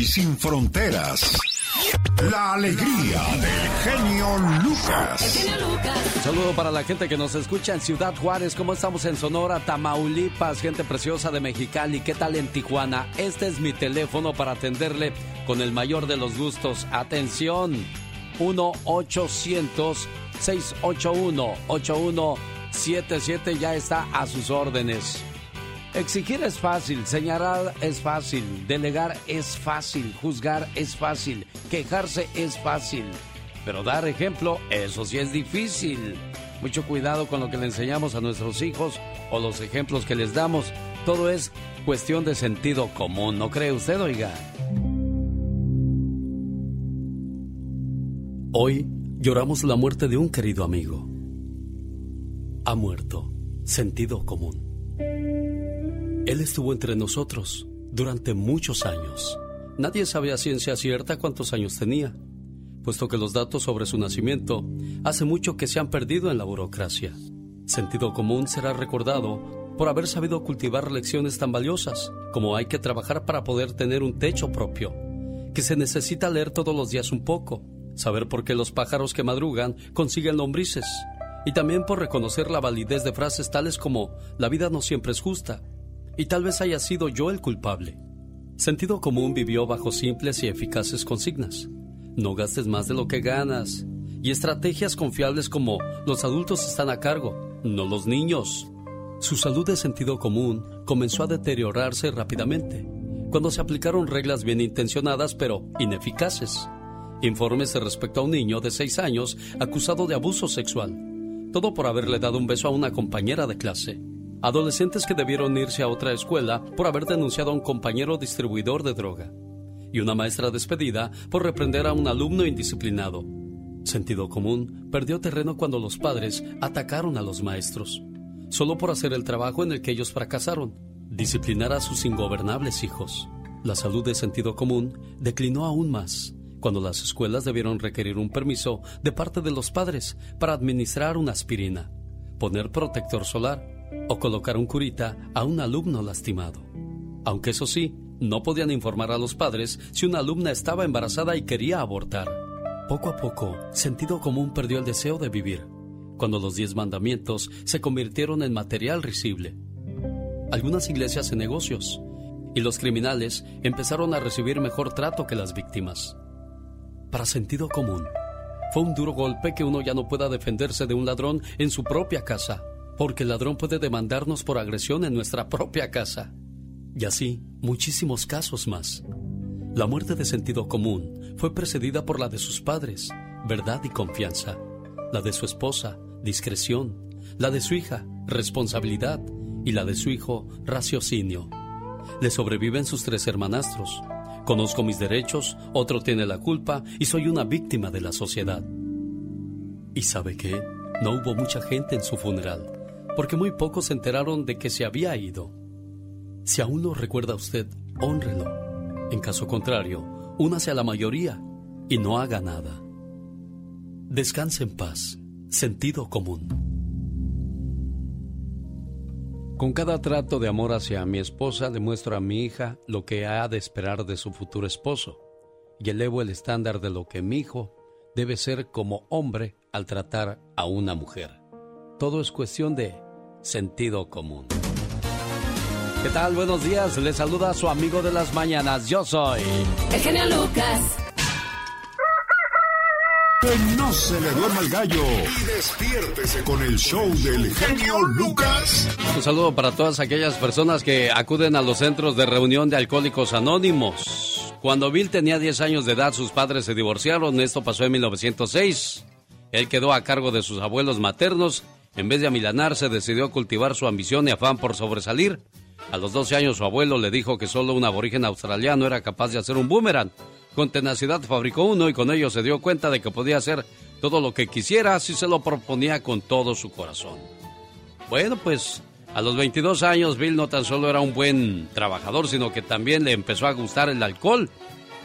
y sin fronteras. La alegría del genio Lucas. Saludo para la gente que nos escucha en Ciudad Juárez. ¿Cómo estamos en Sonora, Tamaulipas? Gente preciosa de Mexicali. ¿Qué tal en Tijuana? Este es mi teléfono para atenderle con el mayor de los gustos. Atención. 1-800-681-8177 ya está a sus órdenes. Exigir es fácil, señalar es fácil, delegar es fácil, juzgar es fácil, quejarse es fácil. Pero dar ejemplo, eso sí es difícil. Mucho cuidado con lo que le enseñamos a nuestros hijos o los ejemplos que les damos. Todo es cuestión de sentido común, ¿no cree usted, oiga? Hoy lloramos la muerte de un querido amigo. Ha muerto. Sentido común. Él estuvo entre nosotros durante muchos años. Nadie sabe a ciencia cierta cuántos años tenía, puesto que los datos sobre su nacimiento hace mucho que se han perdido en la burocracia. Sentido común será recordado por haber sabido cultivar lecciones tan valiosas como hay que trabajar para poder tener un techo propio, que se necesita leer todos los días un poco, saber por qué los pájaros que madrugan consiguen lombrices, y también por reconocer la validez de frases tales como la vida no siempre es justa, y tal vez haya sido yo el culpable. Sentido común vivió bajo simples y eficaces consignas. No gastes más de lo que ganas. Y estrategias confiables como los adultos están a cargo, no los niños. Su salud de sentido común comenzó a deteriorarse rápidamente cuando se aplicaron reglas bien intencionadas pero ineficaces. Informes respecto a un niño de 6 años acusado de abuso sexual. Todo por haberle dado un beso a una compañera de clase adolescentes que debieron irse a otra escuela por haber denunciado a un compañero distribuidor de droga, y una maestra despedida por reprender a un alumno indisciplinado. Sentido común perdió terreno cuando los padres atacaron a los maestros, solo por hacer el trabajo en el que ellos fracasaron, disciplinar a sus ingobernables hijos. La salud de sentido común declinó aún más cuando las escuelas debieron requerir un permiso de parte de los padres para administrar una aspirina, poner protector solar o colocar un curita a un alumno lastimado. Aunque eso sí, no podían informar a los padres si una alumna estaba embarazada y quería abortar. Poco a poco, sentido común perdió el deseo de vivir, cuando los diez mandamientos se convirtieron en material risible. Algunas iglesias en negocios, y los criminales empezaron a recibir mejor trato que las víctimas. Para sentido común, fue un duro golpe que uno ya no pueda defenderse de un ladrón en su propia casa porque el ladrón puede demandarnos por agresión en nuestra propia casa. Y así, muchísimos casos más. La muerte de sentido común fue precedida por la de sus padres, verdad y confianza, la de su esposa, discreción, la de su hija, responsabilidad, y la de su hijo, raciocinio. Le sobreviven sus tres hermanastros. Conozco mis derechos, otro tiene la culpa y soy una víctima de la sociedad. ¿Y sabe qué? No hubo mucha gente en su funeral porque muy pocos se enteraron de que se había ido. Si aún lo recuerda usted, honrelo. En caso contrario, únase a la mayoría y no haga nada. Descanse en paz. Sentido común. Con cada trato de amor hacia mi esposa demuestro a mi hija lo que ha de esperar de su futuro esposo y elevo el estándar de lo que mi hijo debe ser como hombre al tratar a una mujer. Todo es cuestión de sentido común. ¿Qué tal? Buenos días. Le saluda a su amigo de las mañanas. Yo soy. El genio Lucas. Que no se le duerma el gallo. Y despiértese con el show del genio Lucas. Un saludo para todas aquellas personas que acuden a los centros de reunión de alcohólicos anónimos. Cuando Bill tenía 10 años de edad, sus padres se divorciaron. Esto pasó en 1906. Él quedó a cargo de sus abuelos maternos en vez de amilanarse, decidió cultivar su ambición y afán por sobresalir. A los 12 años su abuelo le dijo que solo un aborigen australiano era capaz de hacer un boomerang. Con tenacidad fabricó uno y con ello se dio cuenta de que podía hacer todo lo que quisiera si se lo proponía con todo su corazón. Bueno, pues a los 22 años Bill no tan solo era un buen trabajador, sino que también le empezó a gustar el alcohol.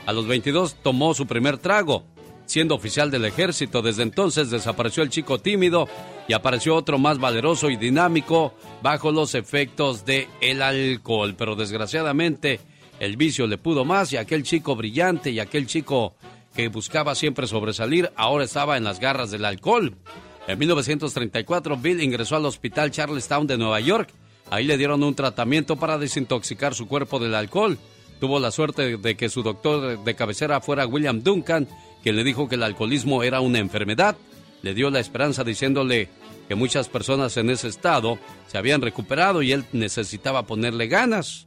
A los 22 tomó su primer trago. Siendo oficial del ejército, desde entonces desapareció el chico tímido y apareció otro más valeroso y dinámico bajo los efectos del el alcohol. Pero desgraciadamente, el vicio le pudo más y aquel chico brillante y aquel chico que buscaba siempre sobresalir ahora estaba en las garras del alcohol. En 1934 Bill ingresó al hospital Charlestown de Nueva York. Ahí le dieron un tratamiento para desintoxicar su cuerpo del alcohol. Tuvo la suerte de que su doctor de cabecera fuera William Duncan, quien le dijo que el alcoholismo era una enfermedad. Le dio la esperanza diciéndole que muchas personas en ese estado se habían recuperado y él necesitaba ponerle ganas.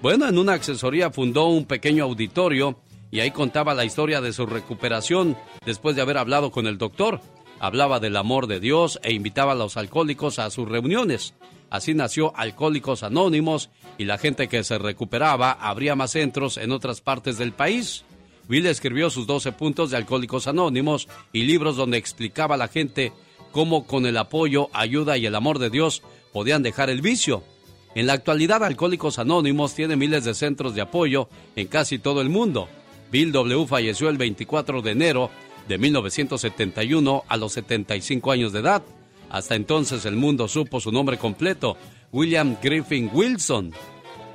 Bueno, en una accesoría fundó un pequeño auditorio y ahí contaba la historia de su recuperación después de haber hablado con el doctor. Hablaba del amor de Dios e invitaba a los alcohólicos a sus reuniones. Así nació Alcohólicos Anónimos y la gente que se recuperaba abría más centros en otras partes del país. Bill escribió sus 12 puntos de Alcohólicos Anónimos y libros donde explicaba a la gente cómo con el apoyo, ayuda y el amor de Dios podían dejar el vicio. En la actualidad, Alcohólicos Anónimos tiene miles de centros de apoyo en casi todo el mundo. Bill W. falleció el 24 de enero de 1971 a los 75 años de edad. Hasta entonces el mundo supo su nombre completo, William Griffin Wilson.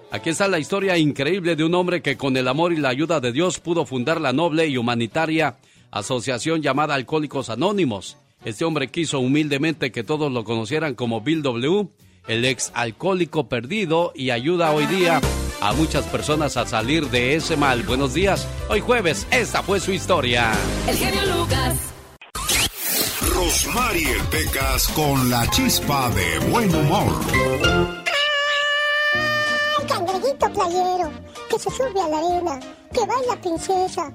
Aquí está la historia increíble de un hombre que con el amor y la ayuda de Dios pudo fundar la noble y humanitaria asociación llamada Alcohólicos Anónimos. Este hombre quiso humildemente que todos lo conocieran como Bill W., el ex alcohólico perdido, y ayuda hoy día a muchas personas a salir de ese mal. Buenos días, hoy jueves, esta fue su historia. El genio Lucas. Rosmarie Pecas con la chispa de buen humor. Cangrejito playero que se sube a la arena que baila princesa.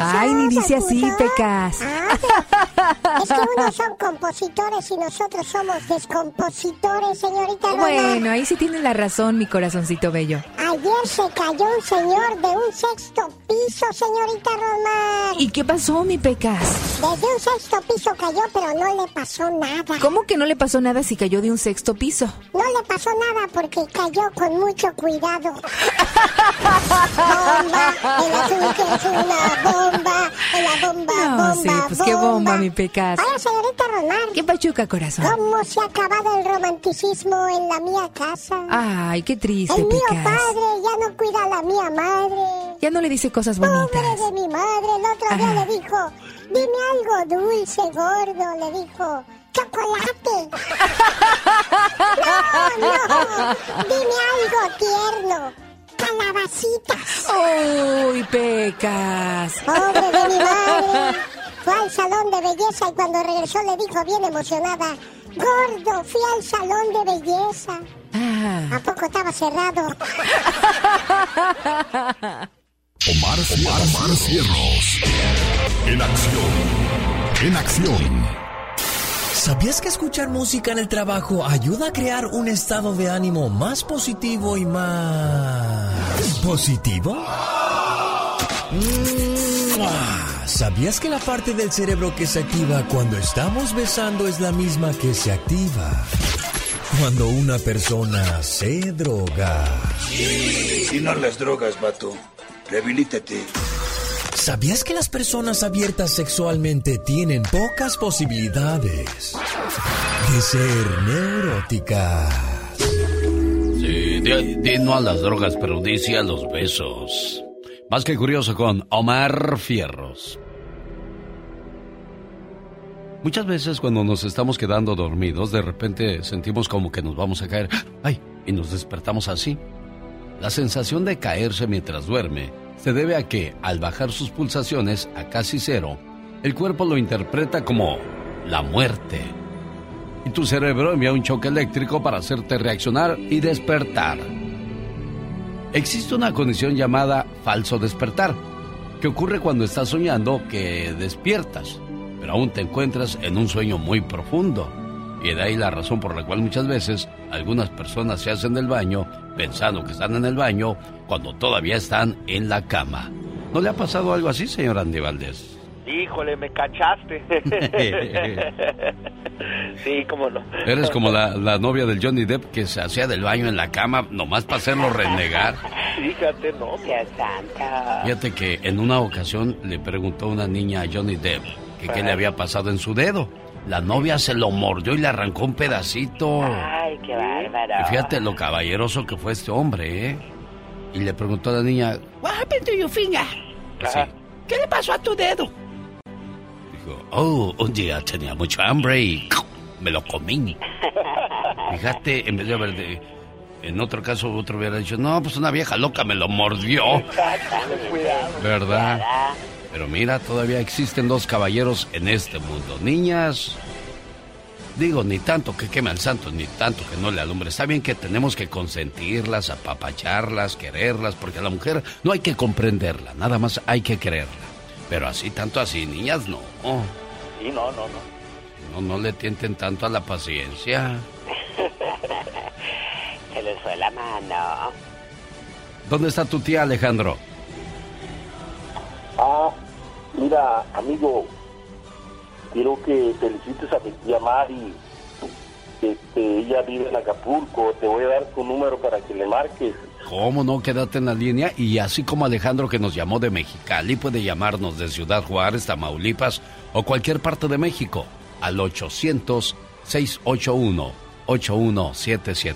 Ay, ni dice así, Pecas. Ah, es que unos son compositores y nosotros somos descompositores, señorita Roma. Bueno, ahí sí tiene la razón, mi corazoncito bello. Ayer se cayó un señor de un sexto piso, señorita Roma. ¿Y qué pasó, mi Pecas? Desde un sexto piso cayó, pero no le pasó nada. ¿Cómo que no le pasó nada si cayó de un sexto piso? No le pasó nada porque cayó con mucho cuidado. bomba, el que es una bomba, la bomba, no, bomba, sí, pues qué bomba, mi Pecas. Hola, señorita Román. ¿Qué pachuca, corazón? ¿Cómo se ha acabado el romanticismo en la mía casa? Ay, qué triste, El mío Pecas. padre ya no cuida a la mía madre. Ya no le dice cosas bonitas. Pobre de mi madre, el otro día le dijo, dime algo dulce, gordo, le dijo. ¡Chocolate! ¡No, no! ¡Dime algo tierno! calabacitas. ¡Uy, pecas! Pobre de mi madre. Fue al salón de belleza y cuando regresó le dijo bien emocionada, gordo, fui al salón de belleza. Ah. ¿A poco estaba cerrado? Omar, Omar, Omar Cierros. En acción. En acción. ¿Sabías que escuchar música en el trabajo ayuda a crear un estado de ánimo más positivo y más... positivo? Mm, ¿Sabías que la parte del cerebro que se activa cuando estamos besando es la misma que se activa cuando una persona se droga? Y no las drogas, vato. Rehabilítate. ¿Sabías que las personas abiertas sexualmente tienen pocas posibilidades de ser neuróticas? Sí, di, no a las drogas, pero di sí a los besos. Más que curioso con Omar Fierros. Muchas veces cuando nos estamos quedando dormidos, de repente sentimos como que nos vamos a caer. ¡Ay! Y nos despertamos así. La sensación de caerse mientras duerme se debe a que, al bajar sus pulsaciones a casi cero, el cuerpo lo interpreta como la muerte. Y tu cerebro envía un choque eléctrico para hacerte reaccionar y despertar. Existe una condición llamada falso despertar, que ocurre cuando estás soñando que despiertas, pero aún te encuentras en un sueño muy profundo. Y de ahí la razón por la cual muchas veces algunas personas se hacen del baño pensando que están en el baño cuando todavía están en la cama. ¿No le ha pasado algo así, señor Andy Valdés? Híjole, me cachaste. sí, cómo no. Eres como la, la, novia del Johnny Depp que se hacía del baño en la cama nomás para hacerlo renegar. Fíjate, no. Fíjate que en una ocasión le preguntó una niña a Johnny Depp que qué le había pasado en su dedo. La novia se lo mordió y le arrancó un pedacito. Ay, qué bárbaro. Y fíjate lo caballeroso que fue este hombre, ¿eh? y le preguntó a la niña, What happened to your finger? Así, ¿Qué le pasó a tu dedo? Dijo, oh, un día tenía mucho hambre y me lo comí. Fíjate, en vez de haber de, en otro caso otro hubiera dicho, no, pues una vieja loca me lo mordió. ¿Verdad? Pero mira, todavía existen dos caballeros en este mundo. Niñas, digo, ni tanto que queme al santo, ni tanto que no le alumbre. Está bien que tenemos que consentirlas, apapacharlas, quererlas, porque a la mujer no hay que comprenderla, nada más hay que quererla. Pero así, tanto así, niñas, no. Sí, no, no, no. No, no le tienten tanto a la paciencia. Se les fue la mano. ¿Dónde está tu tía, Alejandro? Ah, mira, amigo, quiero que felicites a mi tía Mari. Este, ella vive en Acapulco. Te voy a dar tu número para que le marques. ¿Cómo no? Quédate en la línea y así como Alejandro que nos llamó de Mexicali puede llamarnos de Ciudad Juárez, Tamaulipas o cualquier parte de México al 800-681-8177.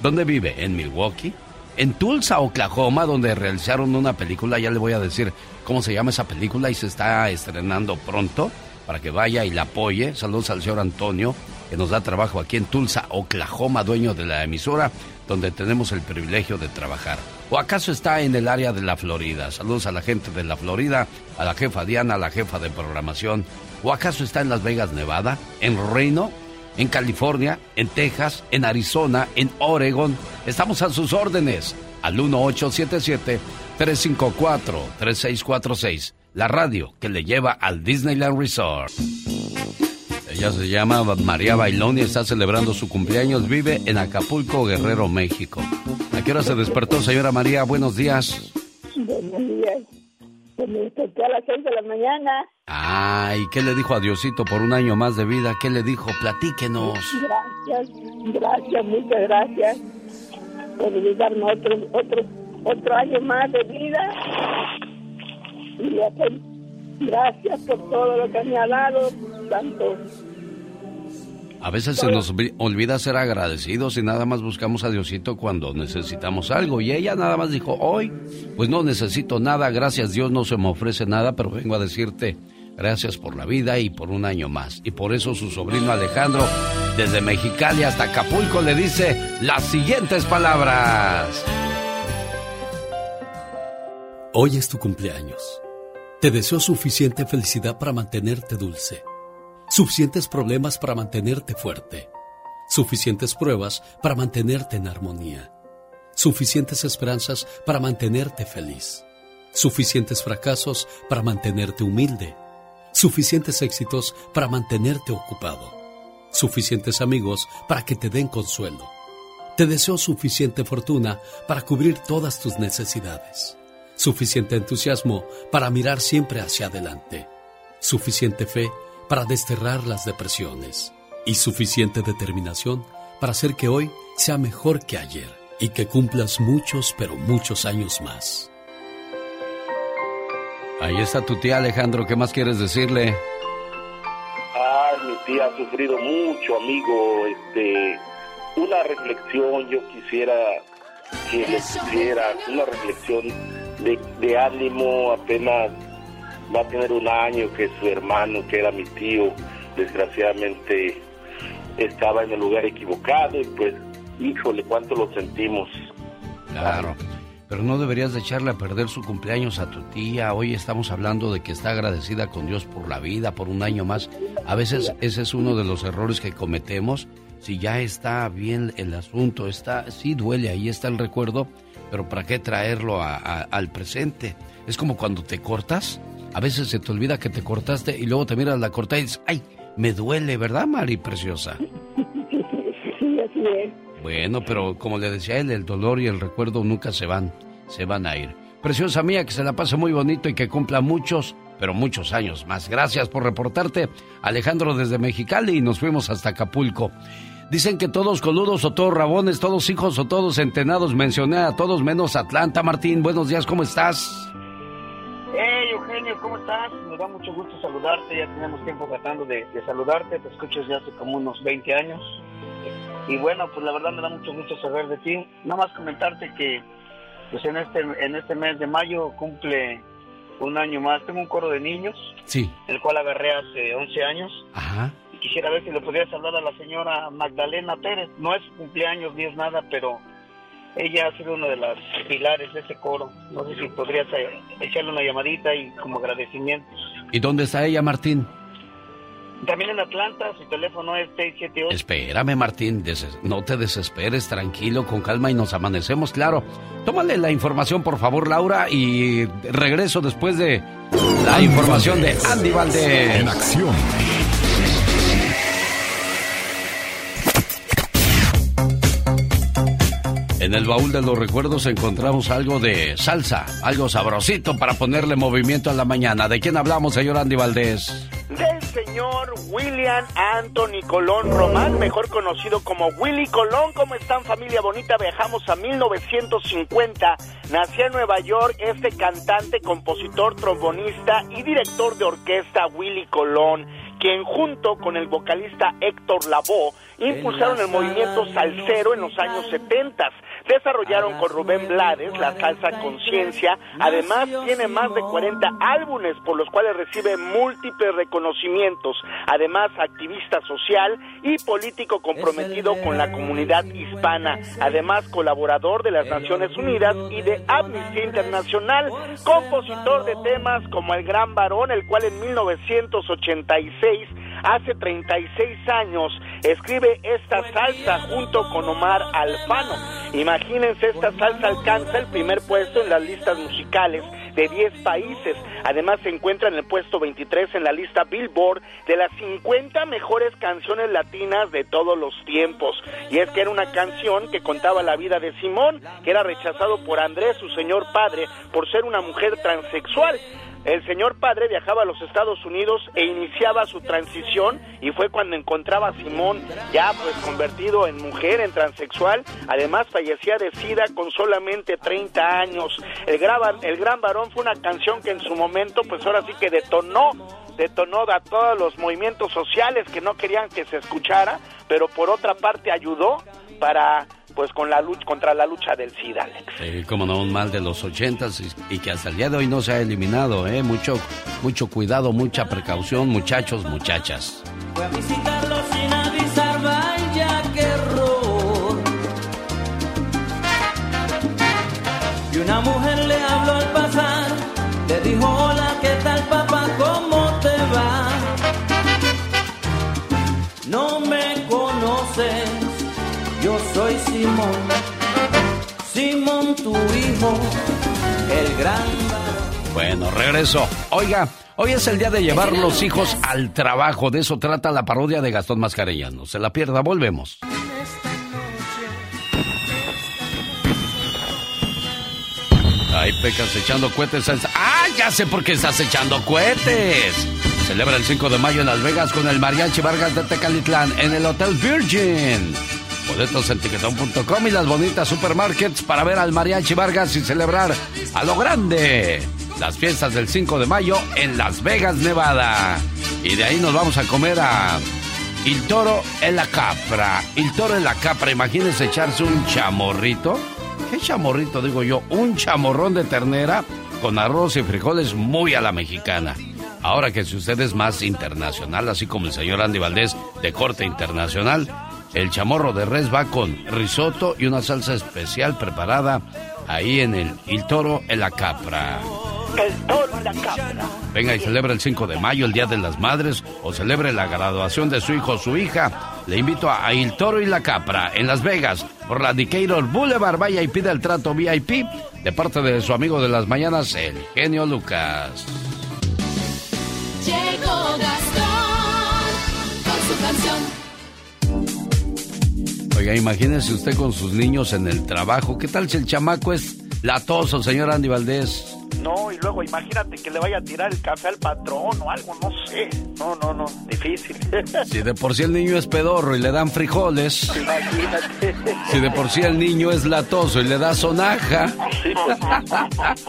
¿Dónde vive? ¿En Milwaukee? En Tulsa, Oklahoma, donde realizaron una película, ya le voy a decir cómo se llama esa película y se está estrenando pronto para que vaya y la apoye. Saludos al señor Antonio, que nos da trabajo aquí en Tulsa, Oklahoma, dueño de la emisora, donde tenemos el privilegio de trabajar. ¿O acaso está en el área de la Florida? Saludos a la gente de la Florida, a la jefa Diana, a la jefa de programación. ¿O acaso está en Las Vegas, Nevada? ¿En Reno? ¿En California? ¿En Texas? ¿En Arizona? ¿En Oregon? Estamos a sus órdenes. Al 1877-354-3646. La radio que le lleva al Disneyland Resort. Ella se llama María Bailón y está celebrando su cumpleaños. Vive en Acapulco, Guerrero, México. ¿A qué hora se despertó, señora María? Buenos días. Buenos días. Se me desperté a las seis de la mañana. Ay, ¿qué le dijo a Diosito por un año más de vida? ¿Qué le dijo? Platíquenos. Gracias, gracias, muchas gracias por darme otro, otro, otro año más de vida. Y gracias por todo lo que me ha dado, tanto A veces se nos olvi- olvida ser agradecidos y nada más buscamos a Diosito cuando necesitamos algo. Y ella nada más dijo, hoy, pues no necesito nada, gracias Dios no se me ofrece nada, pero vengo a decirte gracias por la vida y por un año más. Y por eso su sobrino Alejandro, desde Mexicali hasta Acapulco, le dice las siguientes palabras. Hoy es tu cumpleaños. Te deseo suficiente felicidad para mantenerte dulce, suficientes problemas para mantenerte fuerte, suficientes pruebas para mantenerte en armonía, suficientes esperanzas para mantenerte feliz, suficientes fracasos para mantenerte humilde, suficientes éxitos para mantenerte ocupado, suficientes amigos para que te den consuelo. Te deseo suficiente fortuna para cubrir todas tus necesidades. Suficiente entusiasmo para mirar siempre hacia adelante, suficiente fe para desterrar las depresiones y suficiente determinación para hacer que hoy sea mejor que ayer y que cumplas muchos, pero muchos años más. Ahí está tu tía Alejandro, ¿qué más quieres decirle? Ay, mi tía ha sufrido mucho, amigo. Este, una reflexión yo quisiera que le hiciera, una reflexión de, de ánimo. Apenas va a tener un año que su hermano, que era mi tío, desgraciadamente estaba en el lugar equivocado y pues, híjole, cuánto lo sentimos. Claro. Pero no deberías de echarle a perder su cumpleaños a tu tía. Hoy estamos hablando de que está agradecida con Dios por la vida, por un año más. A veces ese es uno de los errores que cometemos. Si ya está bien el asunto, está, sí duele, ahí está el recuerdo, pero ¿para qué traerlo a- a- al presente? Es como cuando te cortas. A veces se te olvida que te cortaste y luego te miras la cortada y dices, ay, me duele, ¿verdad, Mari Preciosa? Sí, así es. Bueno, pero como le decía él, el dolor y el recuerdo nunca se van, se van a ir. Preciosa mía, que se la pase muy bonito y que cumpla muchos, pero muchos años más. Gracias por reportarte, Alejandro, desde Mexicali y nos fuimos hasta Acapulco. Dicen que todos coludos o todos rabones, todos hijos o todos centenados. Mencioné a todos menos Atlanta. Martín, buenos días, ¿cómo estás? Eugenio, ¿cómo estás? Me da mucho gusto saludarte, ya tenemos tiempo tratando de, de saludarte, te escucho desde hace como unos 20 años. Y bueno, pues la verdad me da mucho gusto saber de ti. Nada más comentarte que pues en este, en este mes de mayo cumple un año más. Tengo un coro de niños, Sí. el cual agarré hace 11 años. Ajá. Y quisiera ver si le podría saludar a la señora Magdalena Pérez. No es su cumpleaños ni es nada, pero ella ha sido una de las pilares de ese coro. No sé si podrías eh, echarle una llamadita y como agradecimiento. ¿Y dónde está ella, Martín? También en Atlanta, su teléfono es 678. Espérame, Martín, no te desesperes, tranquilo, con calma y nos amanecemos, claro. Tómale la información, por favor, Laura, y regreso después de la información de Andy Valdés. En acción. En el baúl de los recuerdos encontramos algo de salsa, algo sabrosito para ponerle movimiento a la mañana. ¿De quién hablamos, señor Andy Valdés? del señor William Anthony Colón Román, mejor conocido como Willy Colón. ¿Cómo están familia bonita? Viajamos a 1950. Nació en Nueva York este cantante, compositor, trombonista y director de orquesta Willy Colón, quien junto con el vocalista Héctor Lavoe impulsaron el movimiento salsero en los años 70. Desarrollaron con Rubén Blades la salsa conciencia. Además, tiene más de 40 álbumes por los cuales recibe múltiples reconocimientos. Además, activista social y político comprometido con la comunidad hispana. Además, colaborador de las Naciones Unidas y de Amnistía Internacional. Compositor de temas como El Gran Varón, el cual en 1986 hace 36 años escribe esta salsa junto con Omar Alfano. Imagínense, esta salsa alcanza el primer puesto en las listas musicales de 10 países. Además se encuentra en el puesto 23 en la lista Billboard de las 50 mejores canciones latinas de todos los tiempos. Y es que era una canción que contaba la vida de Simón, que era rechazado por Andrés, su señor padre, por ser una mujer transexual. El señor padre viajaba a los Estados Unidos e iniciaba su transición y fue cuando encontraba a Simón ya pues convertido en mujer, en transexual. Además fallecía de SIDA con solamente 30 años. El el gran varón fue una canción que en su momento pues ahora sí que detonó detonó a todos los movimientos sociales que no querían que se escuchara, pero por otra parte ayudó para pues con la lucha contra la lucha del SIDA. Alex. Sí, como no, un mal de los ochentas y, y que hasta el día de hoy no se ha eliminado, ¿eh? Mucho, mucho cuidado, mucha precaución, muchachos, muchachas. Fue a visitarlo sin avisar, vaya qué error. Y una mujer le habló al pasar, le dijo hola, ¿qué tal papá? ¿Cómo te va? No me conoces, yo soy Simón, Simón tu hijo, el gran Bueno, regreso. Oiga, hoy es el día de llevar los hijos al trabajo. De eso trata la parodia de Gastón Mascarellano. Se la pierda, volvemos. Ay, pecas echando cohetes. ¡Ah, ya sé por qué estás echando cohetes! Celebra el 5 de mayo en Las Vegas con el Mariachi Vargas de Tecalitlán en el Hotel Virgin. Boletos en tiquetón.com y las bonitas supermarkets para ver al Mariachi Vargas y celebrar a lo grande las fiestas del 5 de mayo en Las Vegas, Nevada. Y de ahí nos vamos a comer a Il Toro en la Capra. Il Toro en la Capra, imagínense echarse un chamorrito. ¿Qué chamorrito digo yo? Un chamorrón de ternera con arroz y frijoles muy a la mexicana. Ahora que si usted es más internacional, así como el señor Andy Valdés de corte internacional, el chamorro de res va con risotto y una salsa especial preparada ahí en el Il Toro en la Capra. El toro en la cámara. Venga y celebra el 5 de mayo, el Día de las Madres, o celebre la graduación de su hijo o su hija. Le invito a Il Toro y la Capra en Las Vegas, por la Decatur Boulevard. Vaya y pida el trato VIP de parte de su amigo de las mañanas, el genio Lucas. Llegó Oiga, imagínese usted con sus niños en el trabajo. ¿Qué tal si el chamaco es latoso, señor Andy Valdés? No, y luego imagínate que le vaya a tirar el café al patrón o algo, no sé. No, no, no, difícil. Si de por sí el niño es pedorro y le dan frijoles. Imagínate. Si de por sí el niño es latoso y le da sonaja.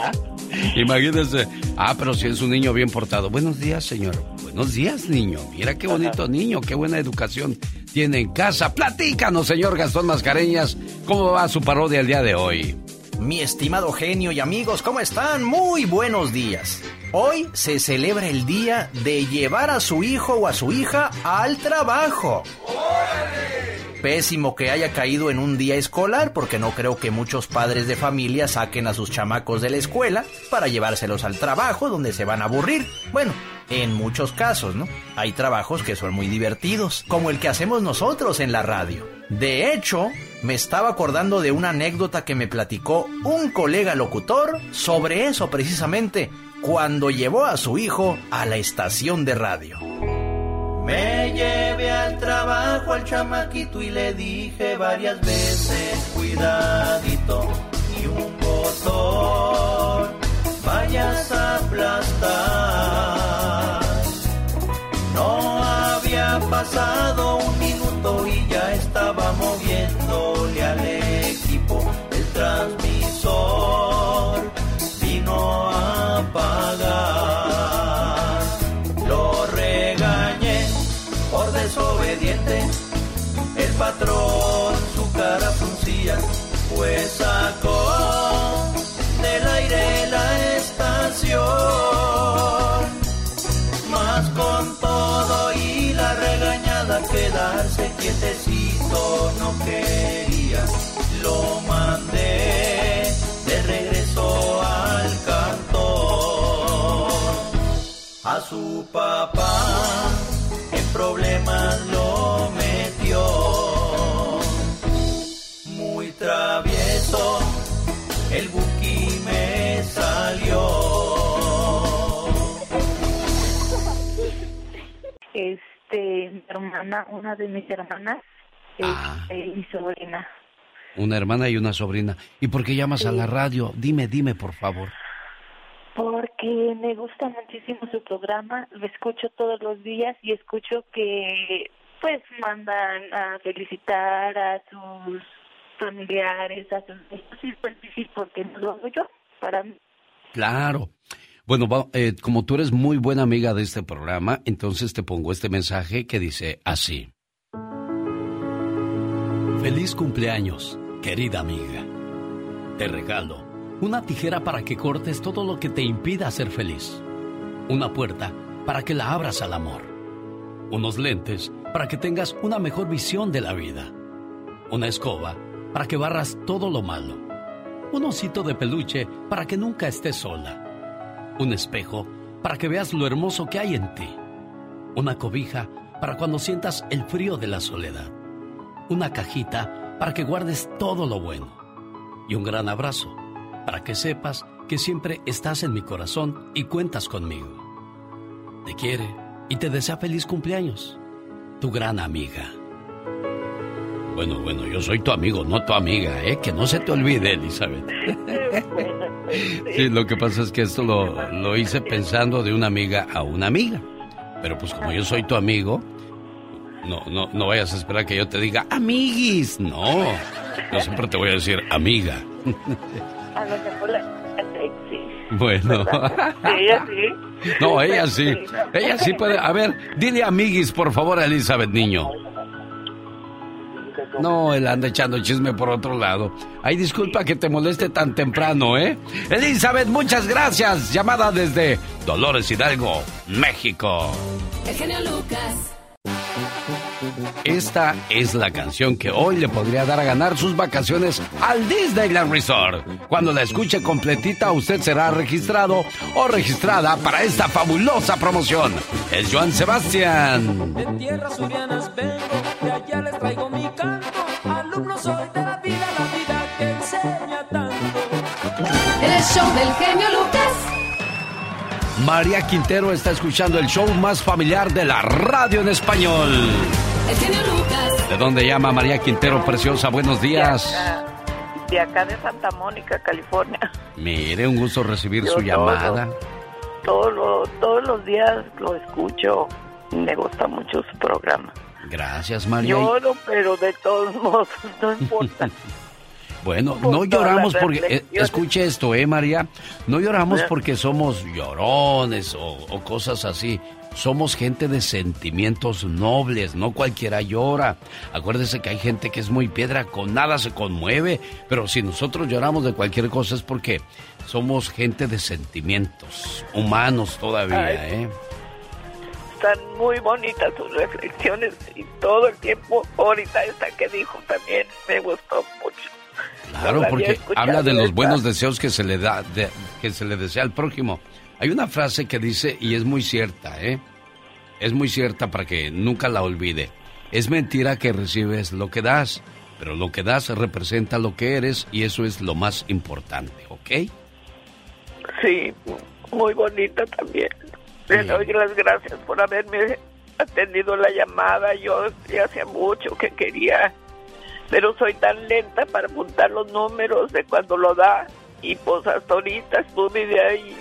Imagínense. Ah, pero si es un niño bien portado. Buenos días, señor. Buenos días, niño. Mira qué bonito niño, qué buena educación tiene en casa. Platícanos, señor Gastón Mascareñas, cómo va su parodia el día de hoy. mi estimado genio y amigos, ¿cómo están? Muy buenos días. Hoy se celebra el día de llevar a su hijo o a su hija al trabajo. Pésimo que haya caído en un día escolar porque no creo que muchos padres de familia saquen a sus chamacos de la escuela para llevárselos al trabajo donde se van a aburrir. Bueno, en muchos casos, ¿no? Hay trabajos que son muy divertidos, como el que hacemos nosotros en la radio. De hecho, me estaba acordando de una anécdota que me platicó un colega locutor sobre eso precisamente, cuando llevó a su hijo a la estación de radio. Me llevé al trabajo al chamaquito y le dije varias veces, cuidadito, y un botón vayas a aplastar. No había pasado Lo mandé de regreso al cantón. A su papá en problemas lo metió. Muy travieso, el buki me salió. Este, hermana, una de mis hermanas, este, mi sobrina. Una hermana y una sobrina. ¿Y por qué llamas a la radio? Dime, dime, por favor. Porque me gusta muchísimo su programa, lo escucho todos los días y escucho que pues mandan a felicitar a sus familiares, a sus hijos, y pues sí, porque no lo hago yo, para mí. Claro. Bueno, eh, como tú eres muy buena amiga de este programa, entonces te pongo este mensaje que dice así. Feliz cumpleaños, querida amiga. Te regalo una tijera para que cortes todo lo que te impida ser feliz. Una puerta para que la abras al amor. Unos lentes para que tengas una mejor visión de la vida. Una escoba para que barras todo lo malo. Un osito de peluche para que nunca estés sola. Un espejo para que veas lo hermoso que hay en ti. Una cobija para cuando sientas el frío de la soledad una cajita para que guardes todo lo bueno y un gran abrazo para que sepas que siempre estás en mi corazón y cuentas conmigo. Te quiere y te desea feliz cumpleaños. Tu gran amiga. Bueno, bueno, yo soy tu amigo, no tu amiga, ¿eh? Que no se te olvide, Elizabeth. Sí, lo que pasa es que esto lo, lo hice pensando de una amiga a una amiga. Pero pues como yo soy tu amigo, no, no, no vayas a esperar que yo te diga amiguis. No, yo siempre te voy a decir amiga. A lo mejor la. Bueno. Ella sí. No, ella sí. Ella sí puede. A ver, dile amiguis, por favor, a Elizabeth Niño. No, él anda echando chisme por otro lado. Ay, disculpa que te moleste tan temprano, ¿eh? Elizabeth, muchas gracias. Llamada desde Dolores Hidalgo, México. El genio Lucas. Esta es la canción que hoy le podría dar a ganar sus vacaciones al Disneyland Resort. Cuando la escuche completita, usted será registrado o registrada para esta fabulosa promoción. Es Joan Sebastián. De tierras surianas vengo, de allá les traigo mi canto. Alumno soy de la vida, la vida que enseña tanto. El show del genio Lucas. María Quintero está escuchando el show más familiar de la radio en español. El genio Lucas. ¿De dónde llama María Quintero, preciosa? Buenos días. De acá de Santa Mónica, California. Mire, un gusto recibir Yo su todo. llamada. Todos los, todos los días lo escucho. Me gusta mucho su programa. Gracias, María. Lloro, pero de todos modos, no importa. Bueno, no lloramos porque, eh, escuche esto, ¿eh, María? No lloramos porque somos llorones o, o cosas así. somos gente de sentimientos nobles, no cualquiera llora. Acuérdese que hay gente que es muy piedra, con nada se conmueve, pero si nosotros lloramos de cualquier cosa es porque somos gente de sentimientos, humanos todavía, ¿eh? Están muy bonitas sus reflexiones y todo el tiempo, ahorita esta que dijo también me gustó mucho. Claro, porque habla de los buenos deseos que se le da, que se le desea al prójimo. Hay una frase que dice, y es muy cierta, ¿eh? Es muy cierta para que nunca la olvide. Es mentira que recibes lo que das, pero lo que das representa lo que eres y eso es lo más importante, ¿ok? Sí, muy bonita también. Le doy las gracias por haberme atendido la llamada. Yo hacía mucho que quería, pero soy tan lenta para apuntar los números de cuando lo da y pues hasta ahorita estuve de ahí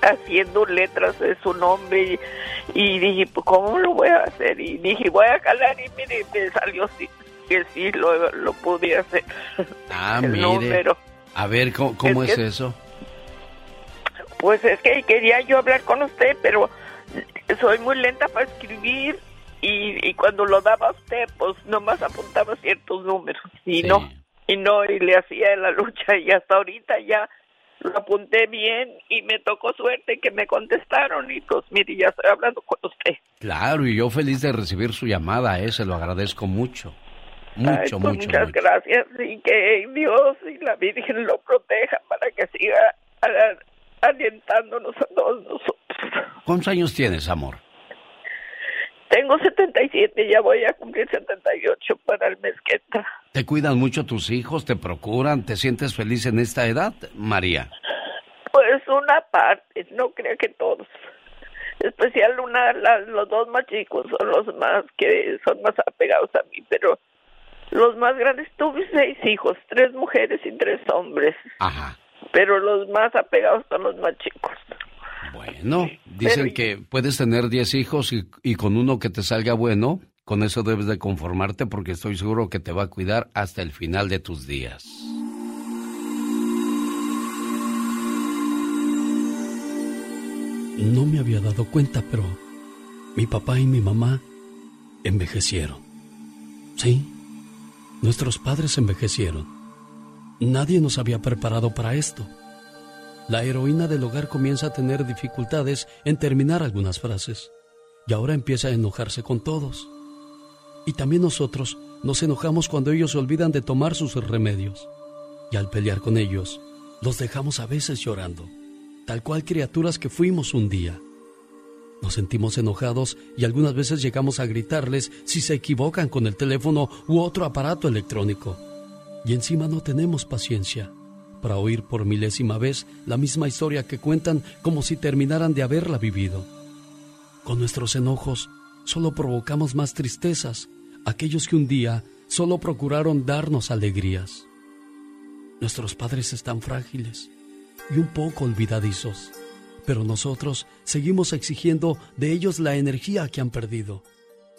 haciendo letras de su nombre y, dije pues cómo lo voy a hacer y dije voy a calar y mire me salió que sí lo, lo pude hacer ah mire. a ver cómo, es, eso pues es que quería yo hablar con usted pero soy muy lenta para escribir y, y cuando lo daba usted pues nomás apuntaba ciertos números y no y no, y le hacía la lucha y hasta ahorita ya lo apunté bien y me tocó suerte que me contestaron y pues mire, ya estoy hablando con usted. Claro, y yo feliz de recibir su llamada, ¿eh? se lo agradezco mucho. Mucho, pues, mucho. Muchas gracias y que Dios y la Virgen lo proteja para que siga alientándonos a todos nosotros. ¿Cuántos años tienes, amor? Tengo 77, ya voy a cumplir 78 para el mes que entra. ¿Te cuidan mucho tus hijos? ¿Te procuran? ¿Te sientes feliz en esta edad, María? Pues una parte, no creo que todos. Especial una, los dos más chicos son los más que son más apegados a mí, pero los más grandes tuve seis hijos, tres mujeres y tres hombres. Ajá. Pero los más apegados son los más chicos. Bueno, dicen que puedes tener 10 hijos y, con uno que te salga bueno, con eso debes de conformarte porque estoy seguro que te va a cuidar hasta el final de tus días. No me había dado cuenta, pero mi papá y mi mamá envejecieron. Sí, nuestros padres envejecieron. Nadie nos había preparado para esto la heroína del hogar comienza a tener dificultades en terminar algunas frases y ahora empieza a enojarse con todos. Y también nosotros nos enojamos cuando ellos olvidan de tomar sus remedios. Y al pelear con ellos, los dejamos a veces llorando, tal cual criaturas que fuimos un día. Nos sentimos enojados y algunas veces llegamos a gritarles si se equivocan con el teléfono u otro aparato electrónico. Y encima no tenemos paciencia para oír por milésima vez la misma historia que cuentan como si terminaran de haberla vivido. Con nuestros enojos solo provocamos más tristezas, aquellos que un día solo procuraron darnos alegrías. Nuestros padres están frágiles y un poco olvidadizos, pero nosotros seguimos exigiendo de ellos la energía que han perdido.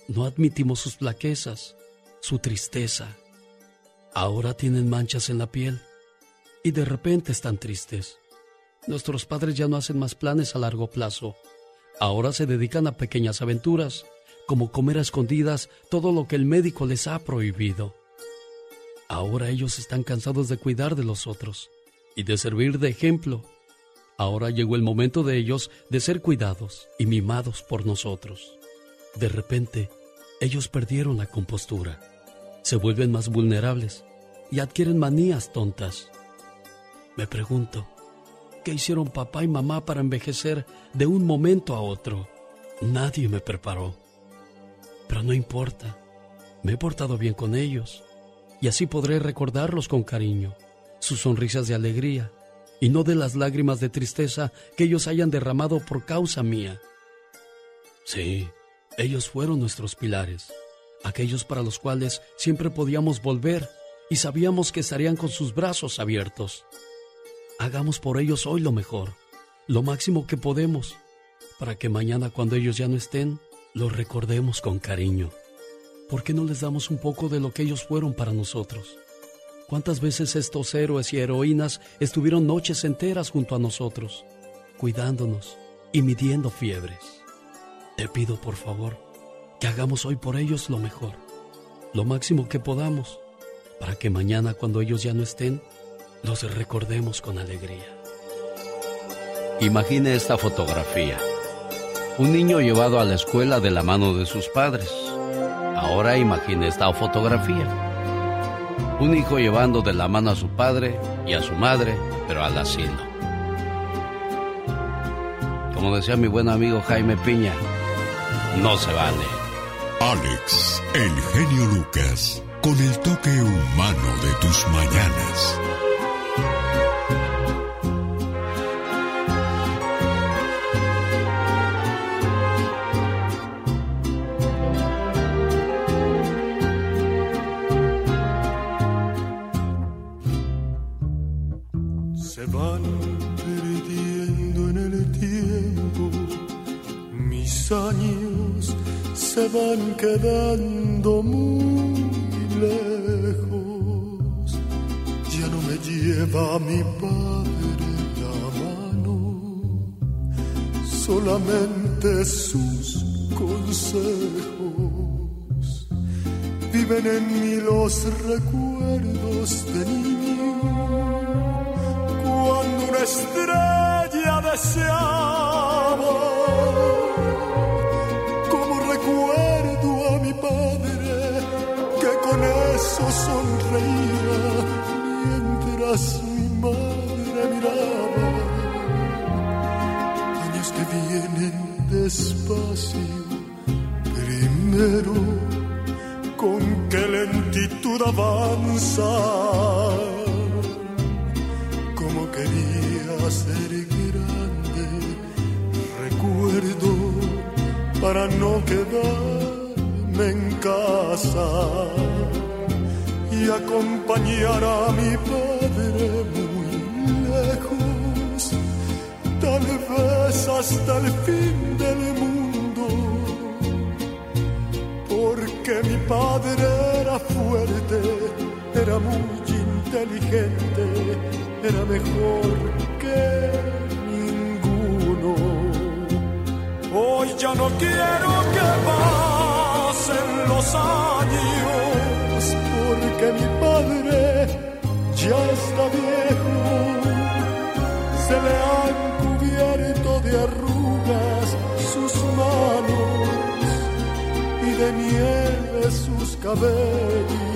No admitimos sus flaquezas, su tristeza. Ahora tienen manchas en la piel y de repente están tristes. Nuestros padres ya no hacen más planes a largo plazo. Ahora se dedican a pequeñas aventuras, como comer a escondidas todo lo que el médico les ha prohibido. Ahora ellos están cansados de cuidar de los otros y de servir de ejemplo. Ahora llegó el momento de ellos de ser cuidados y mimados por nosotros. De repente, ellos perdieron la compostura, se vuelven más vulnerables y adquieren manías tontas. Me pregunto, ¿qué hicieron papá y mamá para envejecer de un momento a otro? Nadie me preparó. Pero no importa, me he portado bien con ellos y así podré recordarlos con cariño, sus sonrisas de alegría y no de las lágrimas de tristeza que ellos hayan derramado por causa mía. Sí, ellos fueron nuestros pilares, aquellos para los cuales siempre podíamos volver y sabíamos que estarían con sus brazos abiertos. Hagamos por ellos hoy lo mejor, lo máximo que podemos, para que mañana cuando ellos ya no estén, los recordemos con cariño. ¿Por qué no les damos un poco de lo que ellos fueron para nosotros? ¿Cuántas veces estos héroes y heroínas estuvieron noches enteras junto a nosotros, cuidándonos y midiendo fiebres? te pido por favor que hagamos hoy por ellos lo mejor, lo máximo que podamos, para que mañana cuando ellos ya no estén, los recordemos con alegría. Imagine esta fotografía. Un niño llevado a la escuela de la mano de sus padres. Ahora imagine esta fotografía. Un hijo llevando de la mano a su padre y a su madre, pero al asilo. Como decía mi buen amigo Jaime Piña, no se vale. Alex, el genio Lucas, con el toque humano de tus mañanas. Se van quedando muy lejos. Ya no me lleva mi padre la mano, solamente sus consejos. Viven en mí los recuerdos de niño cuando una estrella deseaba. Padre que con eso sonreía mientras mi madre miraba. Años que vienen despacio, primero con qué lentitud avanza como quería ser grande. Recuerdo para no en casa y acompañar a mi padre muy lejos, tal vez hasta el fin del mundo, porque mi padre era fuerte, era muy inteligente, era mejor que ninguno. Hoy ya no quiero que pasen los años, porque mi padre ya está viejo, se le han cubierto de arrugas sus manos y de nieve sus cabellos.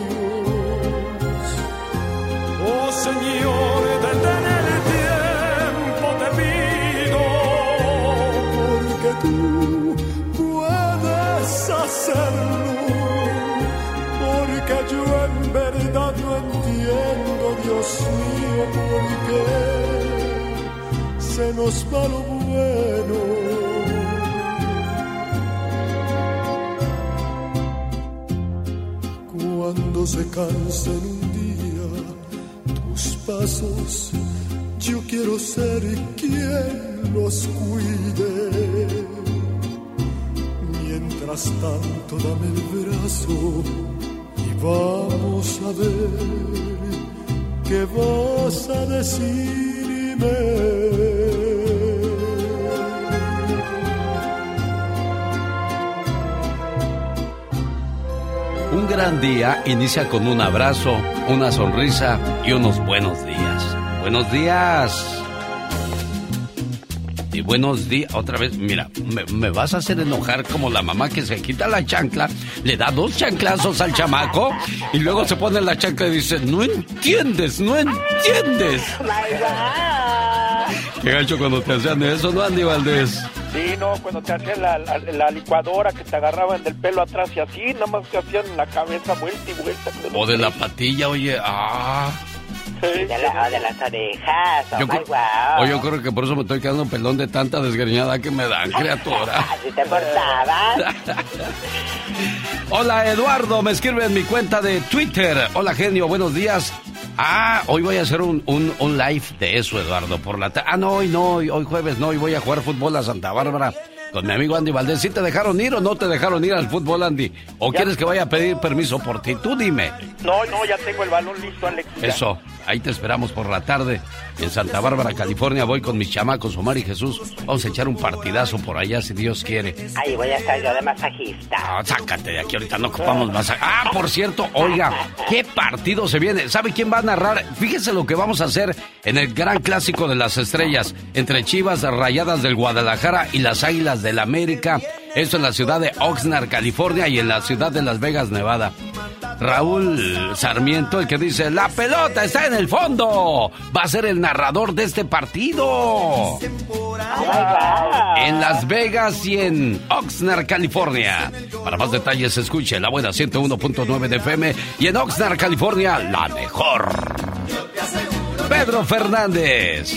Oh Señor, detén el tiempo, te pido, porque tú porque yo en verdad no entiendo, Dios mío, por qué se nos va lo bueno. Cuando se cansen un día tus pasos, yo quiero ser quien los cuide. Mientras tanto, dame el brazo y vamos a ver qué vas a decirme. Un gran día inicia con un abrazo, una sonrisa y unos buenos días. Buenos días. Y buenos días. Otra vez, mira, me, me vas a hacer enojar como la mamá que se quita la chancla, le da dos chanclazos al chamaco y luego se pone la chancla y dice, no entiendes, no entiendes. Qué gacho cuando te hacían eso, ¿no, Andy Valdés? Sí, no, cuando te hacían la, la- la licuadora que te agarraban del pelo atrás y así, nada más que hacían la cabeza vuelta y vuelta. O de la patilla, oye, ah. De, la- o de las orejas, oh Yo, wow. o yo creo que por eso me estoy quedando pelón de tanta desgreñada que me dan, criatura. Así te portabas. Hola Eduardo, me escribe en mi cuenta de Twitter. Hola genio, buenos días. Ah, hoy voy a hacer un, un, un live de eso, Eduardo, por la Ah, no, hoy no, hoy, hoy jueves no, hoy voy a jugar fútbol a Santa Bárbara con mi amigo Andy Valdés. ¿Sí te dejaron ir o no te dejaron ir al fútbol, Andy? ¿O quieres que vaya a pedir permiso por ti? Tú dime. No, no, ya tengo el balón listo, Alex. Ya. Eso. Ahí te esperamos por la tarde. En Santa Bárbara, California, voy con mis chamacos Omar y Jesús. Vamos a echar un partidazo por allá si Dios quiere. Ahí voy a estar yo de masajista. Ah, sácate de aquí, ahorita no ocupamos más. Ah, por cierto, oiga, ¿qué partido se viene? ¿Sabe quién va a narrar? Fíjese lo que vamos a hacer en el gran clásico de las estrellas entre Chivas Rayadas del Guadalajara y las Águilas del América. Esto en la ciudad de Oxnard, California y en la ciudad de Las Vegas, Nevada. Raúl Sarmiento, el que dice, la pelota está en el fondo, va a ser el narrador de este partido. En Las Vegas y en Oxnard, California. Para más detalles, escuche la buena 101.9 de FM y en Oxnard, California, la mejor. Pedro Fernández.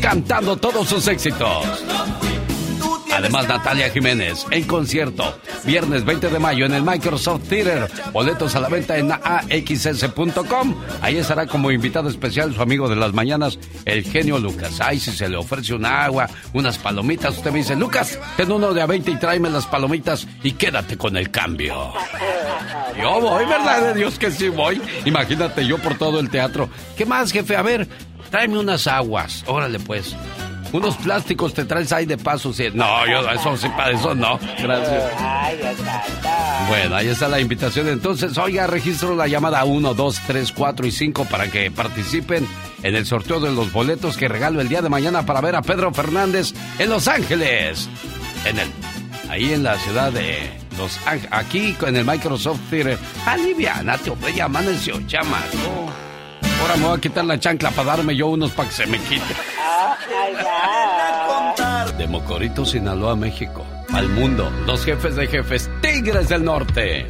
Cantando todos sus éxitos. Además, Natalia Jiménez en concierto. Viernes 20 de mayo en el Microsoft Theater. Boletos a la venta en axs.com. Ahí estará como invitado especial su amigo de las mañanas, el genio Lucas. Ay, si se le ofrece un agua, unas palomitas, usted me dice, Lucas, ten uno de a 20 y tráeme las palomitas y quédate con el cambio. Yo voy, ¿verdad de Dios que sí voy? Imagínate yo por todo el teatro. ¿Qué más, jefe? A ver, tráeme unas aguas. Órale, pues. Unos plásticos te traes ahí de paso. Sí. No, yo eso sí, para eso no. Gracias. Bueno, ahí está la invitación. Entonces, oiga, registro la llamada 1, 2, 3, 4 y 5 para que participen en el sorteo de los boletos que regalo el día de mañana para ver a Pedro Fernández en Los Ángeles. En el, ahí en la ciudad de Los Ángeles. Aquí en el Microsoft Theater. Alivianate, hombre, ya amaneció, chamaco. Ahora me voy a quitar la chancla para darme yo unos para que se me quite. De Mocorito, Sinaloa, México. Al mundo, los jefes de jefes, Tigres del Norte.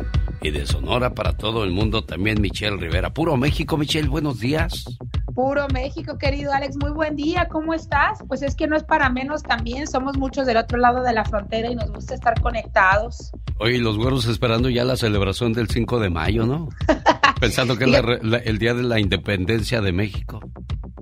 Y de Sonora para todo el mundo también Michelle Rivera. Puro México, Michelle, buenos días. Puro México, querido Alex, muy buen día, ¿cómo estás? Pues es que no es para menos también, somos muchos del otro lado de la frontera y nos gusta estar conectados. Oye, los güeros esperando ya la celebración del 5 de mayo, ¿no? Pensando que es la la- el día de la independencia de México.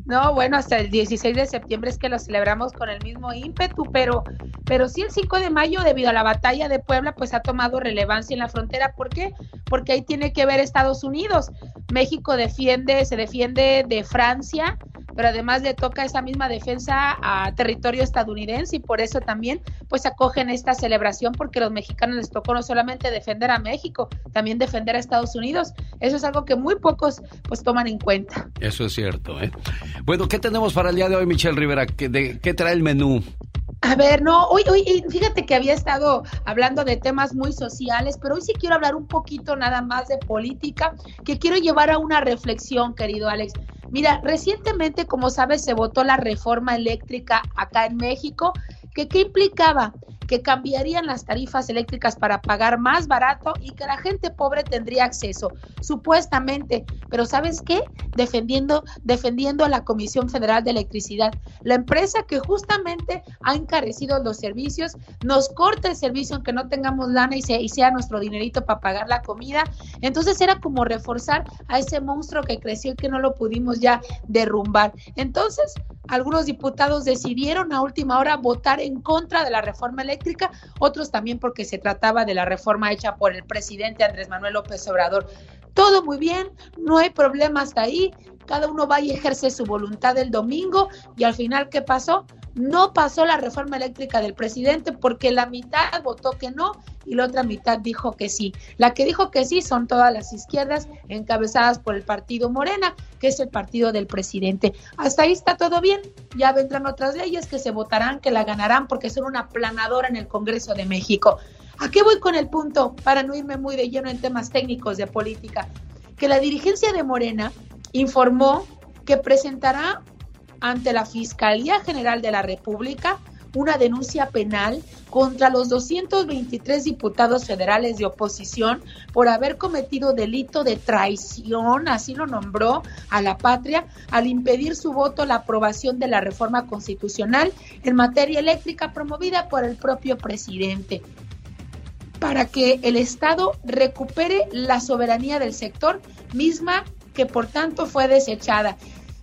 No, bueno, hasta el 16 de septiembre es que lo celebramos con el mismo ímpetu, pero, pero sí el 5 de mayo, debido a la batalla de Puebla, pues ha tomado relevancia en la frontera. ¿Por qué? Porque ahí tiene que ver Estados Unidos. México defiende, se defiende de Francia, pero además le toca esa misma defensa a territorio estadounidense y por eso también pues acogen esta celebración porque los mexicanos les tocó no solamente defender a México, también defender a Estados Unidos. Eso es algo que muy pocos pues toman en cuenta. Eso es cierto, ¿eh? Bueno, ¿qué tenemos para el día de hoy, Michelle Rivera? ¿Qué, de, ¿qué trae el menú? A ver, no, hoy, hoy, y fíjate que había estado hablando de temas muy sociales, pero hoy sí quiero hablar un poquito nada más de política, que quiero llevar a una reflexión, querido Alex. Mira, recientemente, como sabes, se votó la reforma eléctrica acá en México, que qué implicaba que cambiarían las tarifas eléctricas para pagar más barato y que la gente pobre tendría acceso, supuestamente. Pero ¿sabes qué? Defendiendo, defendiendo a la Comisión Federal de Electricidad, la empresa que justamente ha encarecido los servicios, nos corta el servicio aunque no tengamos lana y, y sea nuestro dinerito para pagar la comida. Entonces era como reforzar a ese monstruo que creció y que no lo pudimos ya derrumbar. Entonces, algunos diputados decidieron a última hora votar en contra de la reforma eléctrica, otros también porque se trataba de la reforma hecha por el presidente Andrés Manuel López Obrador. Todo muy bien, no hay problema hasta ahí, cada uno va y ejerce su voluntad el domingo y al final, ¿qué pasó? No pasó la reforma eléctrica del presidente porque la mitad votó que no y la otra mitad dijo que sí. La que dijo que sí son todas las izquierdas encabezadas por el partido Morena, que es el partido del presidente. Hasta ahí está todo bien. Ya vendrán otras leyes que se votarán, que la ganarán porque son una planadora en el Congreso de México. ¿A qué voy con el punto? Para no irme muy de lleno en temas técnicos de política. Que la dirigencia de Morena informó que presentará ante la Fiscalía General de la República una denuncia penal contra los 223 diputados federales de oposición por haber cometido delito de traición, así lo nombró, a la patria, al impedir su voto la aprobación de la reforma constitucional en materia eléctrica promovida por el propio presidente para que el Estado recupere la soberanía del sector, misma que por tanto fue desechada.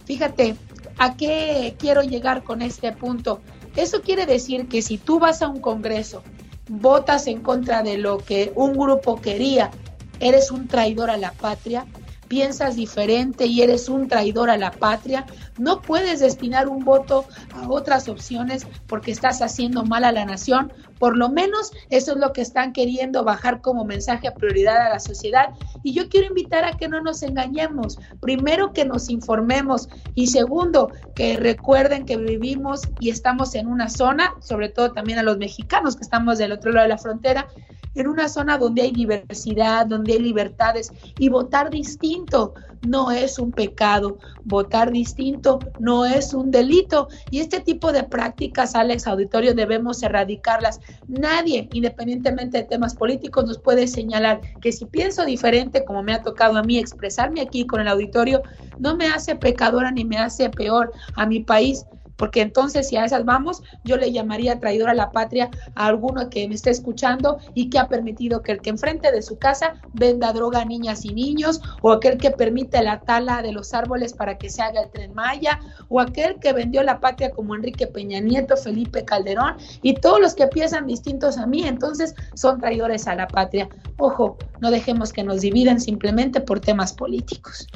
Fíjate, ¿a qué quiero llegar con este punto? Eso quiere decir que si tú vas a un Congreso, votas en contra de lo que un grupo quería, eres un traidor a la patria, piensas diferente y eres un traidor a la patria, no puedes destinar un voto a otras opciones porque estás haciendo mal a la nación. Por lo menos eso es lo que están queriendo bajar como mensaje a prioridad a la sociedad. Y yo quiero invitar a que no nos engañemos. Primero, que nos informemos. Y segundo, que recuerden que vivimos y estamos en una zona, sobre todo también a los mexicanos que estamos del otro lado de la frontera, en una zona donde hay diversidad, donde hay libertades y votar distinto no es un pecado, votar distinto no es un delito y este tipo de prácticas, Alex Auditorio, debemos erradicarlas. Nadie, independientemente de temas políticos, nos puede señalar que si pienso diferente, como me ha tocado a mí expresarme aquí con el auditorio, no me hace pecadora ni me hace peor a mi país porque entonces si a esas vamos, yo le llamaría traidor a la patria a alguno que me esté escuchando y que ha permitido que el que enfrente de su casa venda droga a niñas y niños, o aquel que permite la tala de los árboles para que se haga el tren Maya, o aquel que vendió la patria como Enrique Peña Nieto, Felipe Calderón, y todos los que piensan distintos a mí, entonces son traidores a la patria. Ojo, no dejemos que nos dividen simplemente por temas políticos.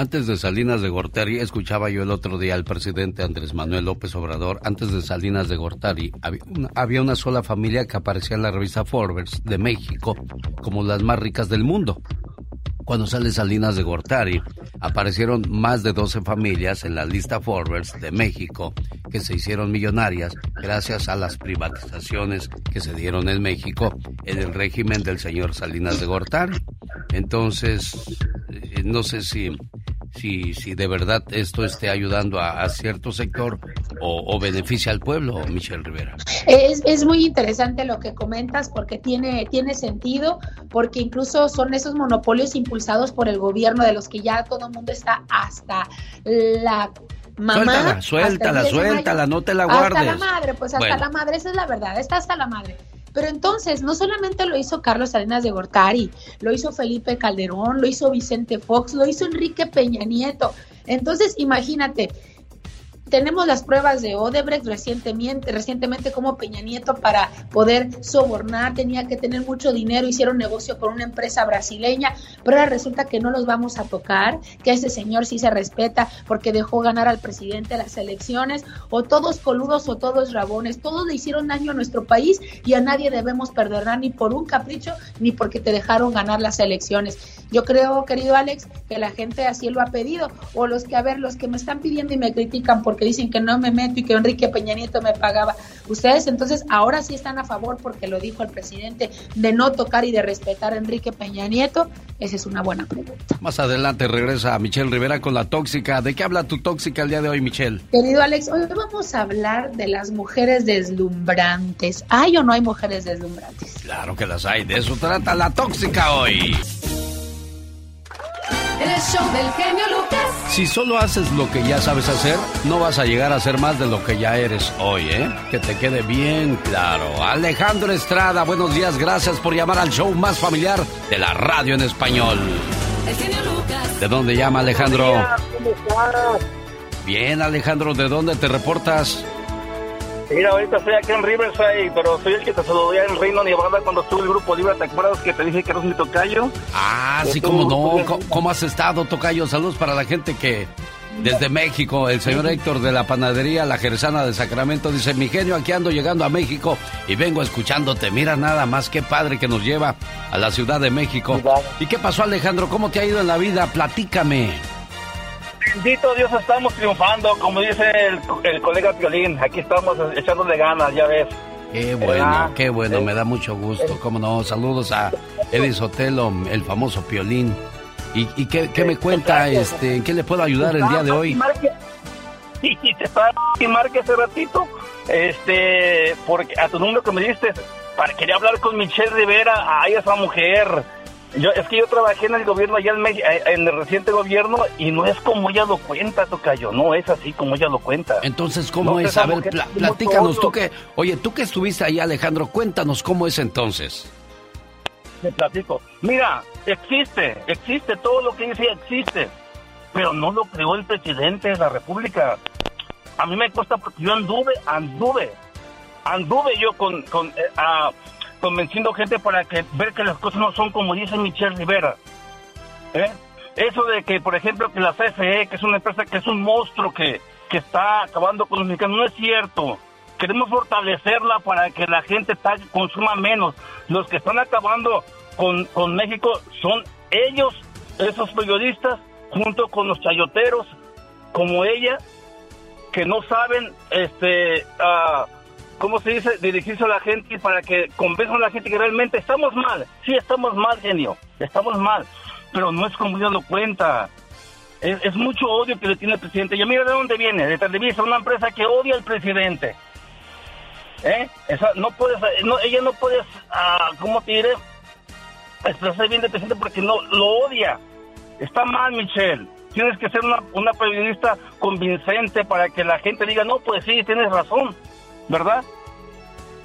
Antes de Salinas de Gortari, escuchaba yo el otro día al presidente Andrés Manuel López Obrador, antes de Salinas de Gortari, había una, sola familia que aparecía en la revista Forbes de México como las más ricas del mundo. Cuando sale Salinas de Gortari, aparecieron más de 12 familias en la lista Forbes de México que se hicieron millonarias gracias a las privatizaciones que se dieron en México en el régimen del señor Salinas de Gortari. Entonces, eh, no sé si si, si de verdad esto esté ayudando a, cierto sector o, beneficia al pueblo, Michelle Rivera. Es, es, muy interesante lo que comentas porque tiene, tiene sentido, porque incluso son esos monopolios impulsados por el gobierno de los que ya todo el mundo está hasta la mamá. Suéltala, suéltala, suéltala, no te la guardes. Hasta la madre, pues hasta la madre, esa es la verdad, está hasta la madre. Pero entonces, no solamente lo hizo Carlos Salinas de Gortari, lo hizo Felipe Calderón, lo hizo Vicente Fox, lo hizo Enrique Peña Nieto. Entonces, imagínate, tenemos las pruebas de Odebrecht recientemente, recientemente como Peña Nieto para poder sobornar tenía que tener mucho dinero, hicieron negocio con una empresa brasileña, pero ahora resulta que no los vamos a tocar, que ese señor sí se respeta porque dejó ganar al presidente las elecciones, o todos coludos o todos rabones, todos le hicieron daño a nuestro país y a nadie debemos perdonar ni por un capricho ni porque te dejaron ganar las elecciones. Yo creo, querido Alex, que la gente así lo ha pedido, o los que, a ver, los que me están pidiendo y me critican porque dicen que no me meto y que Enrique Peña Nieto me pagaba. Ustedes entonces ahora sí están a favor porque lo dijo el presidente de no tocar y de respetar a Enrique Peña Nieto. Esa es una buena pregunta. Más adelante regresa Michelle Rivera con la tóxica. ¿De qué habla tu tóxica el día de hoy, Michelle? Querido Alex, hoy vamos a hablar de las mujeres deslumbrantes. ¿Hay o no hay mujeres deslumbrantes? Claro que las hay. De eso trata la tóxica hoy. El show del genio Lucas. Si solo haces lo que ya sabes hacer, no vas a llegar a ser más de lo que ya eres hoy, ¿eh? Que te quede bien claro. Alejandro Estrada, buenos días, gracias por llamar al show más familiar de la radio en español. El genio Lucas. ¿De dónde llama Alejandro? Bien, Alejandro, ¿de dónde te reportas? Mira, ahorita estoy aquí en Riverside, pero soy el que te saludé en Reino Nevada cuando estuvo el grupo Libre. ¿Te acuerdas que te dije que eres mi tocayo? Ah, sí, cómo no. ¿Cómo, has estado, tocayo? Saludos para la gente que desde México, el señor Héctor de la panadería La Jerezana de Sacramento dice, mi genio, aquí ando llegando a México y vengo escuchándote. Mira nada más, qué padre que nos lleva a la Ciudad de México. ¿Y qué pasó, Alejandro? ¿Cómo te ha ido en la vida? Platícame. Bendito Dios, estamos triunfando, como dice el, colega Piolín. Aquí estamos echándole ganas, ya ves. Qué bueno, qué bueno, me da mucho gusto. Cómo no, saludos a Eddie Sotelo, el famoso Piolín. ¿Y, y qué, qué, me cuenta, este, en qué le puedo ayudar el día de hoy? Y te estaba y marque hace ratito, este, porque a tu número que me diste, para quería hablar con Michelle Rivera, ay, esa mujer yo, es que yo trabajé en el gobierno allá en, eh, en, el reciente gobierno y no es como ella lo cuenta, Tocayo, no es así como ella lo cuenta. Entonces, ¿cómo es? A ver, platícanos, tú que, oye, tú que estuviste ahí, Alejandro, cuéntanos cómo es entonces. Te platico. Mira, existe, existe, todo lo que dice existe, pero no lo creó el presidente de la República. A mí me cuesta porque yo anduve, anduve, anduve yo con, con eh, convenciendo gente para que ver que las cosas no son como dice Michelle Rivera. ¿Eh? eso de que, por ejemplo, que la CFE, que es una empresa que es un monstruo que, que está acabando con los mexicanos, no es cierto. Queremos fortalecerla para que la gente consuma menos. Los que están acabando con, con México son ellos, esos periodistas, junto con los chayoteros, como ella, que no saben, este, ah, ¿cómo se dice? Dirigirse a la gente para que convenzan a la gente que realmente estamos mal. Sí, estamos mal, genio. Estamos mal. Pero no es como ella lo cuenta. Es, es mucho odio que le tiene el presidente. Y mira de dónde viene, de Televisa, una empresa que odia al presidente. ¿Eh? Esa, no puedes, no, ella no puede, ah, ¿cómo te diré? Expresar bien del presidente porque no lo odia. Está mal, Michelle. Tienes que ser una, una periodista convincente para que la gente diga, no, pues sí, tienes razón, ¿verdad?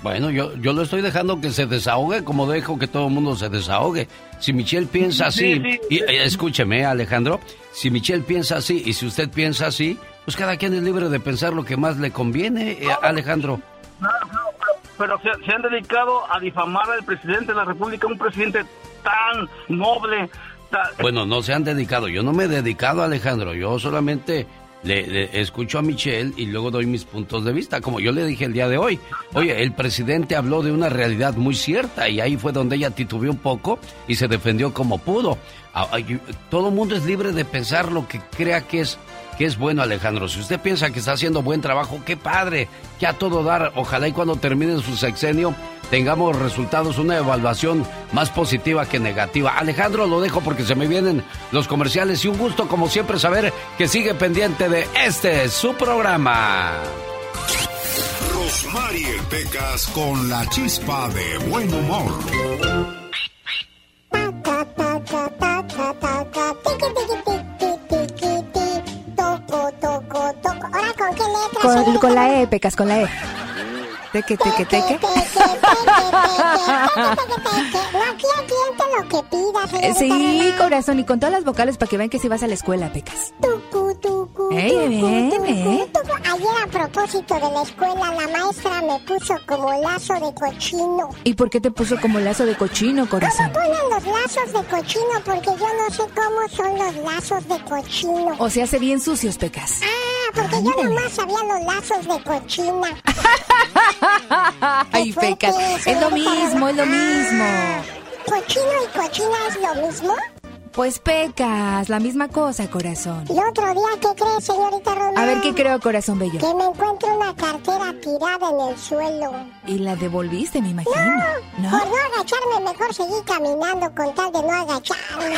Bueno, yo, yo lo estoy dejando que se desahogue como dejo que todo el mundo se desahogue. Si Michelle piensa Sí, así, sí. y, eh, escúcheme, Alejandro, si Michelle piensa así y si usted piensa así, pues cada quien es libre de pensar lo que más le conviene, eh, Alejandro. Pero, pero se, se han dedicado a difamar al presidente de la República, un presidente tan noble. tan- Bueno, no se han dedicado. Yo no me he dedicado, Alejandro. Yo solamente le, le escucho a Michelle y luego doy mis puntos de vista. Como yo le dije el día de hoy. Oye, el presidente habló de una realidad muy cierta y ahí fue donde ella titubeó un poco y se defendió como pudo. Ah, Todo mundo es libre de pensar lo que crea que es que es bueno, Alejandro. Si usted piensa que está haciendo buen trabajo, qué padre, que a todo dar. Ojalá y cuando termine su sexenio tengamos resultados, una evaluación más positiva que negativa. Alejandro, lo dejo porque se me vienen los comerciales y un gusto, como siempre, saber que sigue pendiente de este, su programa. Rosmarie Pecas con la chispa de buen humor. Con, la E, pecas, con la E. Teque, teque, teque. Lo que pida, Sí, corazón, y con todas las vocales para que vean que si vas a la escuela, pecas. Ey. Ayer a propósito de la escuela, la maestra me puso como lazo de cochino. ¿Y por qué te puso como lazo de cochino, corazón? ¿Cómo ponen los lazos de cochino? Porque yo no sé cómo son los lazos de cochino. O se hace bien sucios, pecas. Ah, porque yo nomás sabía los lazos de cochina. Ay, pecas. Es lo mismo, es lo mismo. ¿Cochino y cochina es lo mismo? Pues pecas, la misma cosa, corazón. El otro día, ¿qué crees, señorita Román? A ver, ¿qué creo, corazón bello? Que me encuentro una cartera tirada en el suelo. Y la devolviste, me imagino. No, por no agacharme, mejor seguí caminando con tal de no agacharme.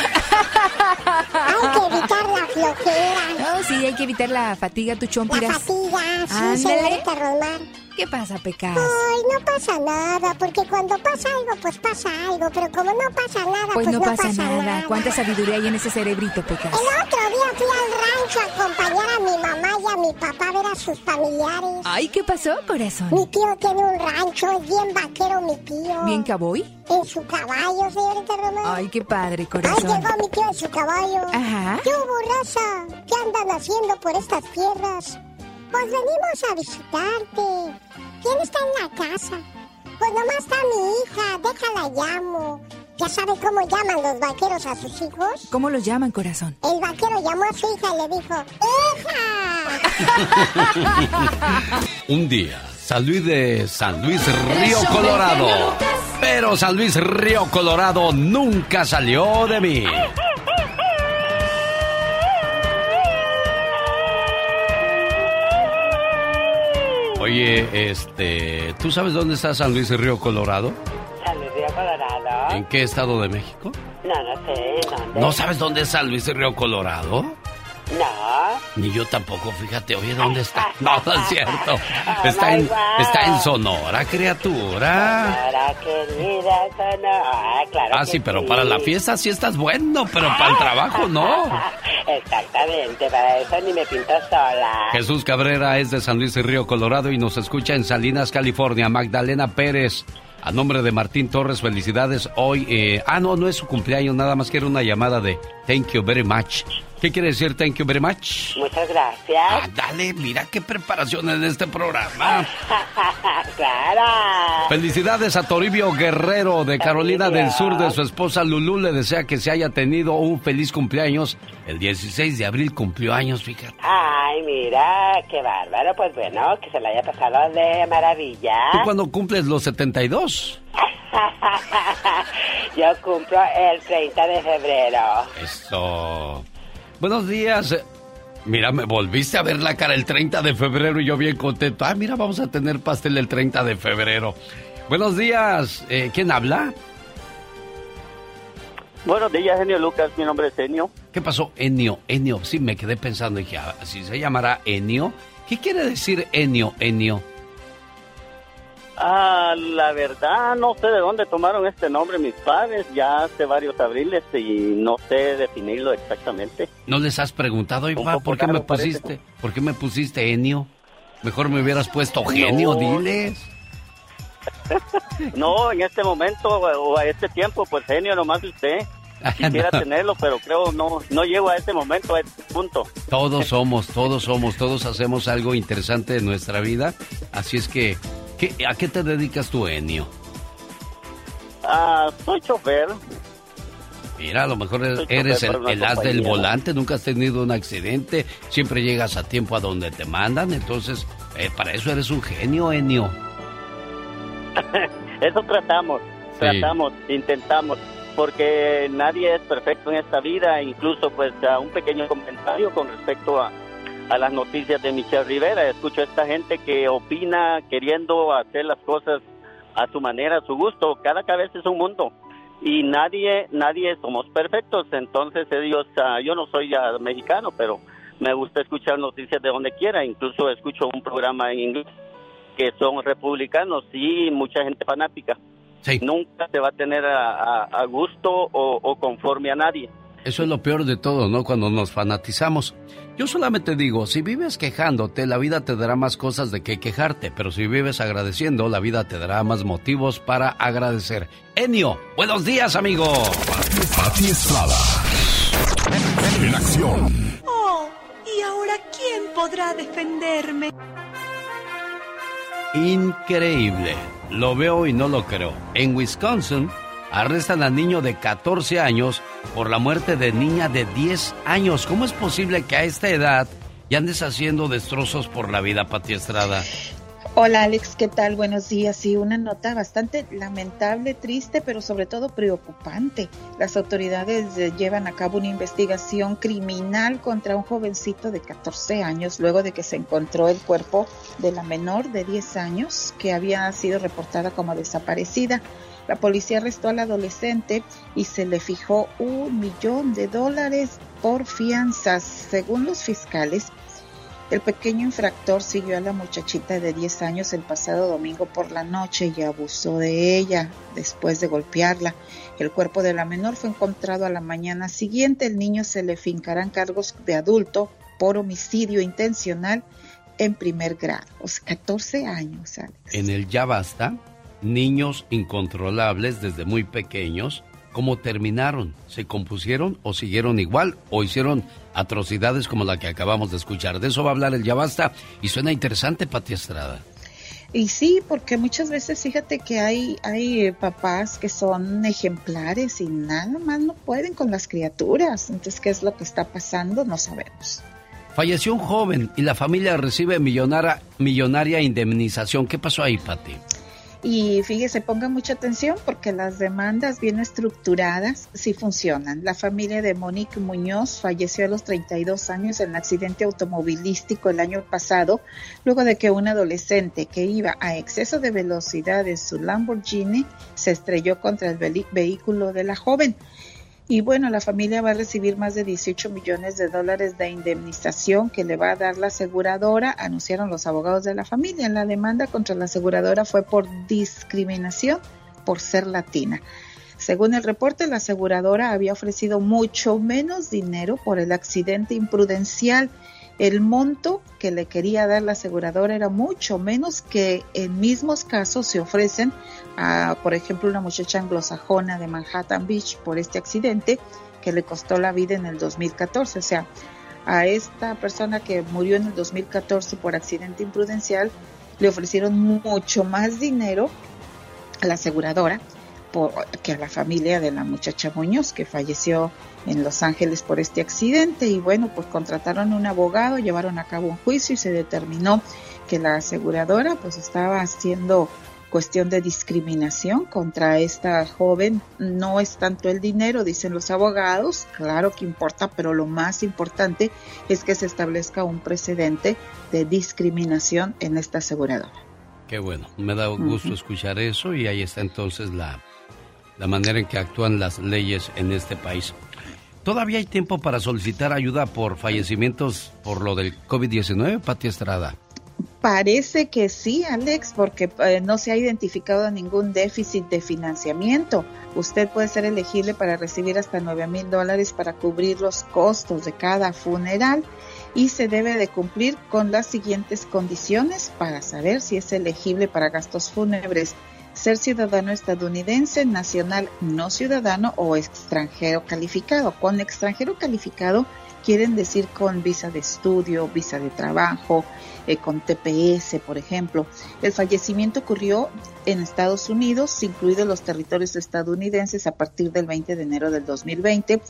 Hay que evitar la flojera. No, sí, hay que evitar la fatiga, tu La chompiras. fatiga, sí, Ándale. señorita Román. ¿Qué pasa, pecas? Ay, no pasa nada, porque cuando pasa algo, pues pasa algo, pero como no pasa nada, Pues pues, no pasa nada. ¿Cuánta sabiduría hay en ese cerebrito, pecas? El otro día fui al rancho a acompañar a mi mamá y a mi papá a ver a sus familiares. Ay, ¿qué pasó, corazón? Mi tío tiene un rancho, es bien vaquero mi tío. ¿Bien caboy? En su caballo, señorita Román. Ay, qué padre, Ay, corazón. llegó mi tío en su caballo. Ajá. ¿Qué hubo, raza? ¿Qué andan haciendo por estas tierras? Pues venimos a visitarte. ¿Quién está en la casa? Pues nomás está mi hija, déjala llamo. ¿Ya sabe cómo llaman los vaqueros a sus hijos? ¿Cómo los llaman, corazón? El vaquero llamó a su hija y le dijo, ¡Hija! Un día, San Luis de San Luis Río Colorado. Pero San Luis Río Colorado nunca salió de mí. Oye, este, ¿tú sabes dónde está San Luis Río Colorado? San Luis Río Colorado. ¿En qué estado de México? No, no sé, ¿dónde? ¿No sabes dónde es San Luis Río Colorado? No. Ni yo tampoco, fíjate, oye, ¿dónde está? No, no es cierto. Está en, está en Sonora, criatura. Ahora querida Sonora. Ah, claro Ah, sí, pero para la fiesta sí estás bueno, pero para el trabajo no. Exactamente, para eso ni me pinto sola. Jesús Cabrera es de San Luis Río Colorado y nos escucha en Salinas, California. Magdalena Pérez, a nombre de Martín Torres, felicidades hoy. eh, ah, no, no es su cumpleaños, nada más que era una llamada de thank you very much ¿Qué quiere decir thank you very much? Muchas gracias. Ah, dale, mira qué preparación en este programa. claro. Felicidades a Toribio Guerrero de Carolina Toribio. del Sur, de su esposa Lulú. Le desea que se haya tenido un feliz cumpleaños. El 16 de abril cumplió años, fíjate. Ay, mira, qué bárbaro. Pues bueno, que se le haya pasado de maravilla. ¿Tú cuándo cumples los 72? Yo cumplo el 30 de febrero. Eso. Buenos días. Mira, me volviste a ver la cara el 30 de febrero y yo bien contento. Ah, mira, vamos a tener pastel el 30 de febrero. Buenos días. Eh, ¿Quién habla? Buenos días, Genio Lucas. Mi nombre es Enio. ¿Qué pasó? Enio, Enio. Sí, me quedé pensando y dije, ah, si se llamará Enio. ¿Qué quiere decir Enio, Enio? Ah, la verdad, no sé de dónde tomaron este nombre mis padres. Ya hace varios abriles y no sé definirlo exactamente. ¿No les has preguntado, poco por qué me parece. pusiste? ¿Por qué me pusiste Enio? Mejor me hubieras puesto genio, No. diles. No, en este momento o a este tiempo, pues genio nomás usted. Quisiera No. tenerlo, pero creo no no llego a ese momento, a este punto. Todos somos, todos somos, todos hacemos algo interesante en nuestra vida. Así es que, ¿qué- ¿a qué te dedicas tú, Enio? Ah, soy chofer. Mira, a lo mejor eres, Soy eres chofer el, el as del volante, nunca has tenido un accidente, siempre llegas a tiempo a donde te mandan, entonces, eh, para eso eres un genio, Enio. Eso tratamos, Sí. tratamos, intentamos, porque nadie es perfecto en esta vida, incluso pues a un pequeño comentario con respecto a, a las noticias de Michelle Rivera. Escucho a esta gente que opina queriendo hacer las cosas a su manera, a su gusto. Cada cabeza es un mundo y nadie, nadie somos perfectos. Entonces ellos, ah, yo no soy ah, mexicano, pero me gusta escuchar noticias de donde quiera. Incluso escucho un programa en inglés que son republicanos y mucha gente fanática. Nunca se va a tener a, a- a gusto o, o conforme a nadie. Eso es lo peor de todo, ¿no? Cuando nos fanatizamos. Yo solamente digo, si vives quejándote, la vida te dará más cosas de qué quejarte, pero si vives agradeciendo, la vida te dará más motivos para agradecer. Enio, buenos días, amigo. Pati Estrada. En acción. Oh, ¿y ahora quién podrá defenderme? Increíble. Lo veo y no lo creo. En Wisconsin arrestan a niño de 14 años por la muerte de niña de 10 años. ¿Cómo es posible que a esta edad ya andes haciendo destrozos por la vida, Pati Estrada? Hola Alex, ¿qué tal? Buenos días. Sí, una nota bastante lamentable, triste, pero sobre todo preocupante. Las autoridades eh, llevan a cabo una investigación criminal contra un jovencito de 14 años luego de que se encontró el cuerpo de la menor de 10 años que había sido reportada como desaparecida. La policía arrestó al adolescente y se le fijó un millón de dólares por fianzas. Según los fiscales, el pequeño infractor siguió a la muchachita de 10 años el pasado domingo por la noche y abusó de ella después de golpearla. El cuerpo de la menor fue encontrado a la mañana siguiente. El niño se le fincarán cargos de adulto por homicidio intencional en primer grado. O sea, 14 años. Alex. En el Ya Basta, niños incontrolables desde muy pequeños, ¿cómo terminaron? ¿Se compusieron o siguieron igual o hicieron atrocidades como la que acabamos de escuchar? De eso va a hablar el Ya Basta y suena interesante, Pati Estrada. Y sí, porque muchas veces fíjate que hay, hay eh, papás que son ejemplares y nada más no pueden con las criaturas. Entonces, ¿qué es lo que está pasando? No sabemos. Falleció un joven y la familia recibe millonaria, millonaria indemnización. ¿Qué pasó ahí, Pati? Y fíjese, ponga mucha atención porque las demandas bien estructuradas sí funcionan. La familia de Monique Muñoz falleció a los 32 años en un accidente automovilístico el año pasado, luego de que un adolescente que iba a exceso de velocidad en su Lamborghini se estrelló contra el vehículo de la joven. Y bueno, la familia va a recibir más de 18 millones de dólares de indemnización que le va a dar la aseguradora, anunciaron los abogados de la familia. La demanda contra la aseguradora fue por discriminación por ser latina. Según el reporte, la aseguradora había ofrecido mucho menos dinero por el accidente imprudencial. El monto que le quería dar la aseguradora era mucho menos que en mismos casos se ofrecen a, por ejemplo, una muchacha anglosajona de Manhattan Beach por este accidente, que le costó la vida en el 2014. O sea, a esta persona que murió en el 2014 por accidente imprudencial le ofrecieron mucho más dinero a la aseguradora por, que a la familia de la muchacha Muñoz que falleció en Los Ángeles por este accidente y bueno pues contrataron un abogado llevaron a cabo un juicio y se determinó que la aseguradora pues estaba haciendo cuestión de discriminación contra esta joven. No es tanto el dinero, dicen los abogados, claro que importa, pero lo más importante es que se establezca un precedente de discriminación en esta aseguradora. Qué bueno, me da gusto escuchar eso y ahí está entonces la, la manera en que actúan las leyes en este país. ¿Todavía hay tiempo para solicitar ayuda por fallecimientos por lo del COVID-19, Pati Estrada? Parece que sí, Alex, porque eh, no se ha identificado ningún déficit de financiamiento. Usted puede ser elegible para recibir hasta 9 mil dólares para cubrir los costos de cada funeral y se debe de cumplir con las siguientes condiciones para saber si es elegible para gastos fúnebres. Ser ciudadano estadounidense, nacional no ciudadano o extranjero calificado. Con extranjero calificado quieren decir con visa de estudio, visa de trabajo, eh, con TPS, por ejemplo. El fallecimiento ocurrió en Estados Unidos, incluidos los territorios estadounidenses, a partir del 20 de enero del 2020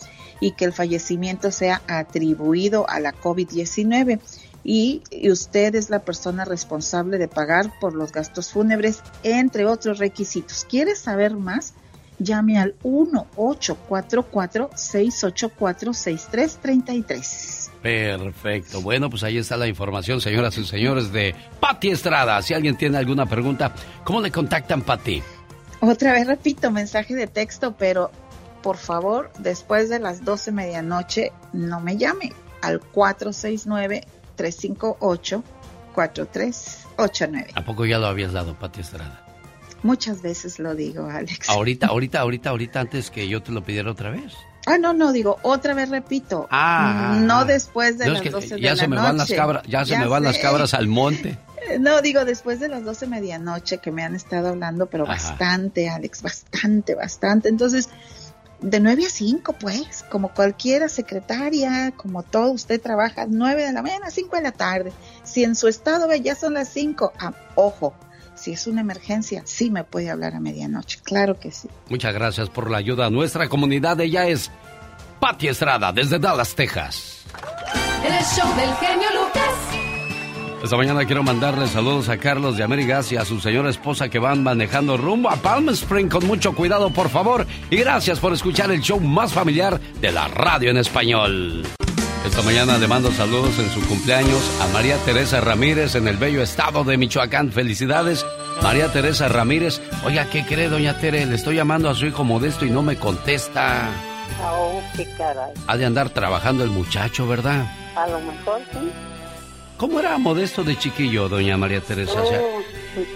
y que el fallecimiento sea atribuido a la COVID-19 y usted es la persona responsable de pagar por los gastos fúnebres, entre otros requisitos. ¿Quieres saber más? Llame al 1-844-684-6333. Perfecto. Bueno, pues ahí está la información, señoras y señores, de Patti Estrada. Si alguien tiene alguna pregunta, ¿cómo le contactan, Patti? Otra vez repito, mensaje de texto, pero por favor, después de las 12 medianoche, no me llame al 469-358-4389. ¿A poco ya lo habías dado, Patti Estrada? Muchas veces lo digo, Alex. Ahorita, ahorita, ahorita, ahorita, antes que yo te lo pidiera otra vez. Ah, no, no, digo, otra vez repito. Ah. No después de las 12 de ya la se me noche. Van las cabras, ya, se me van las cabras al monte. No, digo, después de las 12 medianoche que me han estado hablando, pero bastante, Alex, bastante, bastante. Entonces, de 9 a 5, pues, como cualquiera secretaria, como todo, usted trabaja 9 de la mañana, 5 de la tarde. Si en su estado ya son las 5, ah, ojo, si es una emergencia, sí me puede hablar a medianoche, claro que sí. Muchas gracias por la ayuda. Nuestra comunidad, ella es Pati Estrada, desde Dallas, Texas. El show del genio Lucas. Esta mañana quiero mandarle saludos a Carlos de Amérigas y a su señora esposa que van manejando rumbo a Palm Spring con mucho cuidado, por favor. Y gracias por escuchar el show más familiar de la radio en español. Esta mañana le mando saludos en su cumpleaños a María Teresa Ramírez en el bello estado de Michoacán. Felicidades, María Teresa Ramírez. Oiga, ¿qué cree, doña Tere? Le estoy llamando a su hijo Modesto y no me contesta. Oh, qué caray. Ha de andar trabajando el muchacho, ¿verdad? A lo mejor sí. ¿Cómo era Modesto de chiquillo, doña María Teresa? Oh,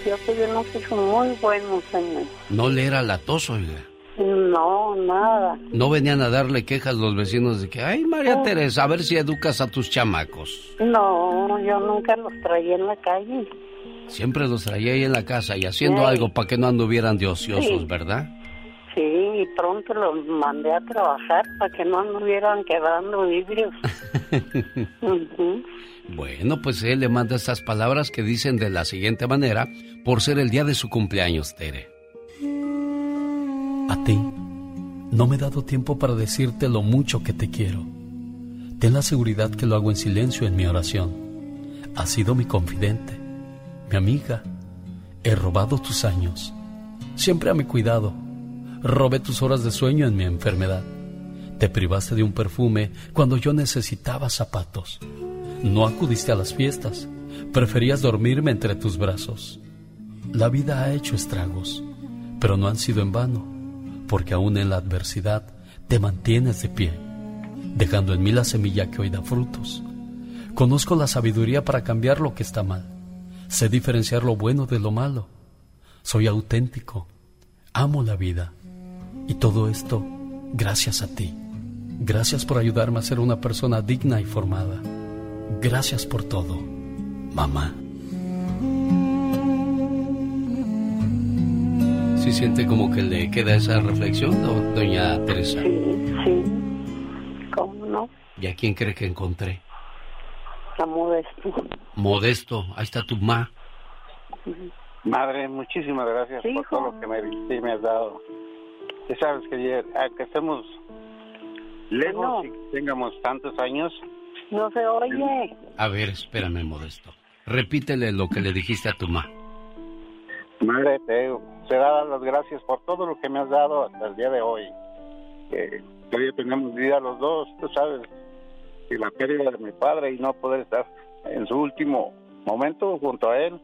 yo que yo no fui muy bueno, señor. no le era latoso, oiga. No, nada. No venían a darle quejas los vecinos de que, ay, María Teresa, a ver si educas a tus chamacos. No, yo nunca los traía en la calle. Siempre los traía ahí en la casa y haciendo Sí. algo para que no anduvieran de ociosos, Sí. ¿verdad? Sí, y pronto los mandé a trabajar para que no anduvieran quedando vidrios. Bueno, pues él le manda estas palabras que dicen de la siguiente manera, por ser el día de su cumpleaños, Tere. A ti, no me he dado tiempo para decirte lo mucho que te quiero. Ten la seguridad que lo hago en silencio en mi oración. Has sido mi confidente, mi amiga. He robado tus años, siempre a mi cuidado. Robé tus horas de sueño en mi enfermedad. Te privaste de un perfume cuando yo necesitaba zapatos. No acudiste a las fiestas, preferías dormirme entre tus brazos. La vida ha hecho estragos, pero no han sido en vano, porque aún en la adversidad te mantienes de pie, dejando en mí la semilla que hoy da frutos. Conozco la sabiduría para cambiar lo que está mal. Sé diferenciar lo bueno de lo malo. Soy auténtico. Amo la vida. Y todo esto gracias a ti. Gracias por ayudarme a ser una persona digna y formada. Gracias por todo, mamá. ¿Sí siente como que le queda esa reflexión, do- doña Teresa? Sí, sí. ¿Y a quién cree que encontré? A Modesto. Modesto, ahí está tu ma. Madre, muchísimas gracias por todo lo que me y me has dado. Ya sabes que ya- aunque estemos lejos y que tengamos tantos años, No se oye. A ver, espérame, Modesto. Repítele lo que le dijiste a tu ma. Madre, te, te da las gracias por todo lo que me has dado hasta el día de hoy. Que todavía tenemos vida los dos, tú sabes, y la pérdida de mi padre y no poder estar en su último momento junto a él,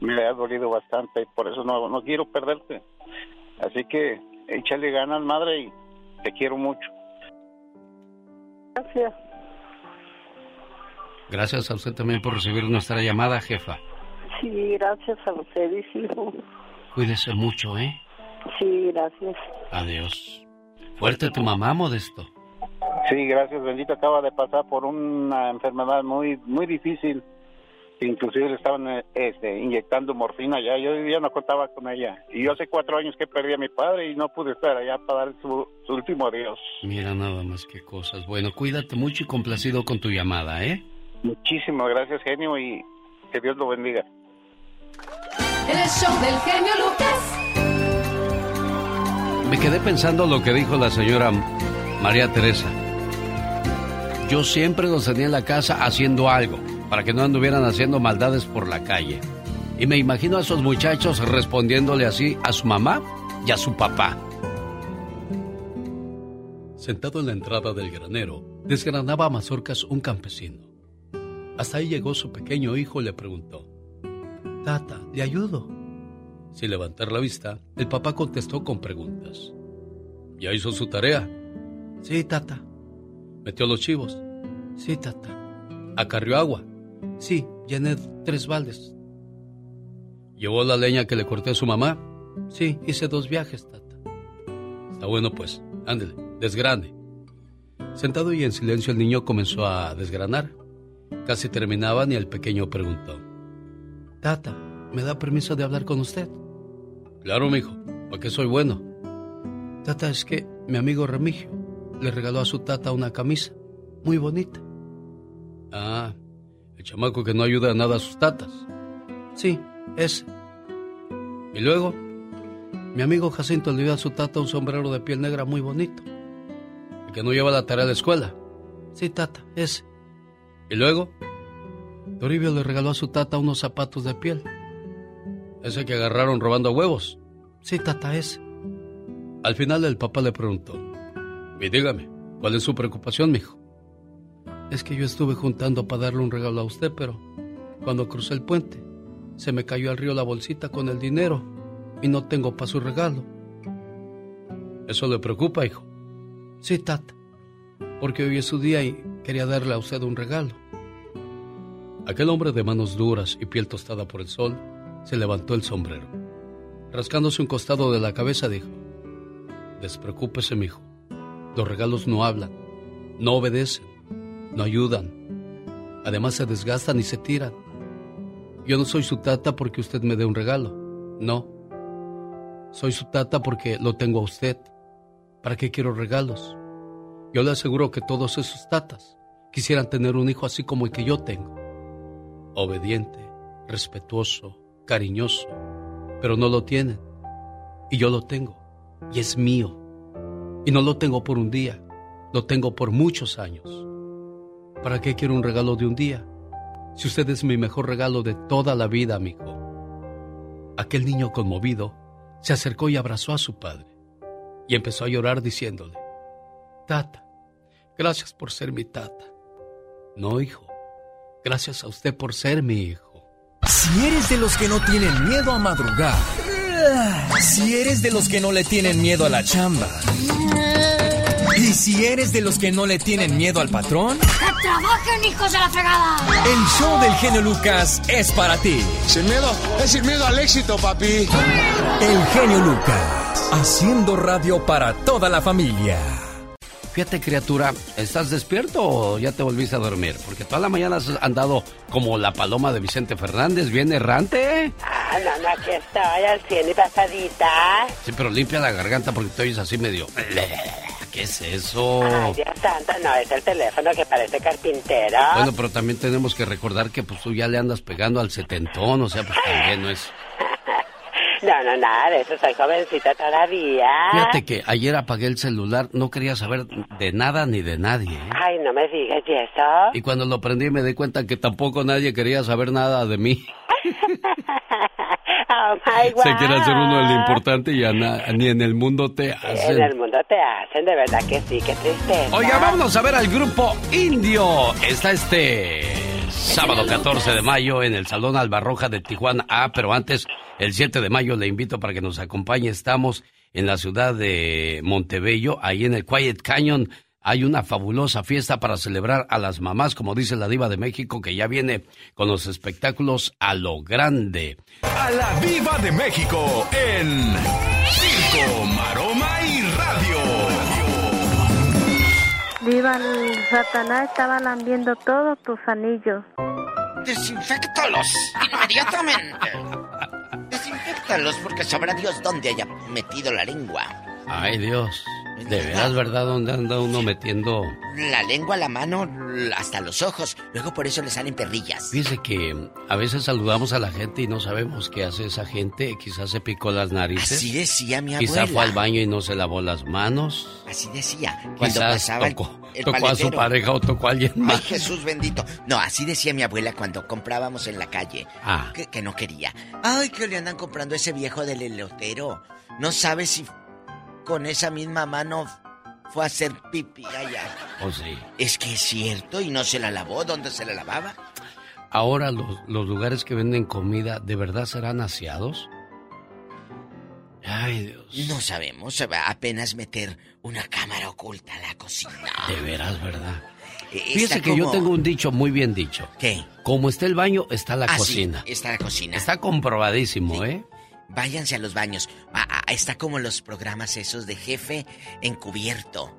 me ha dolido bastante y por eso no, no quiero perderte. Así que échale ganas, madre, y te quiero mucho. Gracias. Gracias a usted también por recibir nuestra llamada, jefa. Sí, gracias a ustedes, hijo. Cuídese mucho, ¿eh? Sí, gracias. Adiós. Fuerte tu mamá, Modesto. Sí, gracias, bendito. Acaba de pasar por una enfermedad muy muy difícil. Inclusive le estaban eh, este, inyectando morfina ya. Yo ya no contaba con ella. Y yo hace cuatro años que perdí a mi padre y no pude estar allá para dar su, su último adiós. Mira nada más que cosas. Bueno, cuídate mucho y complacido con tu llamada, ¿eh? Muchísimas gracias, genio, y que Dios lo bendiga. El show del genio Lucas. Me quedé pensando lo que dijo la señora María Teresa. Yo siempre los tenía en la casa haciendo algo, para que no anduvieran haciendo maldades por la calle. Y me imagino a esos muchachos respondiéndole así a su mamá y a su papá. Sentado en la entrada del granero, desgranaba a mazorcas un campesino. Hasta ahí llegó su pequeño hijo y le preguntó, Tata, ¿le ayudo? Sin levantar la vista, el papá contestó con preguntas. ¿Ya hizo su tarea? Sí, tata. ¿Metió los chivos? Sí, tata. ¿Acarrió agua? Sí, llené tres baldes. ¿Llevó la leña que le corté a su mamá? Sí, hice dos viajes, tata. Está bueno pues, ándele, desgrane. Sentado y en silencio el niño comenzó a desgranar. Casi terminaban y el pequeño preguntó. Tata, ¿me da permiso de hablar con usted? Claro, mijo, ¿para qué soy bueno? Tata, es que mi amigo Remigio le regaló a su tata una camisa muy bonita. Ah, el chamaco que no ayuda a nada a sus tatas. Sí, ese. Y luego, mi amigo Jacinto le dio a su tata un sombrero de piel negra muy bonito. El que no lleva la tarea a la escuela. Sí, tata, ese. Y luego, Toribio le regaló a su tata unos zapatos de piel. Ese que agarraron robando huevos. Sí, tata, ese. Al final el papá le preguntó, y dígame, ¿cuál es su preocupación, mijo? Es que yo estuve juntando para darle un regalo a usted, pero cuando crucé el puente, se me cayó al río la bolsita con el dinero y no tengo para su regalo. ¿Eso le preocupa, hijo? Sí, tata, porque hoy es su día y quería darle a usted un regalo. Aquel hombre de manos duras y piel tostada por el sol se levantó el sombrero. Rascándose un costado de la cabeza dijo, Despreocúpese, mijo. Los regalos no hablan, no obedecen, no ayudan. Además se desgastan y se tiran. Yo no soy su tata porque usted me dé un regalo. No. Soy su tata porque lo tengo a usted. ¿Para qué quiero regalos? Yo le aseguro que todos esos tatas quisieran tener un hijo así como el que yo tengo. Obediente, respetuoso, cariñoso, pero no lo tienen. Y yo lo tengo. Y es mío. Y no lo tengo por un día, lo tengo por muchos años. ¿Para qué quiero un regalo de un día? Si usted es mi mejor regalo de toda la vida, amigo. Aquel niño conmovido se acercó y abrazó a su padre y empezó a llorar diciéndole, Tata, gracias por ser mi tata. No, hijo, gracias a usted por ser mi hijo. Si eres de los que no tienen miedo a madrugar, si eres de los que no le tienen miedo a la chamba, y si eres de los que no le tienen miedo al patrón, ¡Que trabajen, hijos de la fregada! el show del genio Lucas es para ti. Sin miedo, es sin miedo al éxito, papi. El genio Lucas, haciendo radio para toda la familia. Fíjate, criatura, ¿estás despierto o ya te volviste a dormir? Porque toda la mañana has andado como la paloma de Vicente Fernández, bien errante. Ah, no, no, aquí estoy al cien y pasadita. Sí, pero limpia la garganta porque te oyes así medio... ¿Qué es eso? Ay, Dios santo, no, es el teléfono que parece carpintero. Bueno, pero también tenemos que recordar que pues tú ya le andas pegando al setentón, o sea, pues también no es... No, no, nada de eso, soy jovencita todavía. Fíjate que ayer apagué el celular, no quería saber de nada ni de nadie. ¿eh? Ay, no me digas, ¿y eso? Y cuando lo prendí me di cuenta que tampoco nadie quería saber nada de mí. Oh, my Se quiere hacer uno el importante y a na- ni en el mundo te En hacen. el mundo te hacen, de verdad que sí, qué tristeza. Oiga, vámonos a ver al grupo Indio. Está este sábado 14 de mayo en el Salón Albarroja de Tijuana. Ah, pero antes, el 7 de mayo le invito para que nos acompañe. Estamos en la ciudad de Montebello, ahí en el Quiet Canyon. Hay una fabulosa fiesta para celebrar a las mamás, como dice la diva de México, que ya viene con los espectáculos a lo grande. A la Viva de México en Circo, Maroma Viva el Satanás, estaba lambiendo todos tus anillos. Desinfectalos inmediatamente. Desinfectalos porque sabrá Dios dónde haya metido la lengua. Ay, Dios. De veras, ¿verdad? ¿Dónde anda uno metiendo? La lengua, la mano, hasta los ojos. Luego por eso le salen perrillas. Fíjese que a veces saludamos a la gente y no sabemos qué hace esa gente. Quizás se picó las narices. Así decía mi abuela. fue al baño y no se lavó las manos. Así decía. Cuando Quizás pasaba el- tocó, el tocó a su pareja o tocó a alguien Ay, más. Jesús bendito. No, así decía mi abuela cuando comprábamos en la calle. Ah. Que, que no quería. Ay, que le andan comprando ese viejo del elotero. No sabe si con esa misma mano fue a hacer pipí allá. Oh, sí. Es que es cierto y no se la lavó. ¿Dónde se la lavaba? Ahora los, los lugares que venden comida, ¿de verdad serán aseados? Ay, Dios. No sabemos. Se va apenas meter una cámara oculta a la cocina. De veras, ¿verdad? Eh, Fíjese que yo tengo un dicho muy bien dicho. ¿Qué? Como está el baño, está la Ah, sí, cocina. está la cocina. Está comprobadísimo, ¿eh? Váyanse a los baños. Ah, ah, está como los programas esos de jefe encubierto.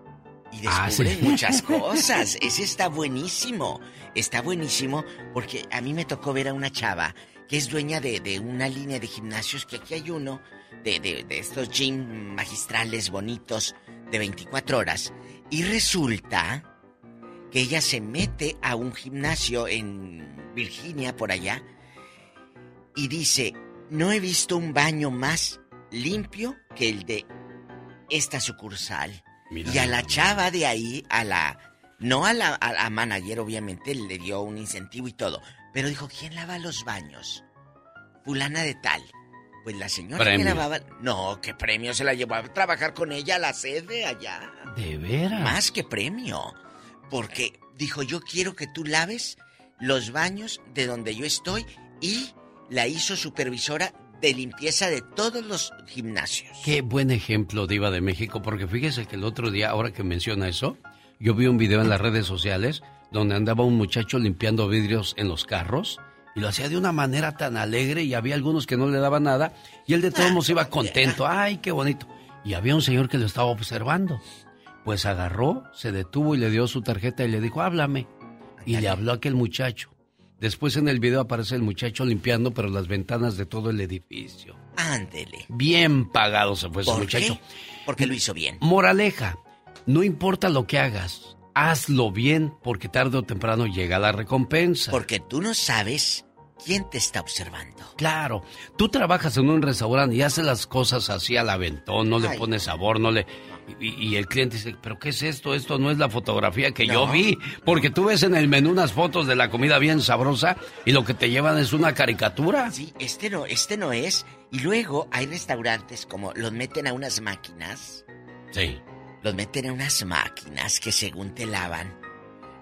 Y Ah, descubren sí. muchas cosas. Ese está buenísimo. Está buenísimo porque a mí me tocó ver a una chava que es dueña de, de una línea de gimnasios, que aquí hay uno, de, de- de estos gym magistrales bonitos de 24 horas. Y resulta que ella se mete a un gimnasio en Virginia, por allá, y dice, no he visto un baño más limpio que el de esta sucursal. Mira y a la chava de ahí, a la... No a la, a la manager, obviamente, le dio un incentivo y todo. Pero dijo, ¿quién lava los baños? Fulana de tal. Pues la señora Premio. que lavaba... No, ¿qué premio? Se la llevó a trabajar con ella a la sede allá. De veras. Más que premio. Porque dijo, yo quiero que tú laves los baños de donde yo estoy y la hizo supervisora de limpieza de todos los gimnasios. Qué buen ejemplo, Diva de México, porque fíjese que el otro día, ahora que menciona eso, yo vi un video en las redes sociales donde andaba un muchacho limpiando vidrios en los carros y lo hacía de una manera tan alegre y había algunos que no le daban nada y él de todos modos iba contento. ¡Ay, qué bonito! Y había un señor que lo estaba observando. Pues agarró, se detuvo y le dio su tarjeta y le dijo, háblame. Y le habló a aquel muchacho. Después en el video aparece el muchacho limpiando, pero las ventanas de todo el edificio. Ándele. Bien pagado se fue ese ¿Por muchacho. qué? Porque lo hizo bien. Moraleja, no importa lo que hagas, hazlo bien porque tarde o temprano llega la recompensa. Porque tú no sabes quién te está observando. Claro, tú trabajas en un restaurante y haces las cosas así al aventón, no le pones sabor, no le... Y, y el cliente dice, pero ¿qué es esto? Esto no es la fotografía que yo vi. Porque tú ves en el menú unas fotos de la comida bien sabrosa y lo que te llevan es una caricatura. Sí, este no, este no es. Y luego hay restaurantes como los meten a unas máquinas. Sí. Los meten a unas máquinas que según te lavan,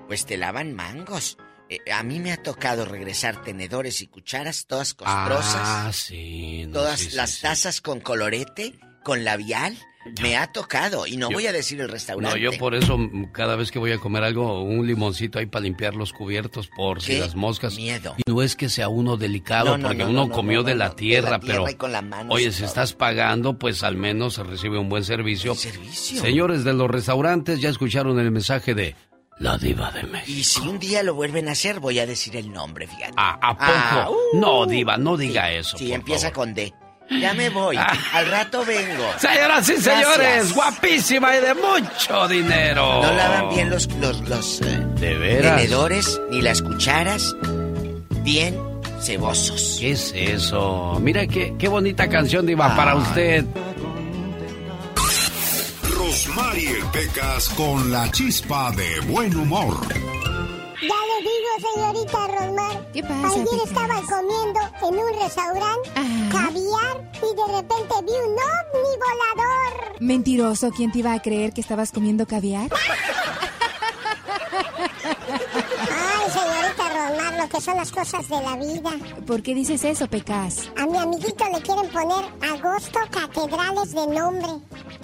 pues te lavan mangos. Eh, a mí me ha tocado regresar tenedores y cucharas todas costrosas. Ah, sí. no, todas sí, sí, las sí. tazas con colorete, con labial. Me ha tocado. Y no Yo- voy a decir el No, restaurante. yo por eso cada vez que voy a comer algo, un limoncito ahí para limpiar los cubiertos por si las moscas. miedo. Y no es que sea uno delicado, No, no, porque no, uno no, no, comió no, de, no, la no, tierra, de la tierra pero con oye, si estás pagando, pues al menos se recibe un buen servicio. servicio. Señores de los restaurantes, ya escucharon el mensaje de la diva de México. Y si un día lo vuelven a hacer, voy a decir el nombre, fíjate. ¿A, a poco? Ah, uh. no, diva, no diga eso. Sí, por empieza favor. con D. Ya me voy. Al rato vengo. Señoras y señores, guapísima y de mucho dinero. No lavan bien los, los, los eh, ¿De veras? tenedores ni las cucharas. Bien cebosos. ¿Qué es eso? Mira qué, qué bonita canción, Diva, para usted. Rosmarie Pecas con la chispa de buen humor. Ya le digo, señorita Rosmar. ¿Qué pasa, Ayer estaba comiendo en un restaurante caviar y de repente vi un ovni volador. Mentiroso, ¿quién te iba a creer que estabas comiendo caviar? Ay, señorita Rosmar, lo que son las cosas de la vida. ¿Por qué dices eso, Pecas? A mi amiguito le quieren poner agosto catedrales de nombre.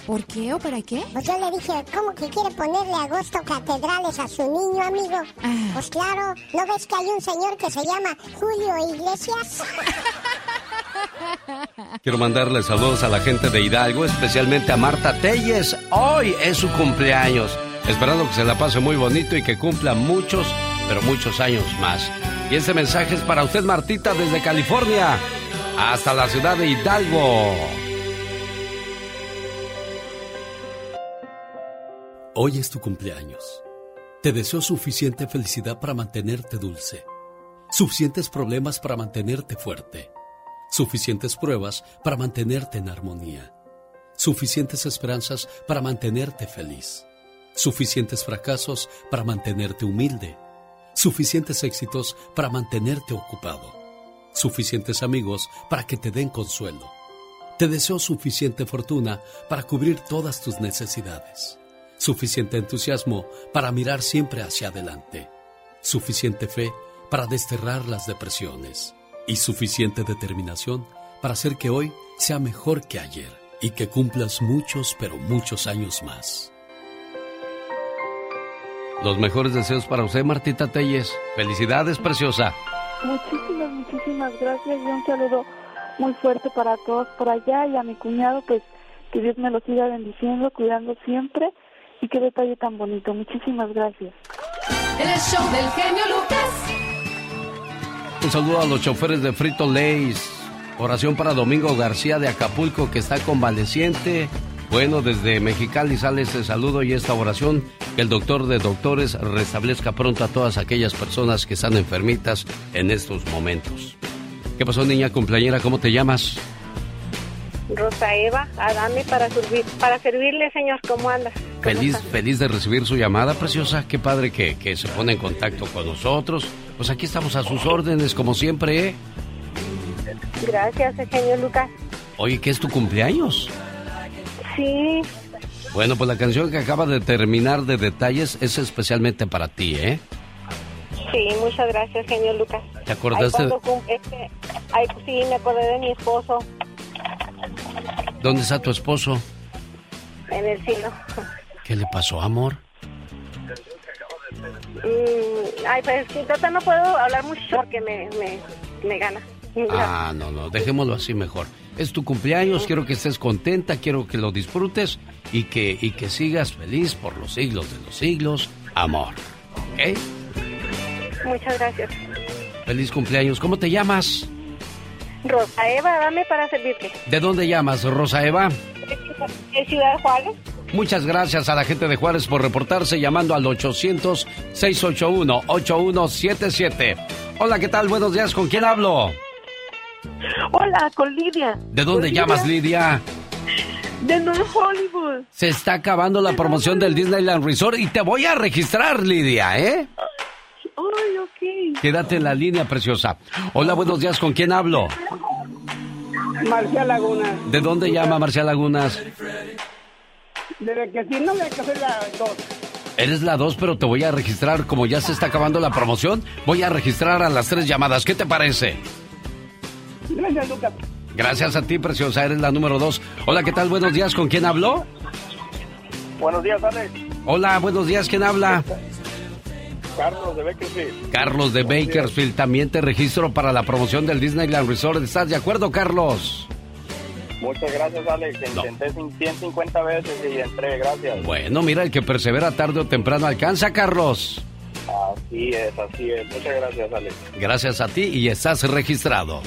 ¿Por qué o para qué? Pues yo le dije, ¿cómo que quiere ponerle agosto catedrales a su niño, amigo? Ah. Pues claro, ¿no ves que hay un señor que se llama Julio Iglesias? Quiero mandarle saludos a la gente de Hidalgo, especialmente a Marta Telles. Hoy es su cumpleaños. Esperando que se la pase muy bonito y que cumpla muchos, pero muchos años más. Y este mensaje es para usted, Martita, desde California hasta la ciudad de Hidalgo. Hoy es tu cumpleaños. Te deseo suficiente felicidad para mantenerte dulce, suficientes problemas para mantenerte fuerte, suficientes pruebas para mantenerte en armonía, suficientes esperanzas para mantenerte feliz, suficientes fracasos para mantenerte humilde, suficientes éxitos para mantenerte ocupado, suficientes amigos para que te den consuelo. Te deseo suficiente fortuna para cubrir todas tus necesidades suficiente entusiasmo para mirar siempre hacia adelante, suficiente fe para desterrar las depresiones y suficiente determinación para hacer que hoy sea mejor que ayer y que cumplas muchos, pero muchos años más. Los mejores deseos para usted, Martita Telles. Felicidades, preciosa. Muchísimas, muchísimas gracias y un saludo muy fuerte para todos por allá y a mi cuñado, pues que Dios me lo siga bendiciendo, cuidando siempre y qué detalle tan bonito. Muchísimas gracias. El show del genio Lucas. Un saludo a los choferes de Frito Lays. Oración para Domingo García de Acapulco, que está convaleciente. Bueno, desde Mexicali sale ese saludo y esta oración. Que el doctor de doctores restablezca pronto a todas aquellas personas que están enfermitas en estos momentos. ¿Qué pasó, niña cumpleañera? ¿Cómo te llamas? Rosa Eva, Adame para, servir, para servirle, señor. ¿Cómo andas? Feliz, feliz de recibir su llamada, preciosa. Qué padre que, que se pone en contacto con nosotros. Pues aquí estamos a sus órdenes, como siempre, ¿eh? Gracias, genio Lucas. Oye, ¿qué es tu cumpleaños? Sí, Bueno, pues la canción que acaba de terminar de detalles es especialmente para ti, ¿eh? sí, muchas gracias, genio Lucas. ¿Te acordaste cuando este, sí, me acordé de mi esposo ¿Dónde está tu esposo? en el cielo. ¿Qué le pasó, amor? Mm, ay, pues ahorita no puedo hablar mucho porque me, me, me gana. Ah, no, no, dejémoslo así mejor. Es tu cumpleaños, quiero que estés contenta, quiero que lo disfrutes y que, y que sigas feliz por los siglos de los siglos, amor. ¿Ok? Muchas gracias. Feliz cumpleaños. ¿Cómo te llamas? Rosa Eva, dame para servirte. ¿De dónde llamas, Rosa Eva? ¿En Ciudad Juárez? Muchas gracias a la gente de Juárez por reportarse llamando al 800-681-8177. Hola, ¿qué tal? Buenos días, ¿con quién hablo? Hola, con Lidia. ¿De dónde llamas, Lidia? De North Hollywood. Se está acabando la promoción del Disneyland Resort y te voy a registrar, Lidia, ¿eh? Ay, ok. Quédate en la línea, preciosa. Hola, buenos días, ¿con quién hablo? Marcial Laguna. ¿De dónde llama Marcial Lagunas? Desde que si no me hacer la dos. Eres la 2, pero te voy a registrar. Como ya se está acabando la promoción, voy a registrar a las tres llamadas. ¿Qué te parece? Gracias, Lucas. Gracias a ti, preciosa. Eres la número 2. Hola, ¿qué tal? Buenos días. ¿Con quién habló? Buenos días, Alex. Hola, buenos días. ¿Quién habla? Carlos de Bakersfield. Carlos de Bakersfield. También te registro para la promoción del Disneyland Resort. ¿Estás de acuerdo, Carlos? Muchas gracias, Alex. Intenté 150 veces y entré, gracias. Bueno, mira, el que persevera tarde o temprano alcanza, Carlos. Así es, así es. Muchas gracias, Alex. Gracias a ti y estás registrado.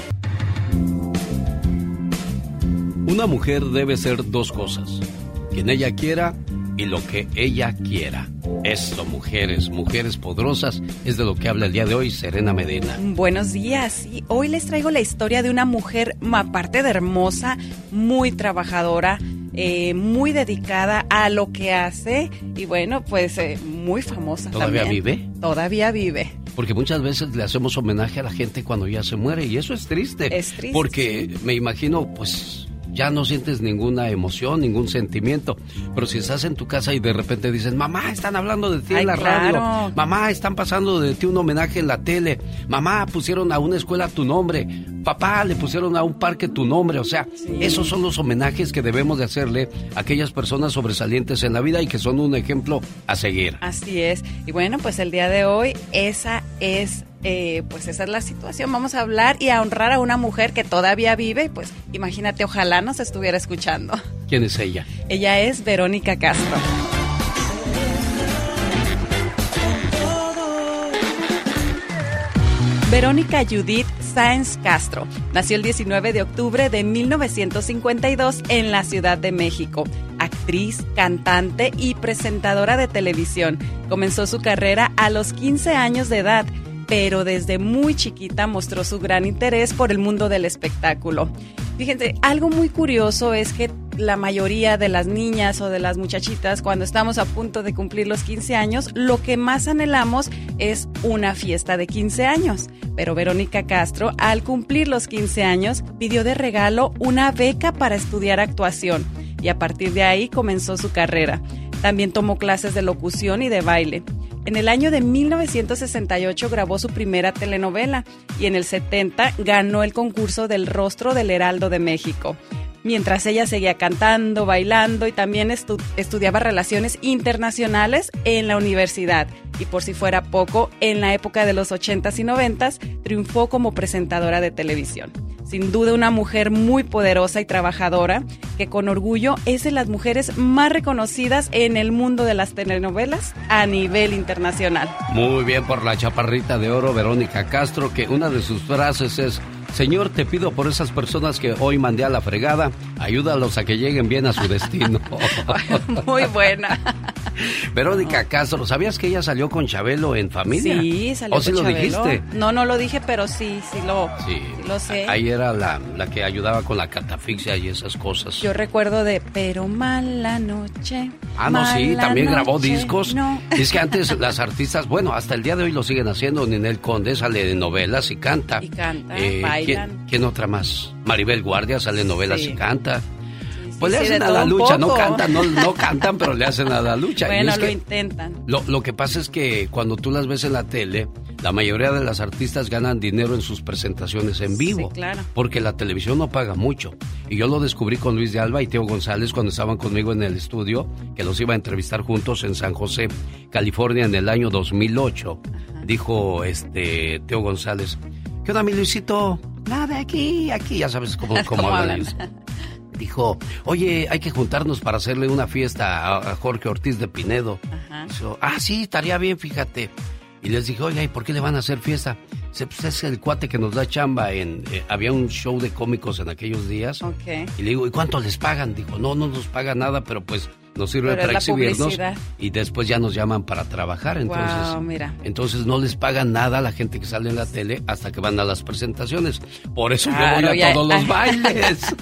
Una mujer debe ser dos cosas, quien ella quiera y lo que ella quiera. Esto, mujeres, mujeres poderosas, es de lo que habla el día de hoy Serena Medina. Buenos días. Y hoy les traigo la historia de una mujer, aparte de hermosa, muy trabajadora, eh, muy dedicada a lo que hace y bueno, pues eh, muy famosa. ¿Todavía también. vive? Todavía vive. Porque muchas veces le hacemos homenaje a la gente cuando ya se muere y eso es triste. Es triste, Porque me imagino, pues ya no sientes ninguna emoción, ningún sentimiento. Pero si estás en tu casa y de repente dicen, mamá, están hablando de ti Ay, en la claro. radio, mamá, están pasando de ti un homenaje en la tele, mamá, pusieron a una escuela tu nombre, papá, le pusieron a un parque tu nombre. O sea, esos son los homenajes que debemos de hacerle a aquellas personas sobresalientes en la vida y que son un ejemplo a seguir. Así es. Y bueno, pues el día de hoy esa es, eh, pues esa es la situación. Vamos a hablar y a honrar a una mujer que todavía vive. Pues imagínate, ojalá nos estuviera escuchando. ¿Quién es ella? Ella es Verónica Castro. Verónica Judith Sáenz Castro nació el 19 de octubre de 1952 en la Ciudad de México. Actriz, cantante y presentadora de televisión. Comenzó su carrera a los 15 años de edad, pero desde muy chiquita mostró su gran interés por el mundo del espectáculo. Fíjense, algo muy curioso es que la mayoría de las niñas o de las muchachitas, cuando estamos a punto de cumplir los 15 años, lo que más anhelamos es una fiesta de 15 años. Pero Verónica Castro, al cumplir los 15 años, pidió de regalo una beca para estudiar actuación y a partir de ahí comenzó su carrera. También tomó clases de locución y de baile. En el año de 1968 grabó su primera telenovela y en el 70 ganó el concurso del rostro del Heraldo de México. Mientras ella seguía cantando, bailando y también estu- estudiaba relaciones internacionales en la universidad. Y por si fuera poco, en la época de los 80s y 90s triunfó como presentadora de televisión. Sin duda una mujer muy poderosa y trabajadora, que con orgullo es de las mujeres más reconocidas en el mundo de las telenovelas a nivel internacional. Muy bien por la chaparrita de oro Verónica Castro, que una de sus frases es, Señor, te pido por esas personas que hoy mandé a la fregada, ayúdalos a que lleguen bien a su destino. Muy buena. Verónica Castro, ¿sabías que ella salió con Chabelo en familia? Sí, salió ¿O sí con lo Chabelo. dijiste? No, no lo dije, pero sí, sí lo, Sí. lo sé. Ahí era la, la que ayudaba con la catafixia y esas cosas. Yo recuerdo de Pero mala noche. Ah, no, sí, también grabó noche". discos. No. Es que antes las artistas, bueno, hasta el día de hoy lo siguen haciendo. Ninel Conde sale de novelas y canta. Y canta, Eh, bailan. ¿quién, quién otra más? Maribel Guardia sale en novelas Sí. y canta. Pues le sí, hacen a la lucha, no cantan, no, no cantan, pero le hacen a la lucha. Bueno, lo que intentan. lo, lo que pasa es que cuando tú las ves en la tele, la mayoría de las artistas ganan dinero en sus presentaciones en vivo. claro. Porque la televisión no paga mucho. Y yo lo descubrí con Luis de Alba y Teo González cuando estaban conmigo en el estudio, que los iba a entrevistar juntos en San José, California, en el año 2008. Dijo este Teo González, ¿qué onda, mi Luisito? Nada, aquí, aquí, ya sabes cómo, cómo ¿Cómo hablan. Dijo, oye, hay que juntarnos para hacerle una fiesta a, a Jorge Ortiz de Pinedo. Dijo, ah, sí, estaría bien, fíjate. Y les dije, oye, ¿y por qué le van a hacer fiesta? Dice, pues es el cuate que nos da chamba en... eh, había un show de cómicos en aquellos días. Ok. Y le digo, ¿y cuánto les pagan? Dijo, no, no nos pagan nada, pero pues nos sirve Pero para exhibirnos. Y después ya nos llaman para trabajar. Entonces, Guau, mira. entonces no les pagan nada a la gente que sale en la tele hasta que van a las presentaciones. Por eso Claro, yo voy ya- a todos los bailes.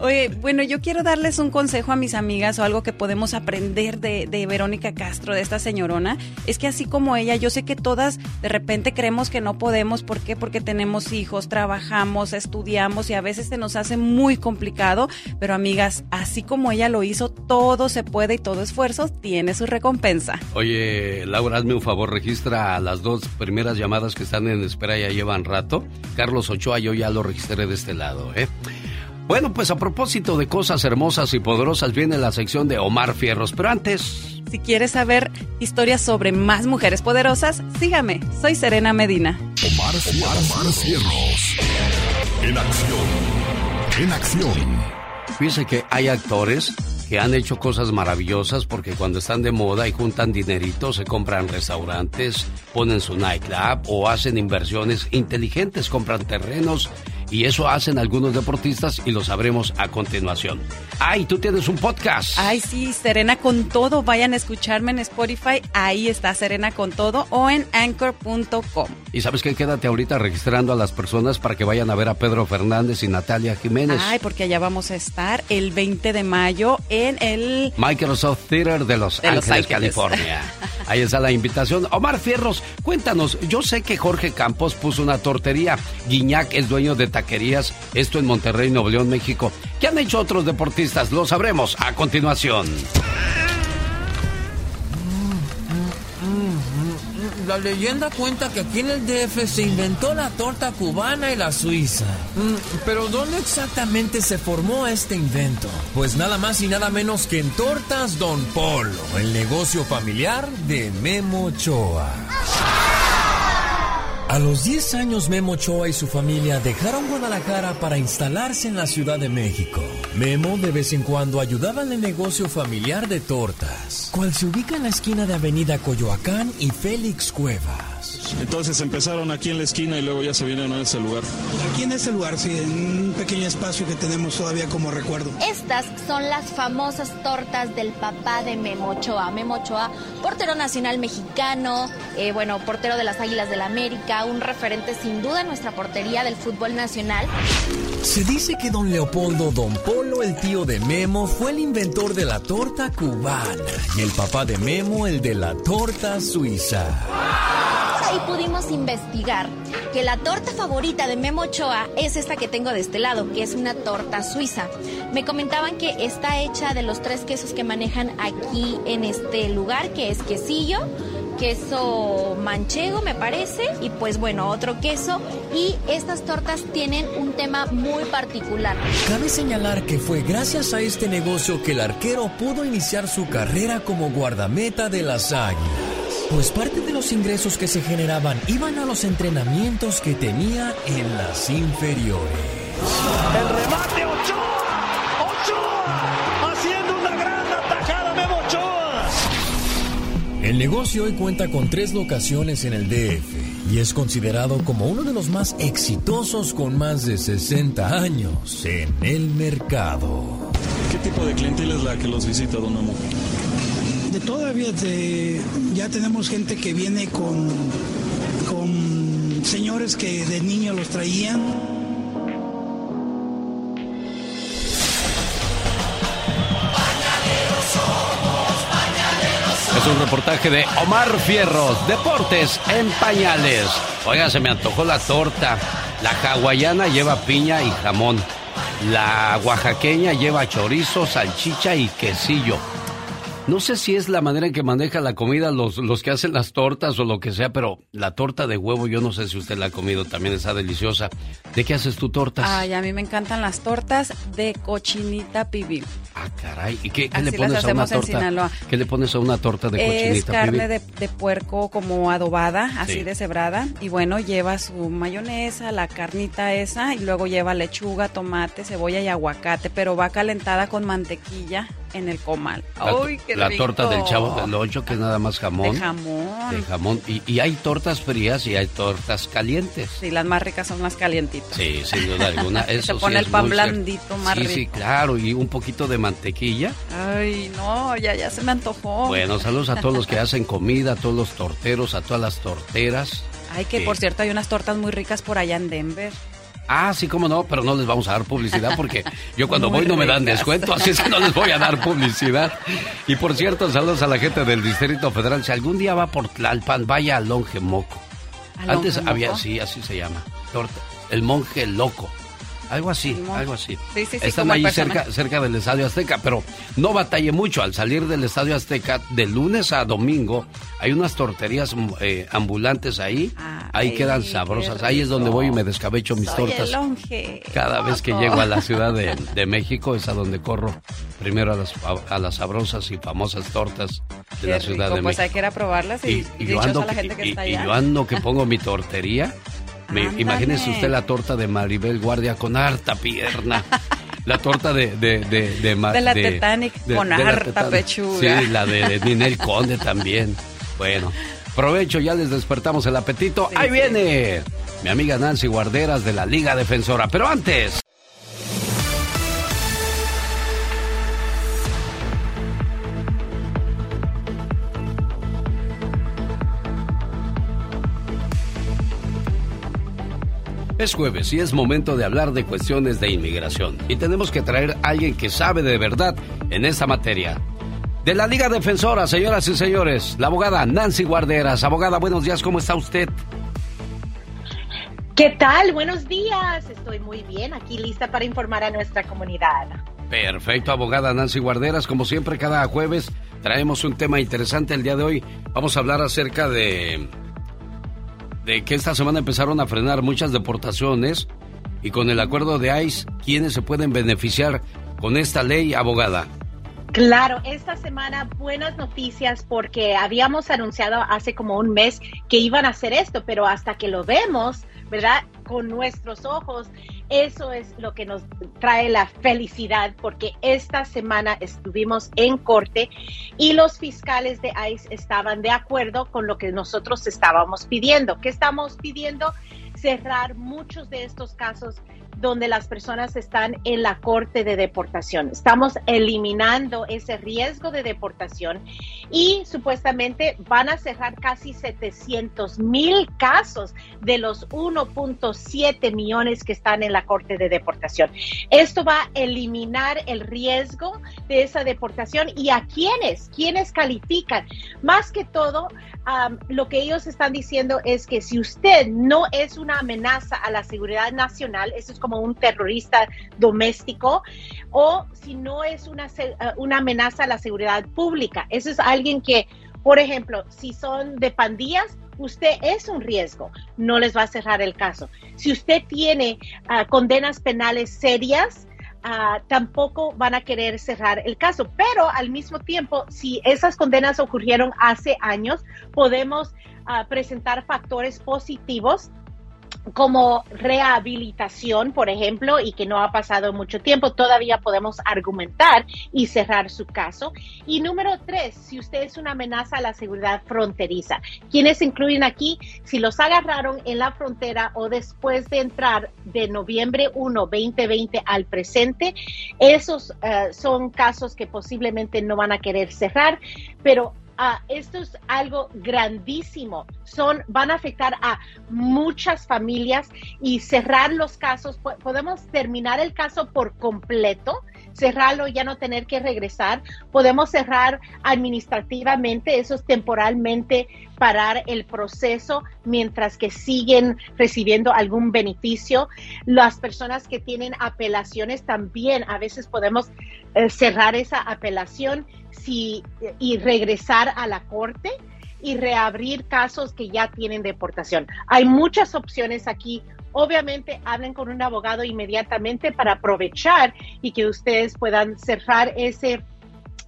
Oye, bueno, yo quiero darles un consejo a mis amigas o algo que podemos aprender de, de Verónica Castro, de esta señorona. Es que así como ella, yo sé que todas de repente creemos que no podemos. ¿Por qué? Porque tenemos hijos, trabajamos, estudiamos y a veces se nos hace muy complicado. Pero amigas, así como ella lo hizo, todo se puede y todo esfuerzo tiene su recompensa. Oye, Laura, hazme un favor, registra a las dos primeras llamadas que están en espera, ya llevan rato. Carlos Ochoa, yo ya lo registré de este lado, ¿eh? Bueno, pues a propósito de cosas hermosas y poderosas, viene la sección de Omar Fierros, pero antes... Si quieres saber historias sobre más mujeres poderosas, sígame. Soy Serena Medina. Omar, Omar Cierros. En acción. En acción. Fíjese que hay actores que han hecho cosas maravillosas porque cuando están de moda y juntan dinerito, se compran restaurantes, ponen su nightclub o hacen inversiones inteligentes, compran terrenos Y eso hacen algunos deportistas y lo sabremos a continuación. Ay, tú tienes un podcast. Ay, sí, Serena con todo. Vayan a escucharme en Spotify. Ahí está Serena con todo o en anchor.com. Y sabes qué, quédate ahorita registrando a las personas para que vayan a ver a Pedro Fernández y Natalia Jiménez. Ay, porque allá vamos a estar el 20 de mayo en el Microsoft Theater de Los, De Los Ángeles, Ángeles. California. Ahí está la invitación. Omar Fierros, cuéntanos, yo sé que Jorge Campos puso una tortería. Guiñac es dueño de esto en Monterrey, Nuevo León, México. ¿Qué han hecho otros deportistas? Lo sabremos a continuación. La leyenda cuenta que aquí en el DF se inventó la torta cubana y la suiza. Mm, Pero ¿dónde exactamente se formó este invento? Pues nada más y nada menos que en Tortas Don Polo, el negocio familiar de Memo Ochoa. A los 10 años Memo Ochoa y su familia dejaron Guadalajara para instalarse en la Ciudad de México. Memo de vez en cuando ayudaba en el negocio familiar de tortas, cual se ubica en la esquina de Avenida Coyoacán y Félix Cuevas. Entonces empezaron aquí en la esquina y luego ya se vinieron a ese lugar. Aquí en ese lugar, sí, en un pequeño espacio que tenemos todavía como recuerdo. Estas son las famosas tortas del papá de Memo Ochoa. Memo Ochoa, portero nacional mexicano, eh, bueno, portero de las Águilas del América, un referente sin duda en nuestra portería del fútbol nacional. Se dice que don Leopoldo Don Polo, el tío de Memo, fue el inventor de la torta cubana y el papá de Memo el de la torta suiza. Pudimos investigar que la torta favorita de Memo Ochoa es esta que tengo de este lado, que es una torta suiza. Me comentaban que está hecha de los tres quesos que manejan aquí en este lugar, que es quesillo, queso manchego me parece, y pues bueno, otro queso. Y estas tortas tienen un tema muy particular. Cabe señalar que fue gracias a este negocio que el arquero pudo iniciar su carrera como guardameta de las águilas. Pues parte de los ingresos que se generaban iban a los entrenamientos que tenía en las inferiores. El remate Ochoa. Ochoa. Haciendo una gran atacada Memo Ochoa. El negocio hoy cuenta con tres locaciones en el DF y es considerado como uno de los más exitosos con más de 60 años en el mercado. ¿Qué tipo de clientela es la que los visita, don Memo? Todavía ya tenemos gente que viene con, señores que de niños los traían. Es un reportaje de Omar Fierros, Deportes en Pañales. Oiga, se me antojó la torta. La hawaiana lleva piña y jamón. La oaxaqueña lleva chorizo, salchicha y quesillo. No sé si es la manera en que maneja la comida los, los que hacen las tortas o lo que sea, pero la torta de huevo, yo no sé si usted la ha comido, también está deliciosa. ¿De qué haces tu tortas? Ay, a mí me encantan las tortas de cochinita pibil. Ah, caray. ¿Y qué, qué Así le pones a una torta? ¿Qué le pones a una torta de cochinita? Es carne de, de puerco como adobada, así Sí. deshebrada. Y bueno, lleva su mayonesa, la carnita esa, y luego lleva lechuga, tomate, cebolla y aguacate, pero va calentada con mantequilla en el comal. La, ¡Uy, qué la rico! torta del chavo del ocho, que es nada más jamón. De jamón. De jamón. Y, y hay tortas frías y hay tortas calientes. Sí, las más ricas son las calientitas. Sí, sin duda alguna. Eso Se sí pone es el pan muy cierto. blandito más sí, rico. Sí, claro. Y un poquito de mantequilla. Ay, no, ya, ya se me antojó. Bueno, saludos a todos los que hacen comida, a todos los torteros, a todas las torteras. Ay, que Sí. por cierto hay unas tortas muy ricas por allá en Denver. Ah, sí, cómo no, pero no les vamos a dar publicidad porque yo cuando Muy voy no me dan ricas. descuento, así es que no les voy a dar publicidad. Y por cierto, saludos a la gente del Distrito Federal. Si algún día va por Tlalpan, vaya al Longe Moco. ¿Al Antes había, Moco? sí, así se llama, el monje loco. Algo así, algo así. Sí, sí, sí, Están ahí cerca, cerca del Estadio Azteca, pero no batalle mucho. Al salir del Estadio Azteca, de lunes a domingo, hay unas torterías mm, eh, ambulantes ahí. Ahí quedan sabrosas. Ahí es donde voy y me descabecho mis Soy tortas. Cada vez que llego a la Ciudad de, de México es a donde corro primero a las, a, a las sabrosas y famosas tortas de Qué la Ciudad rico, de Pues hay México. que ir a probarlas y, Y, y y yo ando, la gente que y- está y allá. yo ando que pongo mi tortería. Me- imagínese usted la torta de Maribel Guardia con harta pierna. La torta de... De, de, de, De la Titanic con harta pechuga. Sí, la de, de Ninel Conde también. Bueno, provecho, ya les despertamos el apetito. ¡Ahí viene! mi amiga Nancy Guarderas de la Liga Defensora. Pero antes... Es jueves y es momento de hablar de cuestiones de inmigración. Y tenemos que traer a alguien que sabe de verdad en esta materia. De la Liga Defensora, señoras y señores, la abogada Nancy Guarderas. Abogada, buenos días, ¿cómo está usted? ¿Qué tal? Buenos días. Estoy muy bien, aquí lista para informar a nuestra comunidad. Perfecto, abogada Nancy Guarderas. Como siempre, cada jueves traemos un tema interesante. El día de hoy vamos a hablar acerca de de que esta semana empezaron a frenar muchas deportaciones y con el acuerdo de ICE, ¿quiénes se pueden beneficiar con esta ley, abogada? Claro, esta semana buenas noticias porque habíamos anunciado hace como un mes que iban a hacer esto, pero hasta que lo vemos, ¿verdad? Con nuestros ojos, eso es lo que nos trae la felicidad porque esta semana estuvimos en corte y los fiscales de ICE estaban de acuerdo con lo que nosotros estábamos pidiendo. ¿Qué estamos pidiendo? Cerrar muchos de estos casos donde las personas están en la corte de deportación. Estamos eliminando ese riesgo de deportación y supuestamente van a cerrar casi 700 mil casos de los 1.7 millones que están en la corte de deportación. Esto va a eliminar el riesgo de esa deportación y a quienes, quienes califican. Más que todo, lo que ellos están diciendo es que si usted no es una amenaza a la seguridad nacional, eso es como un terrorista doméstico, o si no es una, eh, una amenaza a la seguridad pública, eso es alguien que, por ejemplo, si son de pandillas, usted es un riesgo, no les va a cerrar el caso. Si usted tiene ah, condenas penales serias, Ah, tampoco van a querer cerrar el caso. Pero al mismo tiempo, si esas condenas ocurrieron hace años, podemos ah, presentar factores positivos como rehabilitación, por ejemplo, y que no ha pasado mucho tiempo, todavía podemos argumentar y cerrar su caso. Y número tres, si usted es una amenaza a la seguridad fronteriza, quienes incluyen aquí, si los agarraron en la frontera o después de entrar de noviembre 1, 2020 al presente, esos eh, son casos que posiblemente no van a querer cerrar, pero Ah, esto es algo grandísimo. Son, van a afectar a muchas familias y cerrar los casos. Podemos terminar el caso por completo, cerrarlo, ya no tener que regresar. Podemos cerrar administrativamente, eso es temporalmente parar el proceso mientras que siguen recibiendo algún beneficio. Las personas que tienen apelaciones también, a veces podemos eh, cerrar esa apelación y regresar a la corte y reabrir casos que ya tienen deportación. Hay muchas opciones aquí. Obviamente, hablen con un abogado inmediatamente para aprovechar y que ustedes puedan cerrar ese,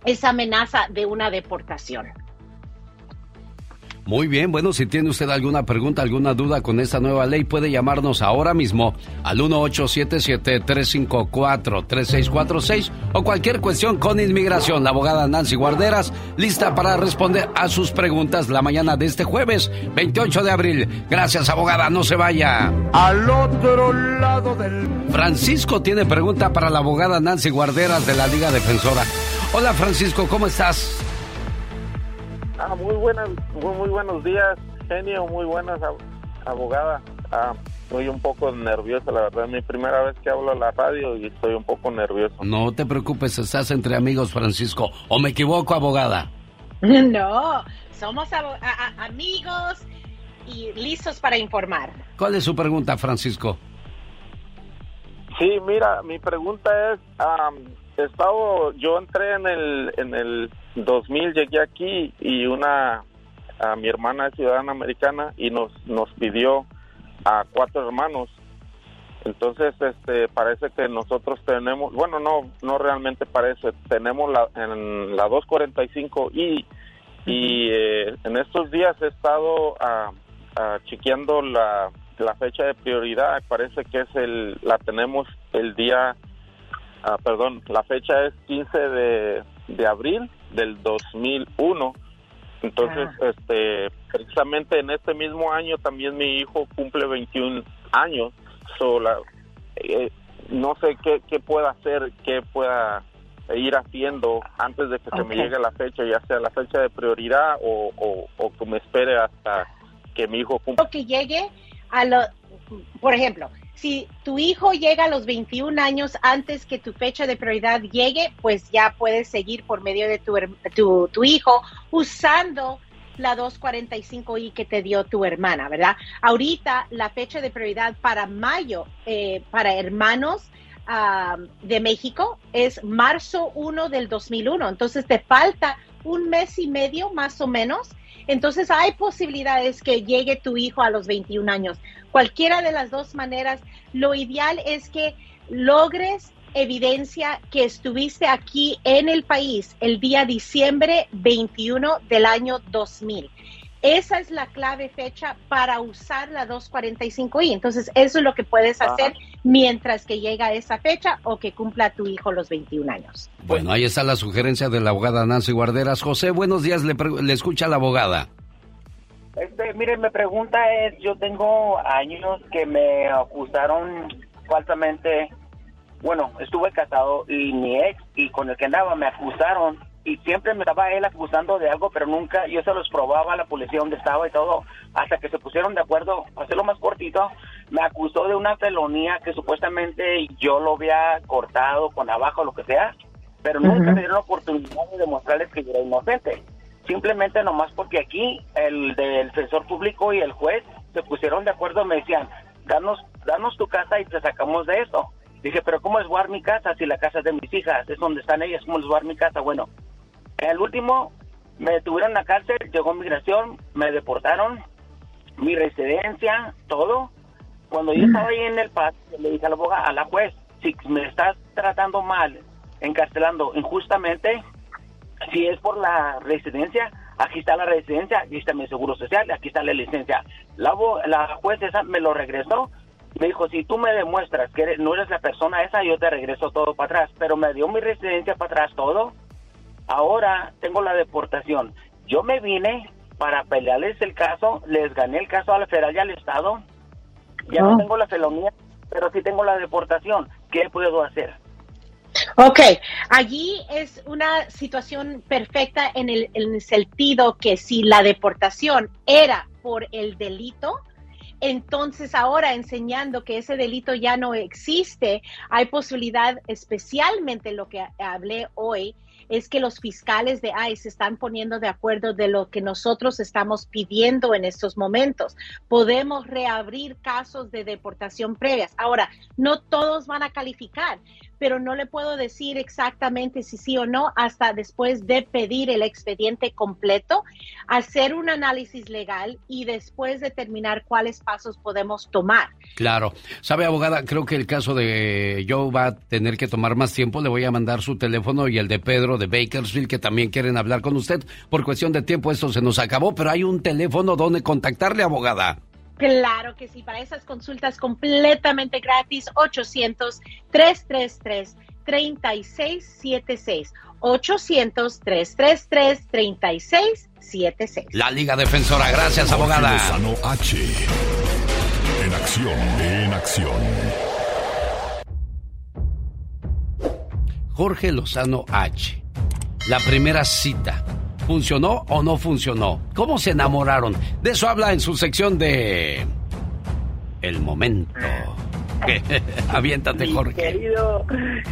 esa amenaza de una deportación. Muy bien, bueno, si tiene usted alguna pregunta, alguna duda con esta nueva ley, puede llamarnos ahora mismo al 1877-354-3646 o cualquier cuestión con inmigración. La abogada Nancy Guarderas, lista para responder a sus preguntas la mañana de este jueves, 28 de abril. Gracias, abogada, no se vaya. Al otro lado del... Francisco tiene pregunta para la abogada Nancy Guarderas de la Liga Defensora. Hola, Francisco, ¿cómo estás? Ah, muy buenas, muy, buenos días, genio, muy buenas, abogada. Ah, estoy un poco nervioso, la verdad, es mi primera vez que hablo a la radio y estoy un poco nervioso. No te preocupes, estás entre amigos, Francisco. ¿O me equivoco, abogada? No, somos amigos y listos para informar. ¿Cuál es su pregunta, Francisco? Sí, mira, mi pregunta es, estado, yo entré en el, en el 2000, llegué aquí y una, a mi hermana es ciudadana americana y nos, nos pidió a cuatro hermanos. Entonces, este, parece que nosotros tenemos, bueno, no, no realmente parece, tenemos la, en la 245 y, y eh, en estos días he estado a, chequeando la, la fecha de prioridad, parece que es el, la tenemos el día Ah, perdón, la fecha es 15 de, abril del 2001 Entonces, Ah. este, precisamente en este mismo año también mi hijo cumple 21 años. So, la- eh, no sé qué, qué pueda hacer, qué pueda ir haciendo antes de que se me llegue la fecha, ya sea la fecha de prioridad o, o, o que me espere hasta que mi hijo cumpla. que llegue a lo, por ejemplo, si tu hijo llega a los 21 años antes que tu fecha de prioridad llegue, pues ya puedes seguir por medio de tu, tu hijo usando la 245i que te dio tu hermana, ¿verdad? Ahorita la fecha de prioridad para mayo eh, para hermanos ah, de México es marzo 1 del 2001, entonces te falta un mes y medio más o menos entonces hay posibilidades que llegue tu hijo a los 21 años. Cualquiera de las dos maneras, lo ideal es que logres evidencia que estuviste aquí en el país el día diciembre 21 del año 2000. Esa es la clave fecha para usar la 245i. Entonces, eso es lo que puedes hacer mientras que llega esa fecha o que cumpla tu hijo los 21 años. Bueno, ahí está la sugerencia de la abogada Nancy Guarderas. José, buenos días, le, pre- le escucha la abogada. Este, mire, mi pregunta es, yo tengo años que me acusaron falsamente, bueno, estuve casado y mi ex y con el que andaba me acusaron y siempre me estaba él acusando de algo, pero nunca yo se los probaba a la policía donde estaba y todo, hasta que se pusieron de acuerdo, para hacerlo más cortito, me acusó de una felonía que supuestamente yo lo había cortado con abajo, lo que sea, pero nunca me dieron la oportunidad de demostrarles que yo era inocente. Simplemente nomás porque aquí el del defensor público y el juez se pusieron de acuerdo, me decían, danos, danos tu casa y te sacamos de esto. Dije, pero ¿cómo es guardar mi casa si la casa es de mis hijas? Es donde están ellas, ¿cómo es guardar mi casa? Bueno, el último me detuvieron en la cárcel, llegó migración, me deportaron, mi residencia, todo. Cuando yo estaba ahí en el paso, le dije a la a la juez, si me estás tratando mal, encarcelando injustamente, si es por la residencia, aquí está la residencia, aquí está mi seguro social, aquí está la licencia. La, la juez esa me lo regresó, me dijo, si tú me demuestras que eres- no eres la persona esa, yo te regreso todo para atrás, pero me dio mi residencia para atrás todo. Ahora tengo la deportación. Yo me vine para pelearles el caso, les gané el caso a la federal y al estado. Ya no Ah. tengo la felonía, pero sí tengo la deportación. ¿Qué puedo hacer? Ok, allí es una situación perfecta en el, en el sentido que si la deportación era por el delito, entonces ahora enseñando que ese delito ya no existe, hay posibilidad, especialmente lo que hablé hoy, es que los fiscales de ICE se están poniendo de acuerdo de lo que nosotros estamos pidiendo en estos momentos. Podemos reabrir casos de deportación previas. Ahora, no todos van a calificar, pero no le puedo decir exactamente si sí o no hasta después de pedir el expediente completo, hacer un análisis legal y después determinar cuáles pasos podemos tomar. Claro. Sabe, abogada, creo que el caso de Joe va a tener que tomar más tiempo. Le voy a mandar su teléfono y el de Pedro de Bakersfield, que también quieren hablar con usted. Por cuestión de tiempo, esto se nos acabó, pero hay un teléfono donde contactarle, abogada. Claro que sí, para esas consultas completamente gratis, 800-333-3676. 800-333-3676. La Liga Defensora. Gracias, Jorge abogada. Lozano H. En acción, en acción. Jorge Lozano H. La primera cita. ¿Funcionó o no funcionó? ¿Cómo se enamoraron? De eso habla en su sección de... El momento. Aviéntate, Mi Jorge. Querido,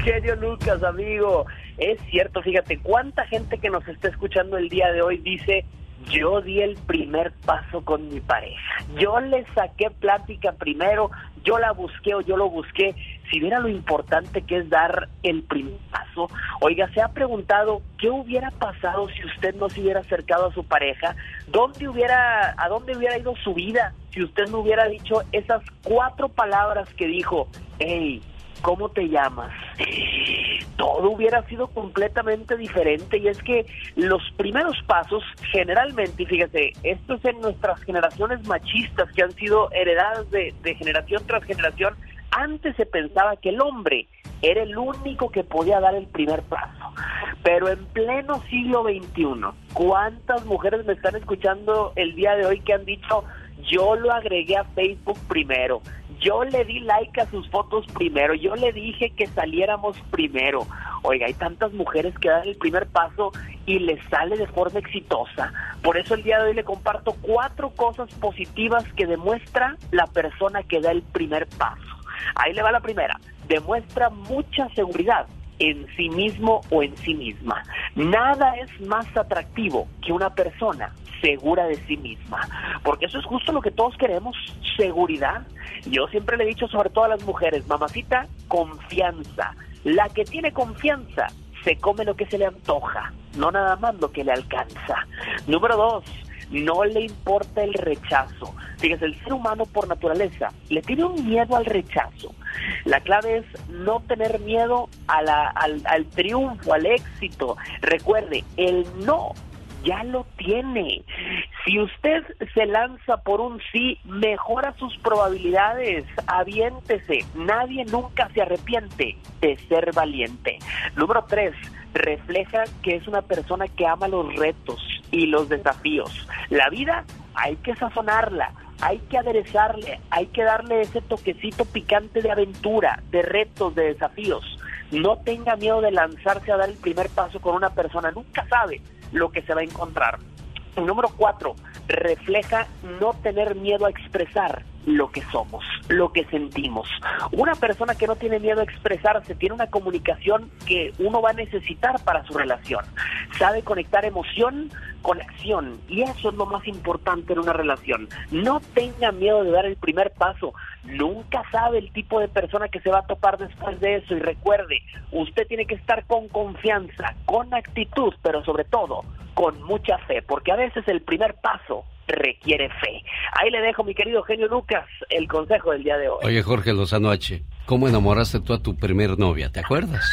querido Lucas, amigo, es cierto, fíjate, cuánta gente que nos está escuchando el día de hoy dice, yo di el primer paso con mi pareja, yo le saqué plática primero, yo la busqué o yo lo busqué, si viera lo importante que es dar el primer paso, oiga, se ha preguntado qué hubiera pasado si usted no se hubiera acercado a su pareja, dónde hubiera, a dónde hubiera ido su vida si usted no hubiera dicho esas cuatro palabras que dijo, hey, ¿cómo te llamas? Todo hubiera sido completamente diferente y es que los primeros pasos generalmente, y fíjese, esto es en nuestras generaciones machistas que han sido heredadas de generación tras generación, antes se pensaba que el hombre era el único que podía dar el primer paso. Pero en pleno siglo XXI, ¿cuántas mujeres me están escuchando el día de hoy que han dicho, yo lo agregué a Facebook primero, yo le di like a sus fotos primero, yo le dije que saliéramos primero. Oiga, hay tantas mujeres que dan el primer paso y les sale de forma exitosa. Por eso el día de hoy le comparto cuatro cosas positivas que demuestra la persona que da el primer paso. Ahí le va la primera. Demuestra mucha seguridad en sí mismo o en sí misma. Nada es más atractivo que una persona segura de sí misma, porque eso es justo lo que todos queremos, seguridad. Yo siempre le he dicho sobre todo a las mujeres, mamacita, confianza. La que tiene confianza se come lo que se le antoja, no nada más lo que le alcanza. Número dos, no le importa el rechazo. Fíjese, el ser humano por naturaleza le tiene un miedo al rechazo. La clave es no tener miedo al, al triunfo, al éxito. Recuerde, el no ya lo tiene. Si usted se lanza por un sí, mejora sus probabilidades, aviéntese. Nadie nunca se arrepiente de ser valiente. Número tres, refleja que es una persona que ama los retos y los desafíos. La vida hay que sazonarla, hay que aderezarle, hay que darle ese toquecito picante de aventura, de retos, de desafíos. No tenga miedo de lanzarse a dar el primer paso con una persona, nunca sabe lo que se va a encontrar. Número cuatro, refleja no tener miedo a expresar lo que somos, lo que sentimos. Una persona que no tiene miedo a expresarse tiene una comunicación que uno va a necesitar para su relación. Sabe conectar emoción con acción y eso es lo más importante en una relación. No tenga miedo de dar el primer paso. Nunca sabe el tipo de persona que se va a topar después de eso y recuerde, usted tiene que estar con confianza, con actitud, pero sobre todo con mucha fe, porque a veces el primer paso requiere fe. Ahí le dejo, mi querido genio Lucas, el consejo del día de hoy. Oye, Jorge Lozano H, ¿cómo enamoraste tú a tu primer novia? ¿Te acuerdas?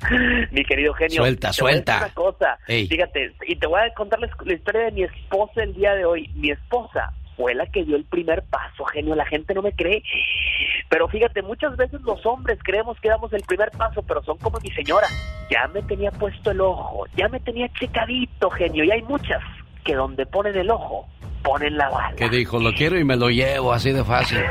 Mi querido genio. Suelta, te voy a decir suelta. Una cosa, Ey. fíjate, y te voy a contar la, la historia de mi esposa el día de hoy. Mi esposa fue la que dio el primer paso, genio. La gente no me cree. Pero fíjate, muchas veces los hombres creemos que damos el primer paso, pero son como mi señora. Ya me tenía puesto el ojo, ya me tenía checadito, genio. Y hay muchas que donde ponen el ojo, ponen la bala. Que dijo, lo quiero y me lo llevo, así de fácil.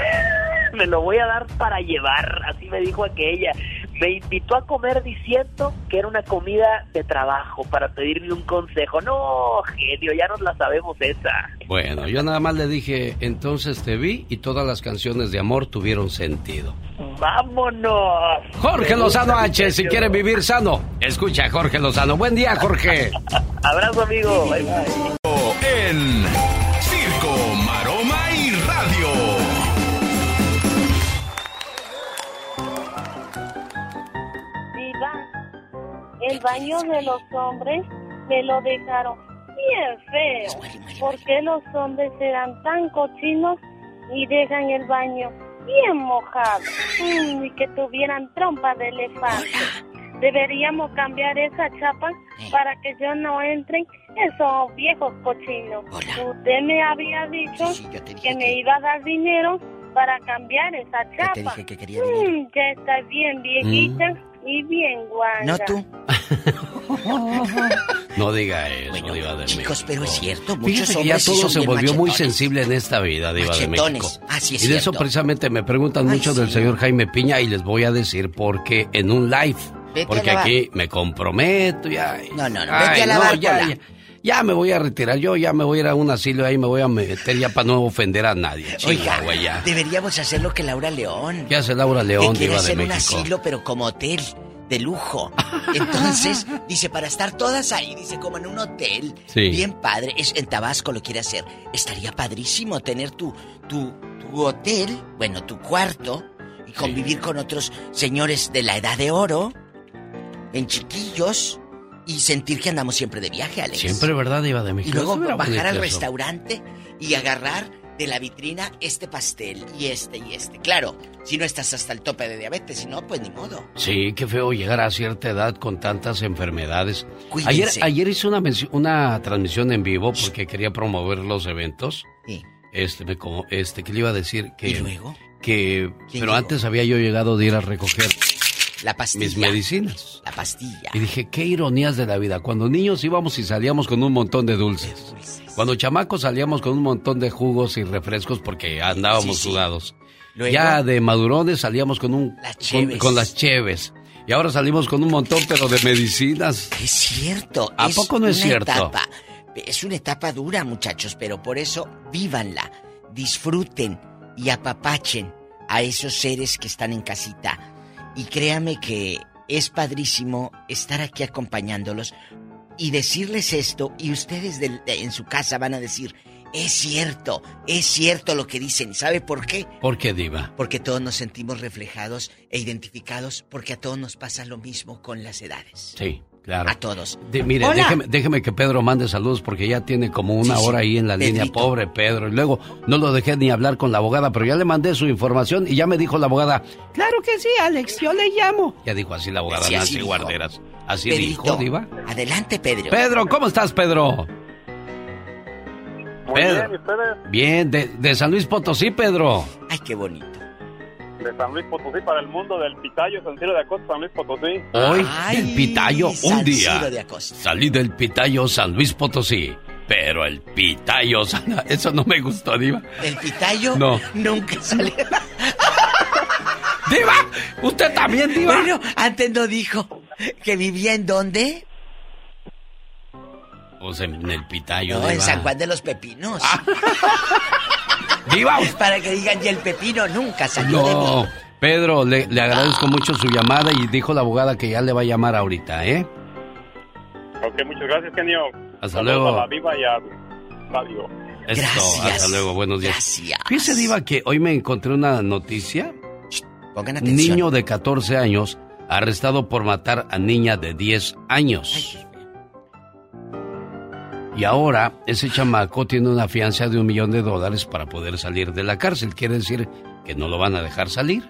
me lo voy a dar para llevar, así me dijo aquella. Me invitó a comer diciendo que era una comida de trabajo para pedirme un consejo. No, genio, ya nos la sabemos esa. Bueno, yo nada más le dije, entonces te vi y todas las canciones de amor tuvieron sentido. ¡Vámonos! Jorge Lozano H, si quiere vivir sano, escucha a Jorge Lozano. Buen día, Jorge. Abrazo, amigo. Bye, bye. En el baño de los hombres me lo dejaron bien feo. ¿Por qué los hombres serán tan cochinos y dejan el baño bien mojado? Mm, y que tuvieran trompa de elefante. Deberíamos cambiar esa chapa para que yo no entre esos viejos cochinos. Usted me había dicho que me iba a dar dinero para cambiar esa chapa. dije que quería Mm, ya está bien viejita y bien guanga. No tú. No diga eso, Diva de Chicos, México. pero es cierto, muchos que ya hombres sí todo son se volvió muy machetones. sensible en esta vida, Diva de México. Machetones. Ah, sí, es y de eso cierto. precisamente me preguntan mucho del señor Jaime Piña y les voy a decir por qué en un live. Vete porque aquí me comprometo ya. No, no, no, Ay, vete a lavar ya, cola. ya, ya me voy a retirar, yo ya me voy a ir a un asilo ahí me voy a meter ya para no ofender a nadie. Oiga, ya. deberíamos hacer lo que Laura León. ¿Qué hace Laura León, que Diva de hacer un asilo, pero como hotel, de lujo. Entonces, dice, para estar todas ahí, dice, como en un hotel. Sí. Bien padre. Es, en Tabasco lo quiere hacer. Estaría padrísimo tener tu, tu, tu hotel, bueno, tu cuarto, y convivir con otros señores de la edad de oro, en chiquillos, y sentir que andamos siempre de viaje, Alex. Siempre, ¿verdad, Diva de Y México? luego Estuviera bajar bonito al restaurante y agarrar de la vitrina este pastel y este y este. Claro, si no estás hasta el tope de diabetes, si no, pues ni modo. Sí, qué feo llegar a cierta edad con tantas enfermedades. Ayer, Cuídense. ayer hice una, una transmisión en vivo porque quería promover los eventos. Sí. Este, me como- este, que le iba a decir que... ¿Y luego? Que, pero llegó? antes había yo llegado de ir a recoger La pastilla. mis medicinas. La pastilla. Y dije, qué ironías de la vida. Cuando niños íbamos y salíamos con un montón de dulces. Cuando chamacos salíamos con un montón de jugos y refrescos porque andábamos Sí, sí. sudados. Luego- Ya de madurones salíamos con un con, cheves. con las cheves. Y ahora salimos con un montón pero de medicinas. Es cierto. ¿A es poco no es una cierto? etapa. Es una etapa dura, muchachos, pero por eso vívanla, disfruten y apapachen a esos seres que están en casita. Y créame que es padrísimo estar aquí acompañándolos y decirles esto y ustedes en su casa van a decir, es cierto, es cierto lo que dicen. ¿Sabe por qué? ¿Por qué, Diva? Porque todos nos sentimos reflejados e identificados porque a todos nos pasa lo mismo con las edades. Sí, claro. A todos. De- mire, déjeme, déjeme que Pedro mande saludos porque ya tiene como una Sí, hora ahí en la línea. Pobre Pedro. Y luego no lo dejé ni hablar con la abogada, pero ya le mandé su información y ya me dijo la abogada, claro que sí, Alex, yo le llamo. Ya dijo así la abogada Sí, así Nancy dijo. Guarderas. Así Pedrito, dijo, Diva. Adelante, Pedro. Pedro, ¿cómo estás, Pedro? Muy Pedro. bien, ¿y ustedes? Bien, de, de San Luis Potosí, Pedro. Ay, qué bonito. De San Luis Potosí para el mundo, del Pitayo, San Ciro de Acosta, San Luis Potosí. Hoy, el Pitayo, un día. Ciro de Acosta. Salí del Pitayo San Luis Potosí. Pero el Pitayo, eso no me gustó, Diva. El pitayo No. nunca salió. ¡Diva! ¿Usted también, Diva? Bueno, antes no dijo que vivía en dónde? Pues en el Pitayo, No, en Diva. San Juan de los Pepinos. ¡Diva! Para que digan, y el pepino nunca salió de No, mí. Pedro, le, le agradezco mucho su llamada y dijo la abogada que ya le va a llamar ahorita, ¿eh? Ok, muchas gracias, genio. Hasta Saludos luego. A la viva y a Radio. Esto, Gracias. hasta luego, buenos días. Gracias. Fíjese, Diva, que hoy me encontré una noticia. Pongan atención. Niño de 14 años arrestado por matar a niña de 10 años. Y ahora ese chamaco tiene una fianza de un millón de dólares para poder salir de la cárcel. Quiere decir que no lo van a dejar salir.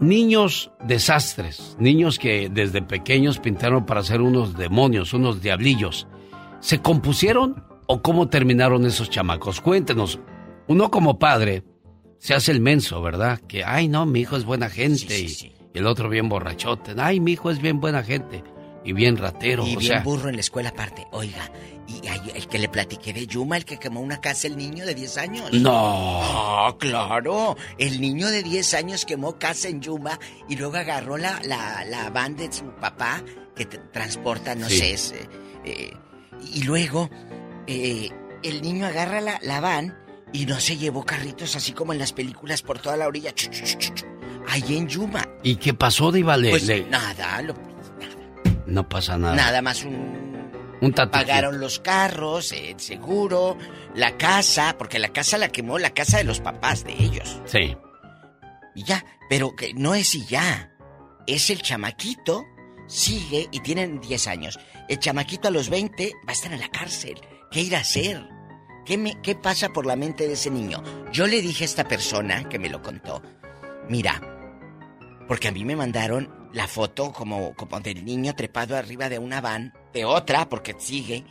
Niños desastres, niños que desde pequeños pintaron para ser unos demonios, unos diablillos. ¿Se compusieron o cómo terminaron esos chamacos? Cuéntenos. Uno como padre se hace el menso, ¿verdad? Que, ay, no, mi hijo es buena gente. y- Y, el otro bien borrachote. Ay, mi hijo es bien buena gente. Y bien ratero, Y o bien sea. burro en la escuela aparte. Oiga, y hay el que le platiqué de Yuma, el que quemó una casa, el niño de 10 años. No. Ah, claro. El niño de 10 años quemó casa en Yuma y luego agarró la, la, la van de su papá que transporta, no Sí. sé, es, eh, eh, y luego eh, el niño agarra la, la van y no se llevó carritos así como en las películas por toda la orilla. Ahí en Yuma. ¿Y qué pasó, Diva? Pues nada, lo- No pasa nada. nada más un Un tatuaje. Pagaron los carros, el seguro, la casa, porque la casa la quemó, la casa de los papás de ellos. Sí. Y ya, pero que no es y ya. Es el chamaquito, sigue y tienen 10 años. El chamaquito a los 20 va a estar en la cárcel. ¿Qué irá a hacer? ¿Qué, me, ¿Qué pasa por la mente de ese niño? Yo le dije a esta persona que me lo contó, mira, porque a mí me mandaron la foto como, como del niño trepado arriba de una van, de otra, porque sigue,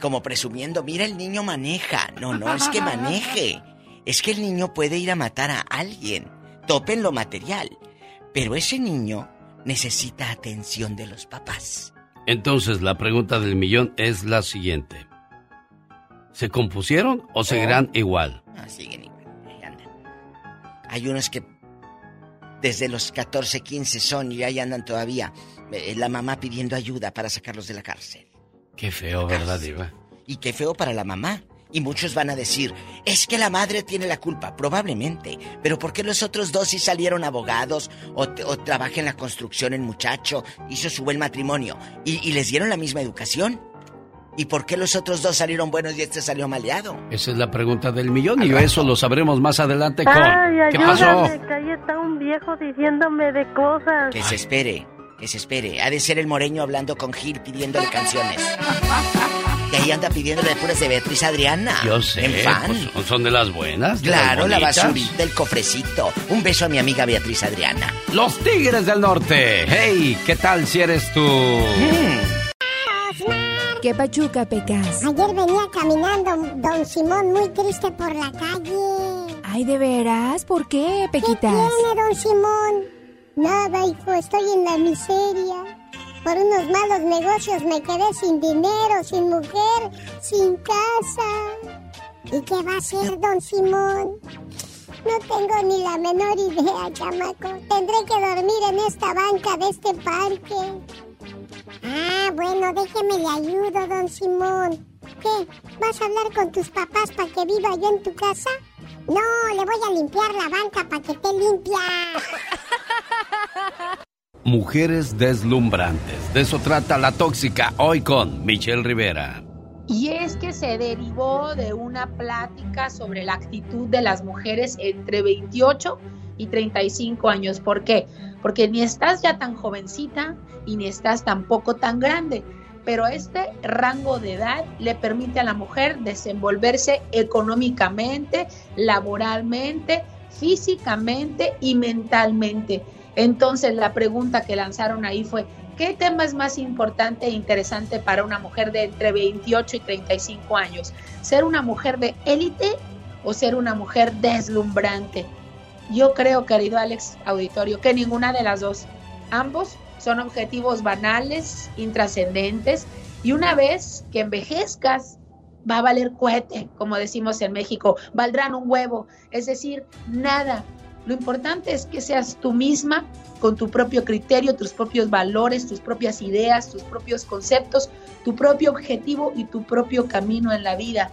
como presumiendo, mira el niño maneja. No, no es que maneje. Es que el niño puede ir a matar a alguien. Topen lo material. Pero ese niño necesita atención de los papás. Entonces, la pregunta del millón es la siguiente. ¿Se compusieron o seguirán igual? Ah, siguen igual. ahí andan. Hay unos que desde los 14, 15 son y ahí andan todavía. eh, la mamá pidiendo ayuda para sacarlos de la cárcel. Qué feo, ¿verdad, Diva? Y qué feo para la mamá. Y muchos van a decir, es que la madre tiene la culpa, probablemente. Pero ¿por qué los otros dos sí salieron abogados o, o trabaja en la construcción el muchacho, hizo su buen matrimonio y, y les dieron la misma educación? ¿Y por qué los otros dos salieron buenos y este salió maleado? Esa es la pregunta del millón y eso lo sabremos más adelante con... Ay, ¿Qué pasó? ayúdame, que ahí está un viejo diciéndome de cosas. Que se espere, que se espere. Ha de ser el moreño hablando con Gil pidiéndole canciones. Y ahí anda pidiéndole puras de Beatriz Adriana. Yo sé, En fan. pues, son- son de las buenas. de Claro, las la basurita, el cofrecito. Un beso a mi amiga Beatriz Adriana. Los Tigres del Norte. Hey, ¿qué tal si eres tú? ¿Qué pachuca, Pecas? Ayer venía caminando don Simón muy triste por la calle. Ay, ¿de veras? ¿Por qué, ¿Qué Pequitas? tiene don Simón? Nada, hijo, estoy en la miseria. Por unos malos negocios me quedé sin dinero, sin mujer, sin casa. ¿Y qué va a hacer don Simón? No tengo ni la menor idea, chamaco. Tendré que dormir en esta banca de este parque. Ah, bueno, déjeme le ayudo, don Simón. ¿Qué? ¿Vas a hablar con tus papás para que viva yo en tu casa? No, le voy a limpiar la banca para que te limpia. Mujeres deslumbrantes. De eso trata la tóxica hoy con Michelle Rivera. Y es que se derivó de una plática sobre la actitud de las mujeres entre 28 y 35 años. ¿Por qué? Porque ni estás ya tan jovencita y ni estás tampoco tan grande. Pero este rango de edad le permite a la mujer desenvolverse económicamente, laboralmente, físicamente y mentalmente. Entonces la pregunta que lanzaron ahí fue, ¿Qué tema es más importante e interesante para una mujer de entre 28 y 35 años? ¿Ser una mujer de élite o ser una mujer deslumbrante? Yo creo, querido Alex Auditorio, que ninguna de las dos. Ambos son objetivos banales, intrascendentes, y una vez que envejezcas, va a valer cohete, como decimos en México, valdrán un huevo, es decir, nada. Lo importante es que seas tú misma con tu propio criterio, tus propios valores, tus propias ideas, tus propios conceptos, tu propio objetivo y tu propio camino en la vida.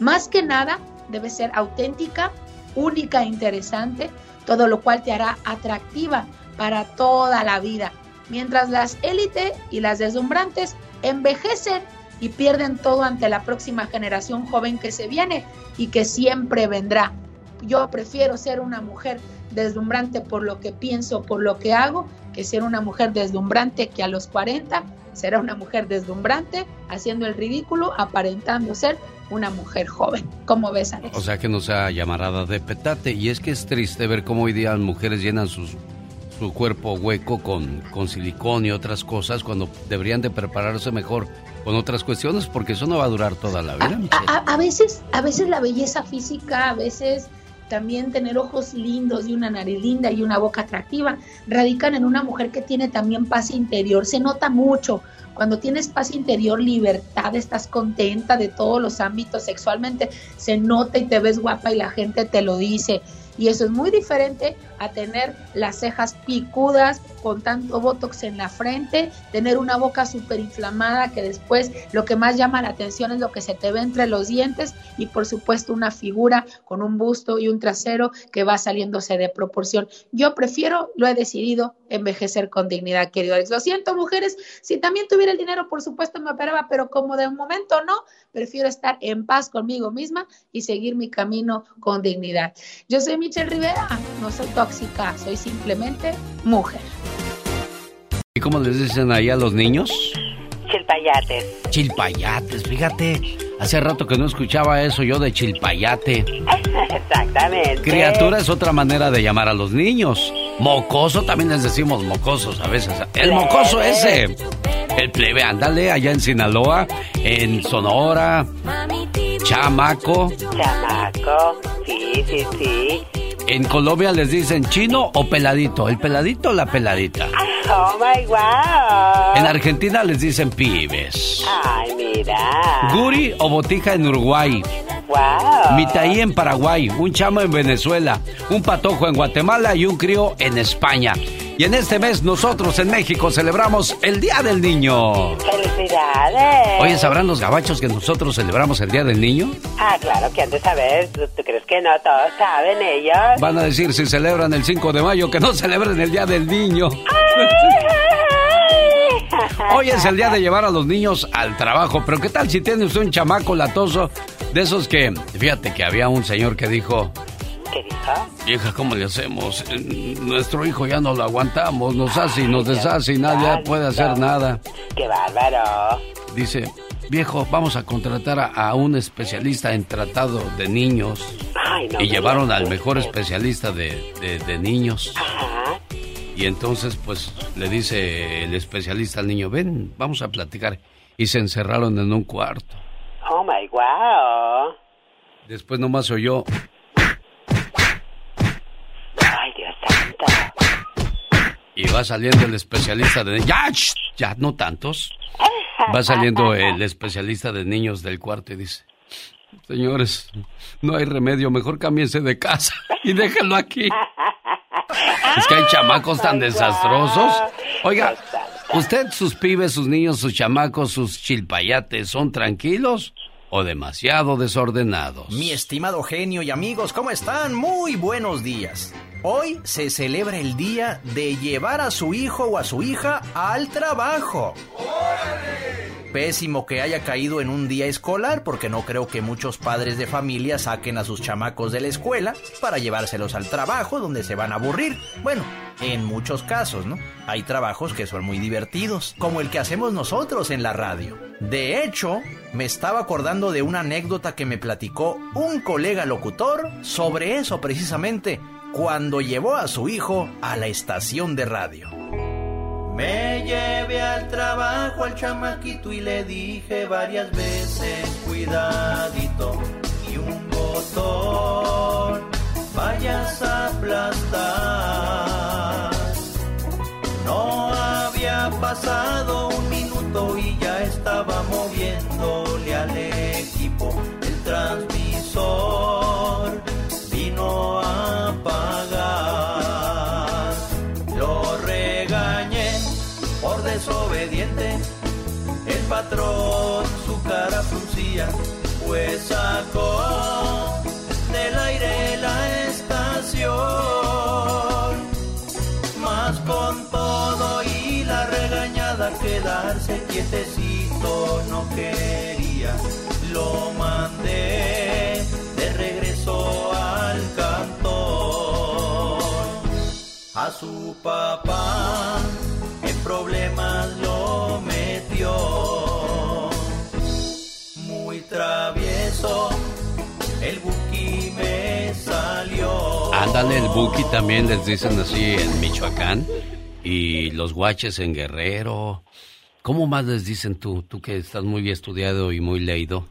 Más que nada, debes ser auténtica, única e interesante, todo lo cual te hará atractiva para toda la vida. Mientras las élite y las deslumbrantes envejecen y pierden todo ante la próxima generación joven que se viene y que siempre vendrá. Yo prefiero ser una mujer deslumbrante por lo que pienso, por lo que hago, que ser una mujer deslumbrante que a los 40 será una mujer deslumbrante, haciendo el ridículo, aparentando ser una mujer joven. ¿Cómo ves, Alex? O sea que no sea llamarada de petate. Y es que es triste ver cómo hoy día las mujeres llenan sus, su cuerpo hueco con, con silicón y otras cosas cuando deberían de prepararse mejor con otras cuestiones porque eso no va a durar toda la vida. a, veces, a veces la belleza física, a veces también tener ojos lindos y una nariz linda y una boca atractiva, radican en una mujer que tiene también paz interior. Se nota mucho. Cuando tienes paz interior, libertad, estás contenta de todos los ámbitos sexualmente, se nota y te ves guapa y la gente te lo dice. Y eso es muy diferente a tener las cejas picudas con tanto botox en la frente, tener una boca súper inflamada que después lo que más llama la atención es lo que se te ve entre los dientes y por supuesto una figura con un busto y un trasero que va saliéndose de proporción. Yo prefiero, lo he decidido, envejecer con dignidad, querido Alex. Lo siento, mujeres, si también tuviera el dinero, por supuesto me operaba, pero como de momento no, prefiero estar en paz conmigo misma y seguir mi camino con dignidad. Yo soy Michelle Rivera, no soy tóxica, soy simplemente mujer. ¿Y cómo les dicen ahí a los niños? Chilpayates. Chilpayates, fíjate. Hace rato que no escuchaba eso yo de chilpayate. Exactamente. Criatura es otra manera de llamar a los niños. Mocoso también les decimos mocosos a veces. El mocoso ese. El plebe, ándale, allá en Sinaloa, en Sonora. Chamaco. Chamaco, sí, sí, sí. En Colombia les dicen chino o peladito. El peladito o la peladita. Oh my wow. En Argentina les dicen pibes. Ay, mira. Guri o botija en Uruguay. Wow. Mitaí en Paraguay, un chamo en Venezuela, un patojo en Guatemala y un crío en España. Y en este mes nosotros en México celebramos el Día del Niño. ¡Felicidades! Oye, ¿sabrán los gabachos que nosotros celebramos el Día del Niño? Ah, claro que han de saber. ¿Tú, crees que no todos saben ellos? Van a decir si celebran el 5 de mayo que no celebren el Día del Niño. Hoy es el día de llevar a los niños al trabajo, pero ¿qué tal si tiene usted un chamaco latoso de esos que, fíjate que había un señor que dijo, ¿Qué dijo? Vieja, ¿cómo le hacemos? Nuestro hijo ya no lo aguantamos, nos hace y nos deshace y nadie puede hacer nada. ¡Qué bárbaro! Dice, viejo, vamos a contratar a, un especialista en tratado de niños. y llevaron al mejor especialista de, de niños. Ajá. Y entonces, pues, le dice el especialista al niño, ven, vamos a platicar. Y se encerraron en un cuarto. Oh, my wow. Después nomás oyó, va saliendo el especialista de... Ya, ya, no tantos. Va saliendo el especialista de niños del cuarto y dice, señores, no hay remedio, mejor cámbiense de casa y déjenlo aquí. Es que hay chamacos tan desastrosos. Oiga, ¿usted, sus pibes, sus niños, sus chamacos, sus chilpayates son tranquilos o demasiado desordenados? Mi estimado genio y amigos, ¿cómo están? Muy buenos días. Hoy se celebra el día de llevar a su hijo o a su hija al trabajo. Pésimo que haya caído en un día escolar porque no creo que muchos padres de familia saquen a sus chamacos de la escuela para llevárselos al trabajo donde se van a aburrir. Bueno, en muchos casos, ¿no? Hay trabajos que son muy divertidos, como el que hacemos nosotros en la radio. De hecho, me estaba acordando de una anécdota que me platicó un colega locutor sobre eso precisamente cuando llevó a su hijo a la estación de radio. Me llevé al trabajo al chamaquito y le dije varias veces, cuidadito, y un botón vayas a aplastar. No había pasado un minuto y ya estaba moviéndole su cara fruncía, pues sacó del aire la estación. Más con todo y la regañada quedarse quietecito no quería. Lo mandé de regreso al cantón. A su papá travieso, el buki me salió. Ándale, el Buki también les dicen así en Michoacán. Y los guaches en Guerrero. ¿Cómo más les dicen tú? Tú que estás muy estudiado y muy leído.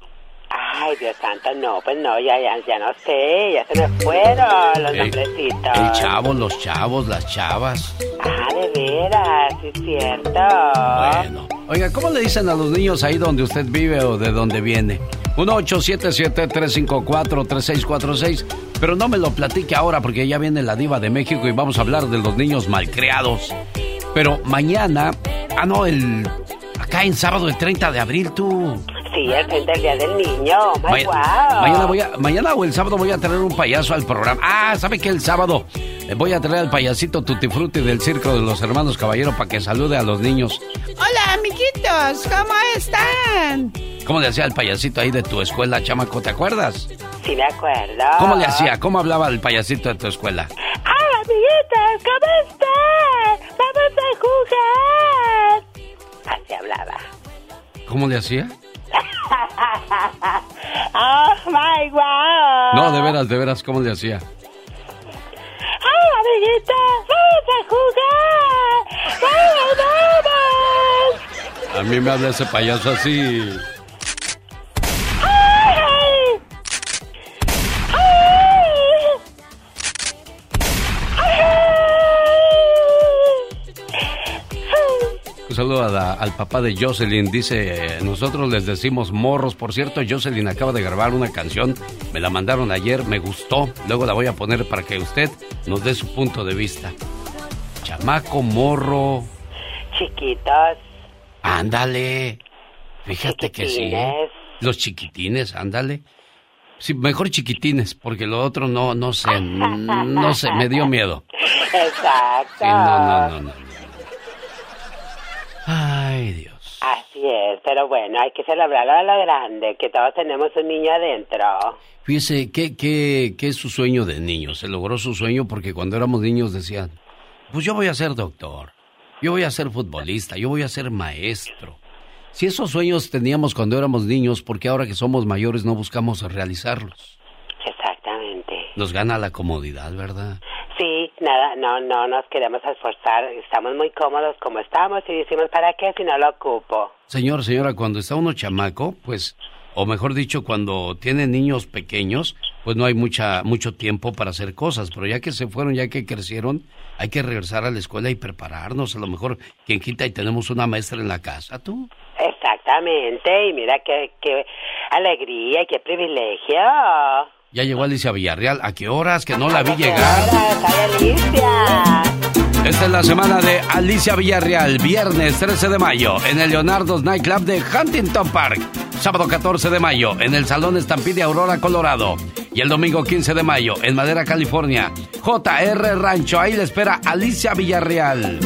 Ay, Dios santo, no, pues no, ya, ya, ya no sé, ya se me fueron los El- nombrecitos. El chavo, los chavos, las chavas. Ah, de veras, sí es cierto. Bueno. Oiga, ¿cómo le dicen a los niños ahí donde usted vive o de donde viene? 1-877-354-3646. Pero no me lo platique ahora porque ya viene la diva de México y vamos a hablar de los niños malcriados. Pero mañana, ah no, el acá en sábado el 30 de abril tú. Sí, el frente del Día del Niño, my wow. Mañana voy a, mañana o el sábado voy a traer un payaso al programa. Ah, ¿sabe qué? El sábado eh, voy a traer al payasito Tutti Frutti del circo de los hermanos Caballero para que salude a los niños. Hola, amiguitos, ¿cómo están? ¿Cómo le hacía el payasito ahí de tu escuela, chamaco? ¿Te acuerdas? Sí, me acuerdo. ¿Cómo le hacía? ¿Cómo hablaba el payasito de tu escuela? ¡Ah, amiguitos, ¿cómo están? ¡Vamos a jugar! Así hablaba. ¿Cómo le hacía? ¡Oh, my wow! No, de veras, de veras, ¿cómo le hacía? ¡Ah, amiguitos, vamos a jugar! ¡Vamos, vamos! A mí me habla ese payaso así. Un saludo a la- al papá de Jocelyn. Dice, nosotros les decimos morros. Por cierto, Jocelyn acaba de grabar una canción. Me la mandaron ayer, me gustó. Luego la voy a poner para que usted nos dé su punto de vista. Chamaco, morro. Chiquitos. Ándale. Fíjate que sí. ¿eh? Los chiquitines, ándale. Sí, mejor chiquitines, porque lo otro no, no sé, no sé, me dio miedo. Exacto. Sí, no, no, no, no. Ay, Dios. Así es, pero bueno, hay que celebrarlo a lo grande, que todos tenemos un niño adentro. Fíjese, ¿qué, qué, ¿qué es su sueño de niño? Se logró su sueño porque cuando éramos niños decían, pues yo voy a ser doctor, yo voy a ser futbolista, yo voy a ser maestro. Si esos sueños teníamos cuando éramos niños, ¿por qué ahora que somos mayores no buscamos realizarlos? Exactamente. Nos gana la comodidad, ¿verdad? Sí, nada, no, no nos queremos esforzar, estamos muy cómodos como estamos y decimos, ¿para qué si no lo ocupo? Señor, señora, cuando está uno chamaco, pues, o mejor dicho, cuando tiene niños pequeños, pues no hay mucha, mucho tiempo para hacer cosas, pero ya que se fueron, ya que crecieron, hay que regresar a la escuela y prepararnos. A lo mejor, quien quita y tenemos una maestra en la casa, tú. Exactamente, y mira qué, qué alegría, qué privilegio. Ya llegó Alicia Villarreal. ¿A qué horas? Que no la vi llegar. Alicia! Esta es la semana de Alicia Villarreal, viernes 13 de mayo, en el Leonardo's Nightclub de Huntington Park. Sábado 14 de mayo, en el Salón Estampide Aurora, Colorado. Y el domingo 15 de mayo, en Madera, California. JR Rancho, ahí le espera Alicia Villarreal.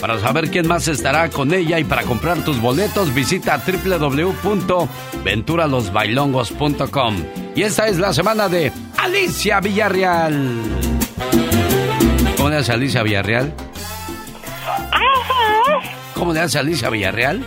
Para saber quién más estará con ella y para comprar tus boletos, visita www.venturalosbailongos.com. Y esta es la semana de Alicia Villarreal. ¿Cómo le hace Alicia Villarreal? ¿Cómo le hace Alicia Villarreal?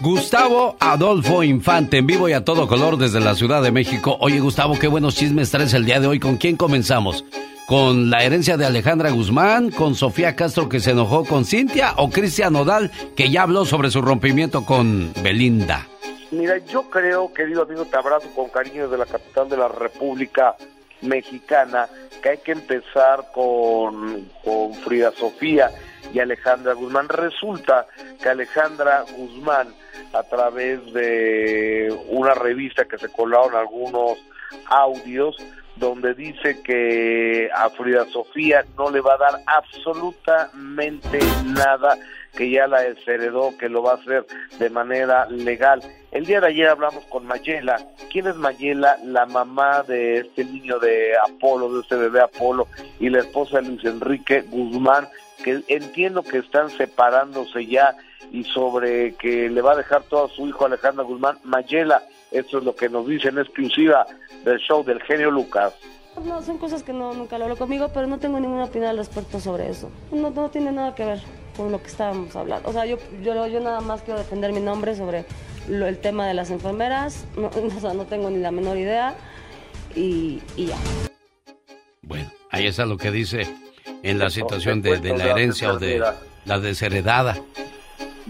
Gustavo Adolfo Infante, en vivo y a todo color desde la Ciudad de México. Oye, Gustavo, qué buenos chismes traes el día de hoy. ¿Con quién comenzamos? ¿Con la herencia de Alejandra Guzmán? ¿Con Sofía Castro que se enojó con Cintia? ¿O Cristian Nodal que ya habló sobre su rompimiento con Belinda? Mira, yo creo, querido amigo, te abrazo con cariño desde la capital de la República Mexicana, que hay que empezar con, con Frida Sofía y Alejandra Guzmán. Resulta que Alejandra Guzmán, a través de una revista que se colaron algunos audios, donde dice que a Frida Sofía no le va a dar absolutamente nada, que ya la desheredó, que lo va a hacer de manera legal. El día de ayer hablamos con Mayela. ¿Quién es Mayela? La mamá de este niño de Apolo, de este bebé Apolo, y la esposa de Luis Enrique Guzmán, que entiendo que están separándose ya y sobre que le va a dejar todo a su hijo Alejandra Guzmán. Mayela, esto es lo que nos dice en exclusiva del show del genio Lucas. No, son cosas que no, nunca lo hablo conmigo, pero no tengo ninguna opinión al respecto sobre eso. No, no tiene nada que ver con lo que estábamos hablando. O sea, yo, yo, yo nada más quiero defender mi nombre sobre el tema de las enfermeras. No, o sea, no tengo ni la menor idea y, y ya. Bueno, ahí está lo que dice en la situación de, de la herencia o de la desheredada.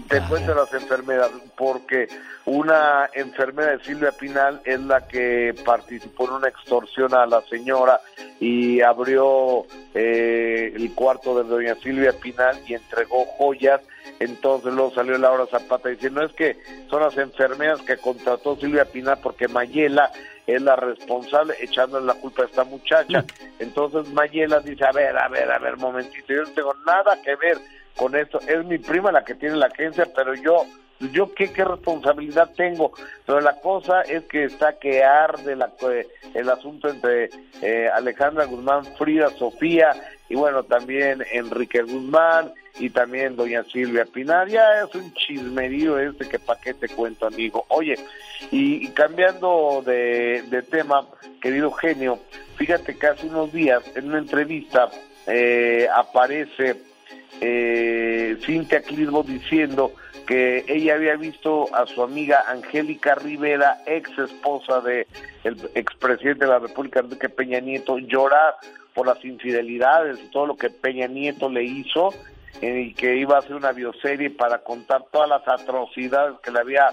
Te cuento las enfermeras, porque una enfermera de Silvia Pinal es la que participó en una extorsión a la señora y abrió eh, el cuarto de doña Silvia Pinal y entregó joyas. Entonces luego salió Laura Zapata diciendo, es que son las enfermeras que contrató Silvia Pinal porque Mayela es la responsable echándole la culpa a esta muchacha. Entonces Mayela dice, a ver, a ver, a ver, momentito, yo no tengo nada que ver con esto. Es mi prima la que tiene la agencia, pero yo yo qué, qué responsabilidad tengo, pero la cosa es que está que arde la, el asunto entre eh, Alejandra Guzmán, Frida, Sofía y bueno, también Enrique Guzmán y también doña Silvia Pinar, ya es un chismerío este que pa' qué te cuento amigo. Oye, y, cambiando de, de, tema, querido genio, fíjate que hace unos días en una entrevista eh, aparece eh, Cintia diciendo que ella había visto a su amiga Angélica Rivera, ex esposa de el expresidente de la República Enrique Peña Nieto, llorar por las infidelidades y todo lo que Peña Nieto le hizo eh, y que iba a hacer una bioserie para contar todas las atrocidades que le había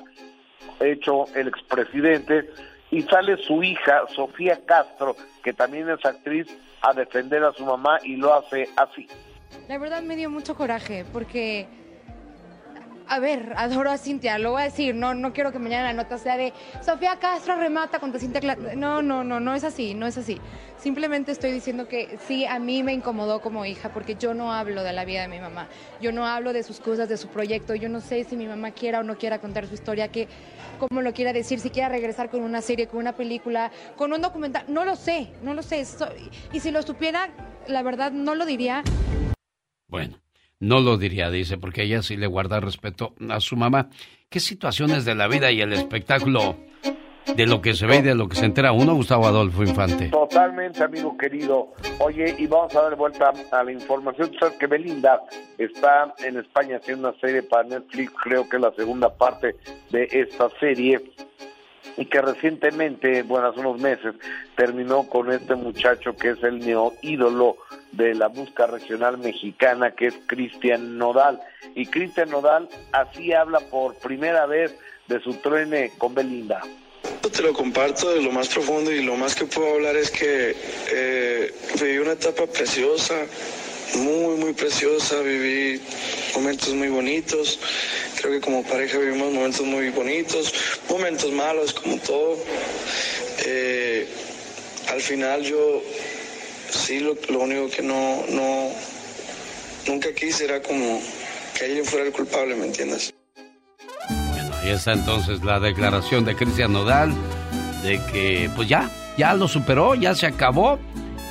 hecho el expresidente y sale su hija Sofía Castro, que también es actriz, a defender a su mamá y lo hace así. La verdad me dio mucho coraje porque a ver, adoro a Cintia, lo voy a decir, no, no quiero que mañana la nota sea de Sofía Castro remata contra Cintia No, no, no, no es así, no es así. Simplemente estoy diciendo que sí, a mí me incomodó como hija porque yo no hablo de la vida de mi mamá. Yo no hablo de sus cosas, de su proyecto. Yo no sé si mi mamá quiera o no quiera contar su historia, que, cómo lo quiera decir, si quiera regresar con una serie, con una película, con un documental. No lo sé, no lo sé. Y si lo supiera, la verdad no lo diría. Bueno. No lo diría, dice, porque ella sí le guarda respeto a su mamá. ¿Qué situaciones de la vida y el espectáculo de lo que se ve y de lo que se entera uno, Gustavo Adolfo Infante? Totalmente, amigo querido. Oye, y vamos a dar vuelta a la información. Sabes que Belinda está en España haciendo una serie para Netflix, creo que es la segunda parte de esta serie y que recientemente, bueno, hace unos meses, terminó con este muchacho que es el neo ídolo de la música regional mexicana, que es Cristian Nodal. Y Cristian Nodal así habla por primera vez de su truene con Belinda. te lo comparto de lo más profundo y lo más que puedo hablar es que eh, viví una etapa preciosa, muy, muy preciosa, viví momentos muy bonitos, creo que como pareja vivimos momentos muy bonitos, momentos malos como todo. Eh, al final yo sí lo, lo único que no, no, nunca quise era como que alguien fuera el culpable, ¿me entiendes? Ahí está entonces la declaración de Cristian Nodal de que pues ya, ya lo superó, ya se acabó.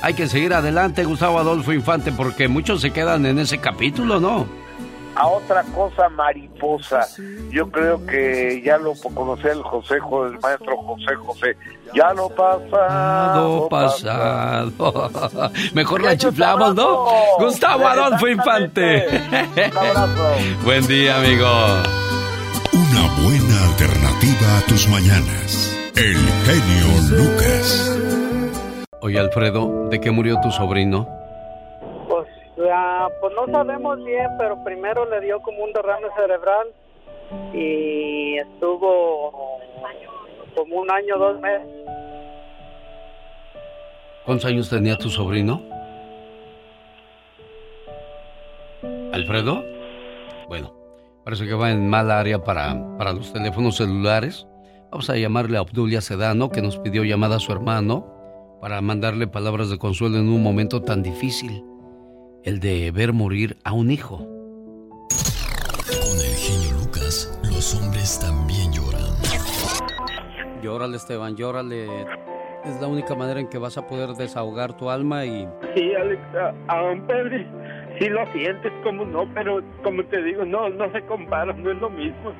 Hay que seguir adelante, Gustavo Adolfo Infante, porque muchos se quedan en ese capítulo, ¿no? A otra cosa mariposa, yo creo que ya lo conocía el José, el maestro José José. Ya lo pasado, pasado. Mejor la chiflamos, ¿no? Gustavo Adolfo Infante. Un abrazo. Buen día, amigo. Una buena alternativa a tus mañanas. El genio Lucas. Oye, Alfredo, ¿de qué murió tu sobrino? Pues, ah, pues no sabemos bien, pero primero le dio como un derrame cerebral y estuvo como un año, dos meses. ¿Cuántos años tenía tu sobrino? ¿Alfredo? Bueno, parece que va en mala área para, para los teléfonos celulares. Vamos a llamarle a Obdulia Sedano, que nos pidió llamada a su hermano para mandarle palabras de consuelo en un momento tan difícil, el de ver morir a un hijo. Con el genio Lucas, los hombres también lloran. Llórale, Esteban, llórale. Es la única manera en que vas a poder desahogar tu alma y... Sí, Alex, a, a Pedri, sí lo sientes, como no, pero como te digo, no, no se compara, no es lo mismo.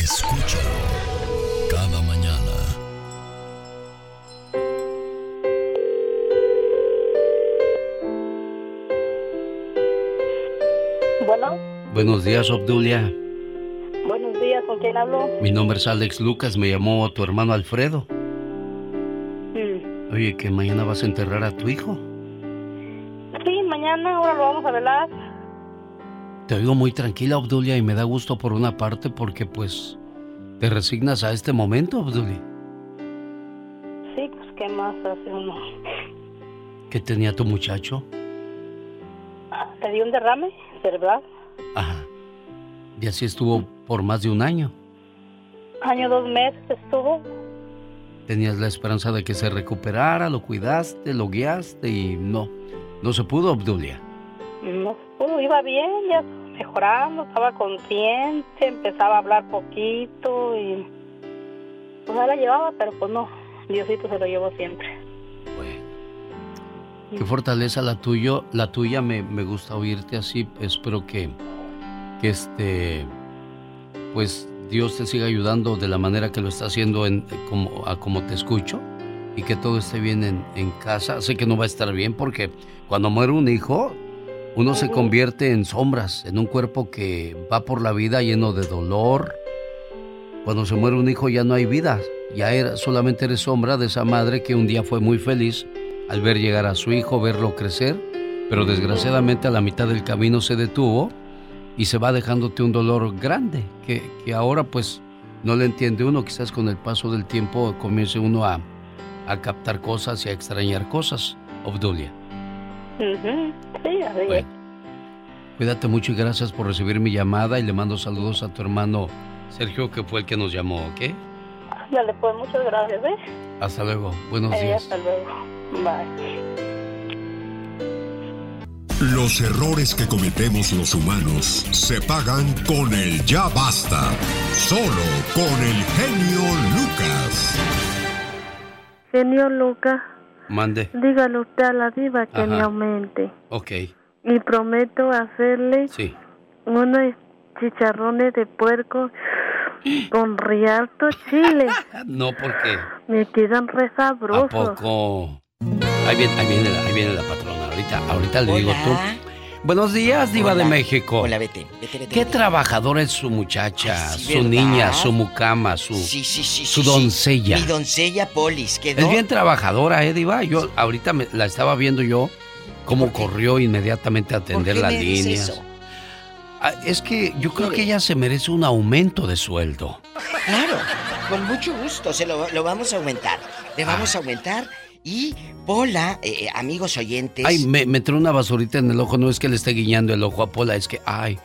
Escúchalo Buenos días, Obdulia. buenos días, ¿con quién hablo? Mi nombre es Alex Lucas, me llamó tu hermano Alfredo. Mm. Oye, que mañana vas a enterrar a tu hijo. Sí, mañana, ahora lo vamos a velar. Te oigo muy tranquila, Obdulia, y me da gusto por una parte porque pues te resignas a este momento, Obdulia. Sí, pues, ¿qué más hace uno? ¿Qué tenía tu muchacho? Ah, ¿Te dio un derrame cerebral? Ajá. Y así estuvo por más de un año. Año, dos meses estuvo. Tenías la esperanza de que se recuperara, lo cuidaste, lo guiaste y no, no se pudo, Obdulia. No pudo, iba bien, ya mejorando, estaba consciente, empezaba a hablar poquito y pues la llevaba, pero pues no, Diosito se lo llevó siempre. Qué fortaleza la tuya, la tuya me, me gusta oírte así. Espero que, que este, pues Dios te siga ayudando de la manera que lo está haciendo en, como, a como te escucho y que todo esté bien en, en casa. Sé que no va a estar bien porque cuando muere un hijo, uno se convierte en sombras, en un cuerpo que va por la vida lleno de dolor. Cuando se muere un hijo ya no hay vida, ya era, solamente eres sombra de esa madre que un día fue muy feliz al ver llegar a su hijo, verlo crecer, pero desgraciadamente a la mitad del camino se detuvo y se va dejándote un dolor grande, que, que ahora pues no le entiende uno, quizás con el paso del tiempo comience uno a, a captar cosas y a extrañar cosas. Obdulia, Ujú, Sí, así es. cuídate mucho y gracias por recibir mi llamada y le mando saludos a tu hermano Sergio, que fue el que nos llamó, ¿ok? Dale, pues muchas gracias, ¿eh? Hasta luego, buenos Eh, días. hasta luego. Bye. Los errores que cometemos los humanos se pagan con el ya basta. Solo con el genio Lucas. Señor Lucas, Mande, dígale usted a la diva que Ajá. me aumente. ok, Y prometo hacerle sí. unos chicharrones de puerco con rialto chile. No, porque Me quedan re ¿A sabrosos. poco? Ahí viene, ahí viene, la- ahí viene la patrona. Ahorita, ahorita le digo tú. Buenos días, Diva de México. Hola, vete, vete, vete. Qué trabajadora es su muchacha, Ay, sí, su ¿verdad? niña, su mucama, su, Sí, sí, sí, su doncella. Mi doncella Polis, quedó. Es bien trabajadora, ¿eh, Diva? Yo ahorita me- la estaba viendo yo, cómo corrió inmediatamente a atender qué las me dices líneas. eso? Ah, Es que yo creo que ella se merece un aumento de sueldo. Claro. con mucho gusto, se lo, lo vamos a aumentar. Le vamos a aumentar. Y Pola, eh, eh, amigos oyentes. Ay, me, me entró una basurita en el ojo. No es que le esté guiñando el ojo a Pola, es que, ay,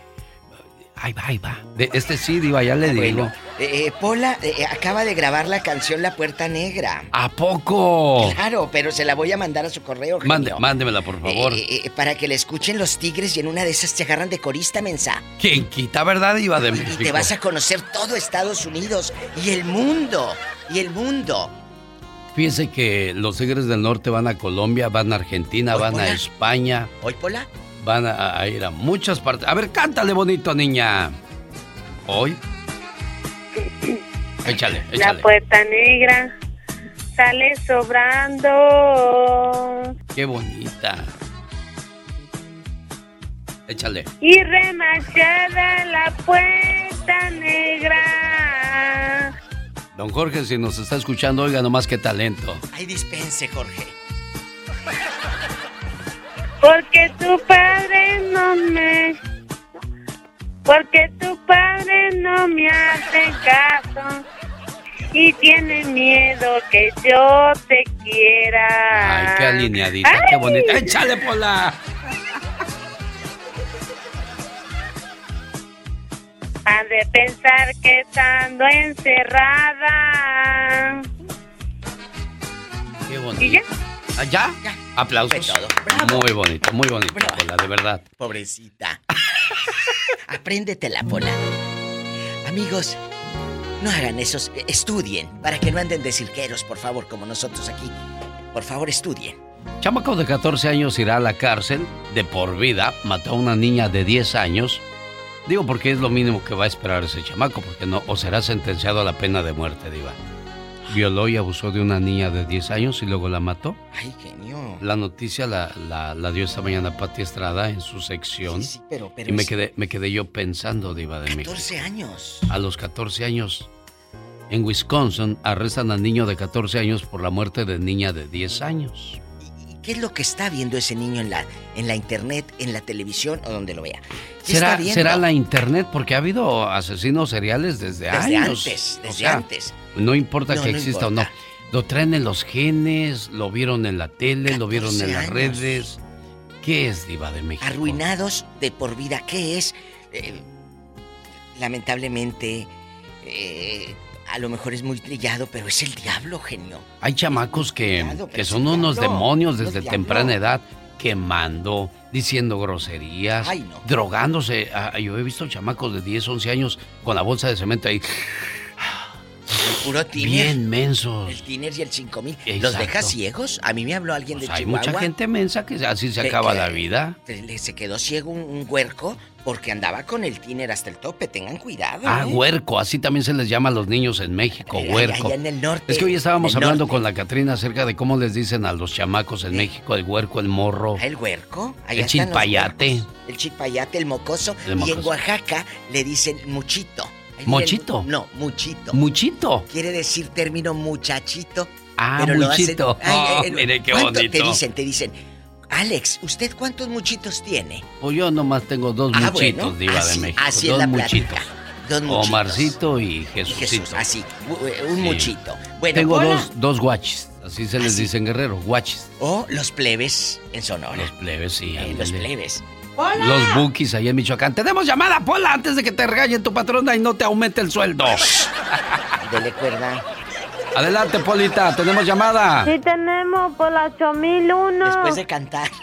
Ahí va, ahí va. De este sí, Diva, ya le Ah, digo. bueno. Eh, eh, Pola eh, acaba de grabar la canción La Puerta Negra. ¿A poco? Claro, pero se la voy a mandar a su correo. Mande, mándemela, por favor. Eh, para que la escuchen los tigres y en una de esas te agarran de corista, mensa. ¿Quién quita, verdad, Diva de Y México? te vas a conocer todo Estados Unidos y el mundo. Y el mundo. Fíjese que los Tigres del Norte van a Colombia, van a Argentina, van a. España. ¿Hoy, Pola? Van a, a ir a muchas partes. A ver, cántale bonito, niña. ¿Hoy? Échale, La échale. puerta negra sale sobrando Qué bonita. Échale. y remachada la puerta negra. Don Jorge, si nos está escuchando, oiga nomás qué talento. Ay, dispense, Jorge. Porque tu padre no me... Porque tu padre no me hace caso y tiene miedo que yo te quiera. Ay, qué alineadita, qué bonita. Échale, Pola. Han de pensar que estando encerrada. Qué ¿Y bonito. ya? ¿Ah, ¿Ya? Aplausos. Muy bonito, muy bonito, Pola, de verdad. Pobrecita. Apréndete la Pola. Amigos, no hagan esos. Estudien para que no anden de cirqueros, por favor, como nosotros aquí. Por favor, estudien. Chamaco de 14 años irá a la cárcel de por vida. Mató a una niña de 10 años. Digo porque es lo mínimo que va a esperar ese chamaco, porque no, o será sentenciado a la pena de muerte, Diva. Violó y abusó de una niña de 10 años y luego la mató. Ay, genio. La noticia la, la- la dio esta mañana Pati Estrada en su sección. pero- pero y me es- quedé, me quedé yo pensando, Diva de México. 14 años. A los 14 años. En Wisconsin arrestan al niño de 14 años por la muerte de niña de 10 años. ¿Qué es lo que está viendo ese niño en la, en la internet, en la televisión o donde lo vea? ¿Qué ¿Será, será la internet? Porque ha habido asesinos seriales desde, Desde años. antes, O desde sea, antes. No importa No, que no exista importa. o no. Lo traen en los genes, lo vieron en la tele, lo vieron en las 14 años. redes. ¿Qué es Diva de México? Arruinados de por vida. ¿Qué es? Eh, lamentablemente, eh, a lo mejor es muy trillado, pero es el diablo, genio. Hay chamacos que, que son unos diablo, demonios desde temprana edad, quemando, diciendo groserías, Ay, no. drogándose. Ah, yo he visto chamacos de 10, 11 años con la bolsa de cemento ahí, El puro tiner. bien mensos. El tiner y el 5000. ¿Los deja ciegos? A mí me habló alguien de Pues hay Chihuahua. mucha gente mensa que así se acaba que la vida. le- Se quedó ciego un, un huerco porque andaba con el tiner hasta el tope. Tengan cuidado. Ah, ¿eh? huerco, así también se les llama a los niños en México, Allá- huerco. allá en el norte, Es que hoy estábamos hablando norte. con la Catrina acerca de cómo les dicen a los chamacos en México, el huerco, el morro, Ah, el huerco. Allá el chilpayate. El chilpayate, el mocoso. El Y en mocoso. Oaxaca le dicen muchito. Ahí ¿Mochito? el- no, muchito. Muchito. Quiere decir término muchachito. Ah, pero lo muchito. hacen- Ay, Oh, ay, mire qué ¿cuánto? Te bonito. dicen, te dicen. Alex, ¿usted cuántos muchitos tiene? Pues yo nomás tengo dos Ah, muchitos, bueno, diva así- de México. así es dos la muchitos. plática. Dos muchitos. Omarcito y Y Jesucito. Jesús, así, u- un Sí. muchito. Bueno, Tengo dos, dos guachis, así se les dice en Guerrero, guachis. O los plebes en Sonora. Los plebes, sí. Eh, los plebes. Los bookies allá en Michoacán. Tenemos llamada, Pola, antes de que te regañe tu patrona y no te aumente el sueldo. Dele cuerda. Adelante, Polita, tenemos llamada. Sí tenemos por la 8001. Después de cantar.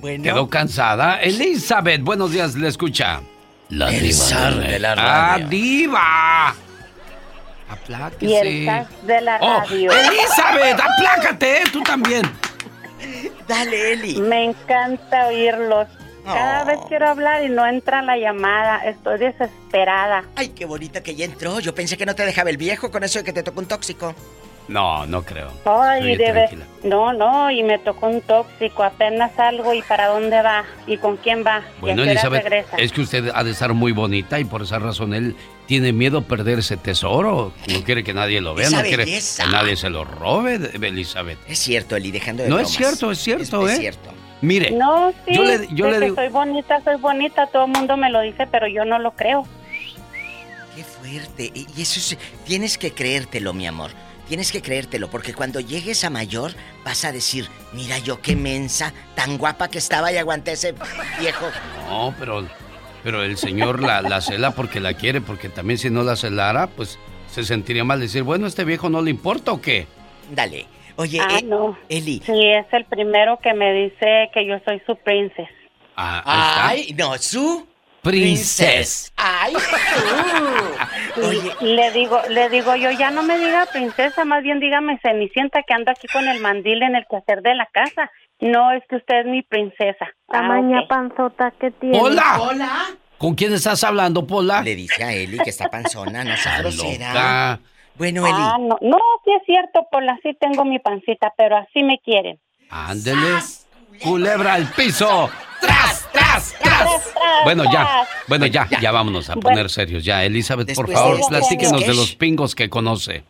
Bueno. Quedó cansada. Elizabeth, buenos días, le escucha. La El diva zar de la ¡Ah, radio. diva! Apláquese. Y el cast de la ¡Oh, radio. Elizabeth, aplácate, ¿eh? tú también. Dale, Eli. Me encanta oírlos. Cada Oh. vez quiero hablar y no entra la llamada. Estoy desesperada. Ay, qué bonita que ya entró. Yo pensé que no te dejaba el viejo con eso de que te tocó un tóxico. No, no creo. Ay, debe. No, no, y me tocó un tóxico. Apenas salgo y para dónde va y con quién va. Bueno, y a Elizabeth, regresa. es que usted ha de estar muy bonita y por esa razón él tiene miedo a perder ese tesoro. No quiere que nadie lo vea, Esa no quiere belleza. que nadie se lo robe, Elizabeth. Es cierto, Eli, dejando de No es cierto, es cierto, es, ¿eh? Es cierto. Mire, No, sí, yo le, yo le que digo, soy bonita, soy bonita. Todo el mundo me lo dice, pero yo no lo creo. Qué fuerte. Y y eso es, tienes que creértelo, mi amor. Tienes que creértelo, porque cuando llegues a mayor vas a decir, mira yo qué mensa, tan guapa que estaba y aguanté ese viejo. No, pero, pero el señor la, la cela porque la quiere, porque también si no la celara, pues se sentiría mal decir, bueno, ¿este viejo no le importa o qué? Dale. Oye, ah, eh, no. Eli. Sí, es el primero que me dice que yo soy su princesa. Ah, Ay, no, su Princess. Ay, le digo, le digo yo, ya no me diga princesa, más bien dígame cenicienta que ando aquí con el mandil en el quehacer de la casa. No, es que usted es mi princesa. Tamaña Ah, ok. panzota que tiene. ¡Hola! ¿Con quién estás hablando, Pola? Le dice a Eli que está panzona, no sea grosera. Bueno, Eli. Ah, no, no, sí es cierto, por la sí tengo mi pancita, pero así me quieren. Ándele. Culebra al piso. ¡Tras, tras, tras! Bueno, ya, bueno, ya, ya vámonos a poner serios. Ya, Elizabeth, por favor, de este platíquenos de sketch. los pingos que conoce.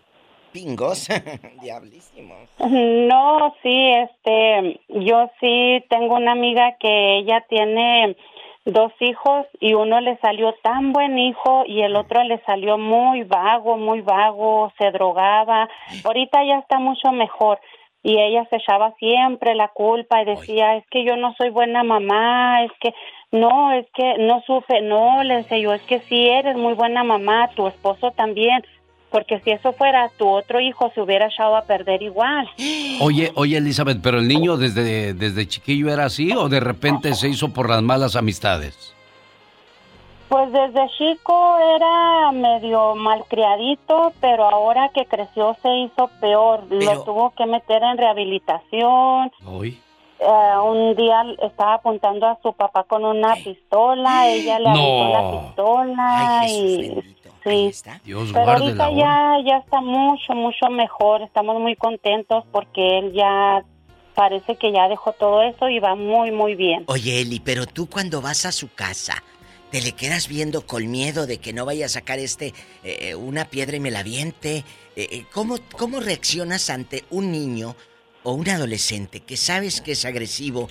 Pingos. Diablísimos. No, sí, este, yo sí tengo una amiga que ella tiene dos hijos y uno le salió tan buen hijo y el otro le salió muy vago, muy vago, se drogaba. Ahorita ya está mucho mejor. Y ella se echaba siempre la culpa y decía, es que yo no soy buena mamá, es que no, es que no supe, no, le decía yo, es que sí eres muy buena mamá, tu esposo también, porque si eso fuera tu otro hijo se hubiera echado a perder igual. Oye, oye, Elizabeth, pero el niño desde, desde chiquillo era así o de repente se hizo por las malas amistades? Pues desde chico era medio malcriadito, pero ahora que creció se hizo peor. Lo tuvo que meter en rehabilitación. Hoy. Eh, un día estaba apuntando a su papá con una pistola, ella le No. la pistola y sí. Dios Pero ahorita ya ya está mucho mucho mejor, estamos muy contentos porque él ya parece que ya dejó todo eso y va muy muy bien. Oye, Eli, pero tú cuando vas a su casa, ¿te le quedas viendo con miedo de que no vaya a sacar este eh, una piedra y me la aviente? Eh, eh, ¿cómo, ¿Cómo reaccionas ante un niño o un adolescente que sabes que es agresivo?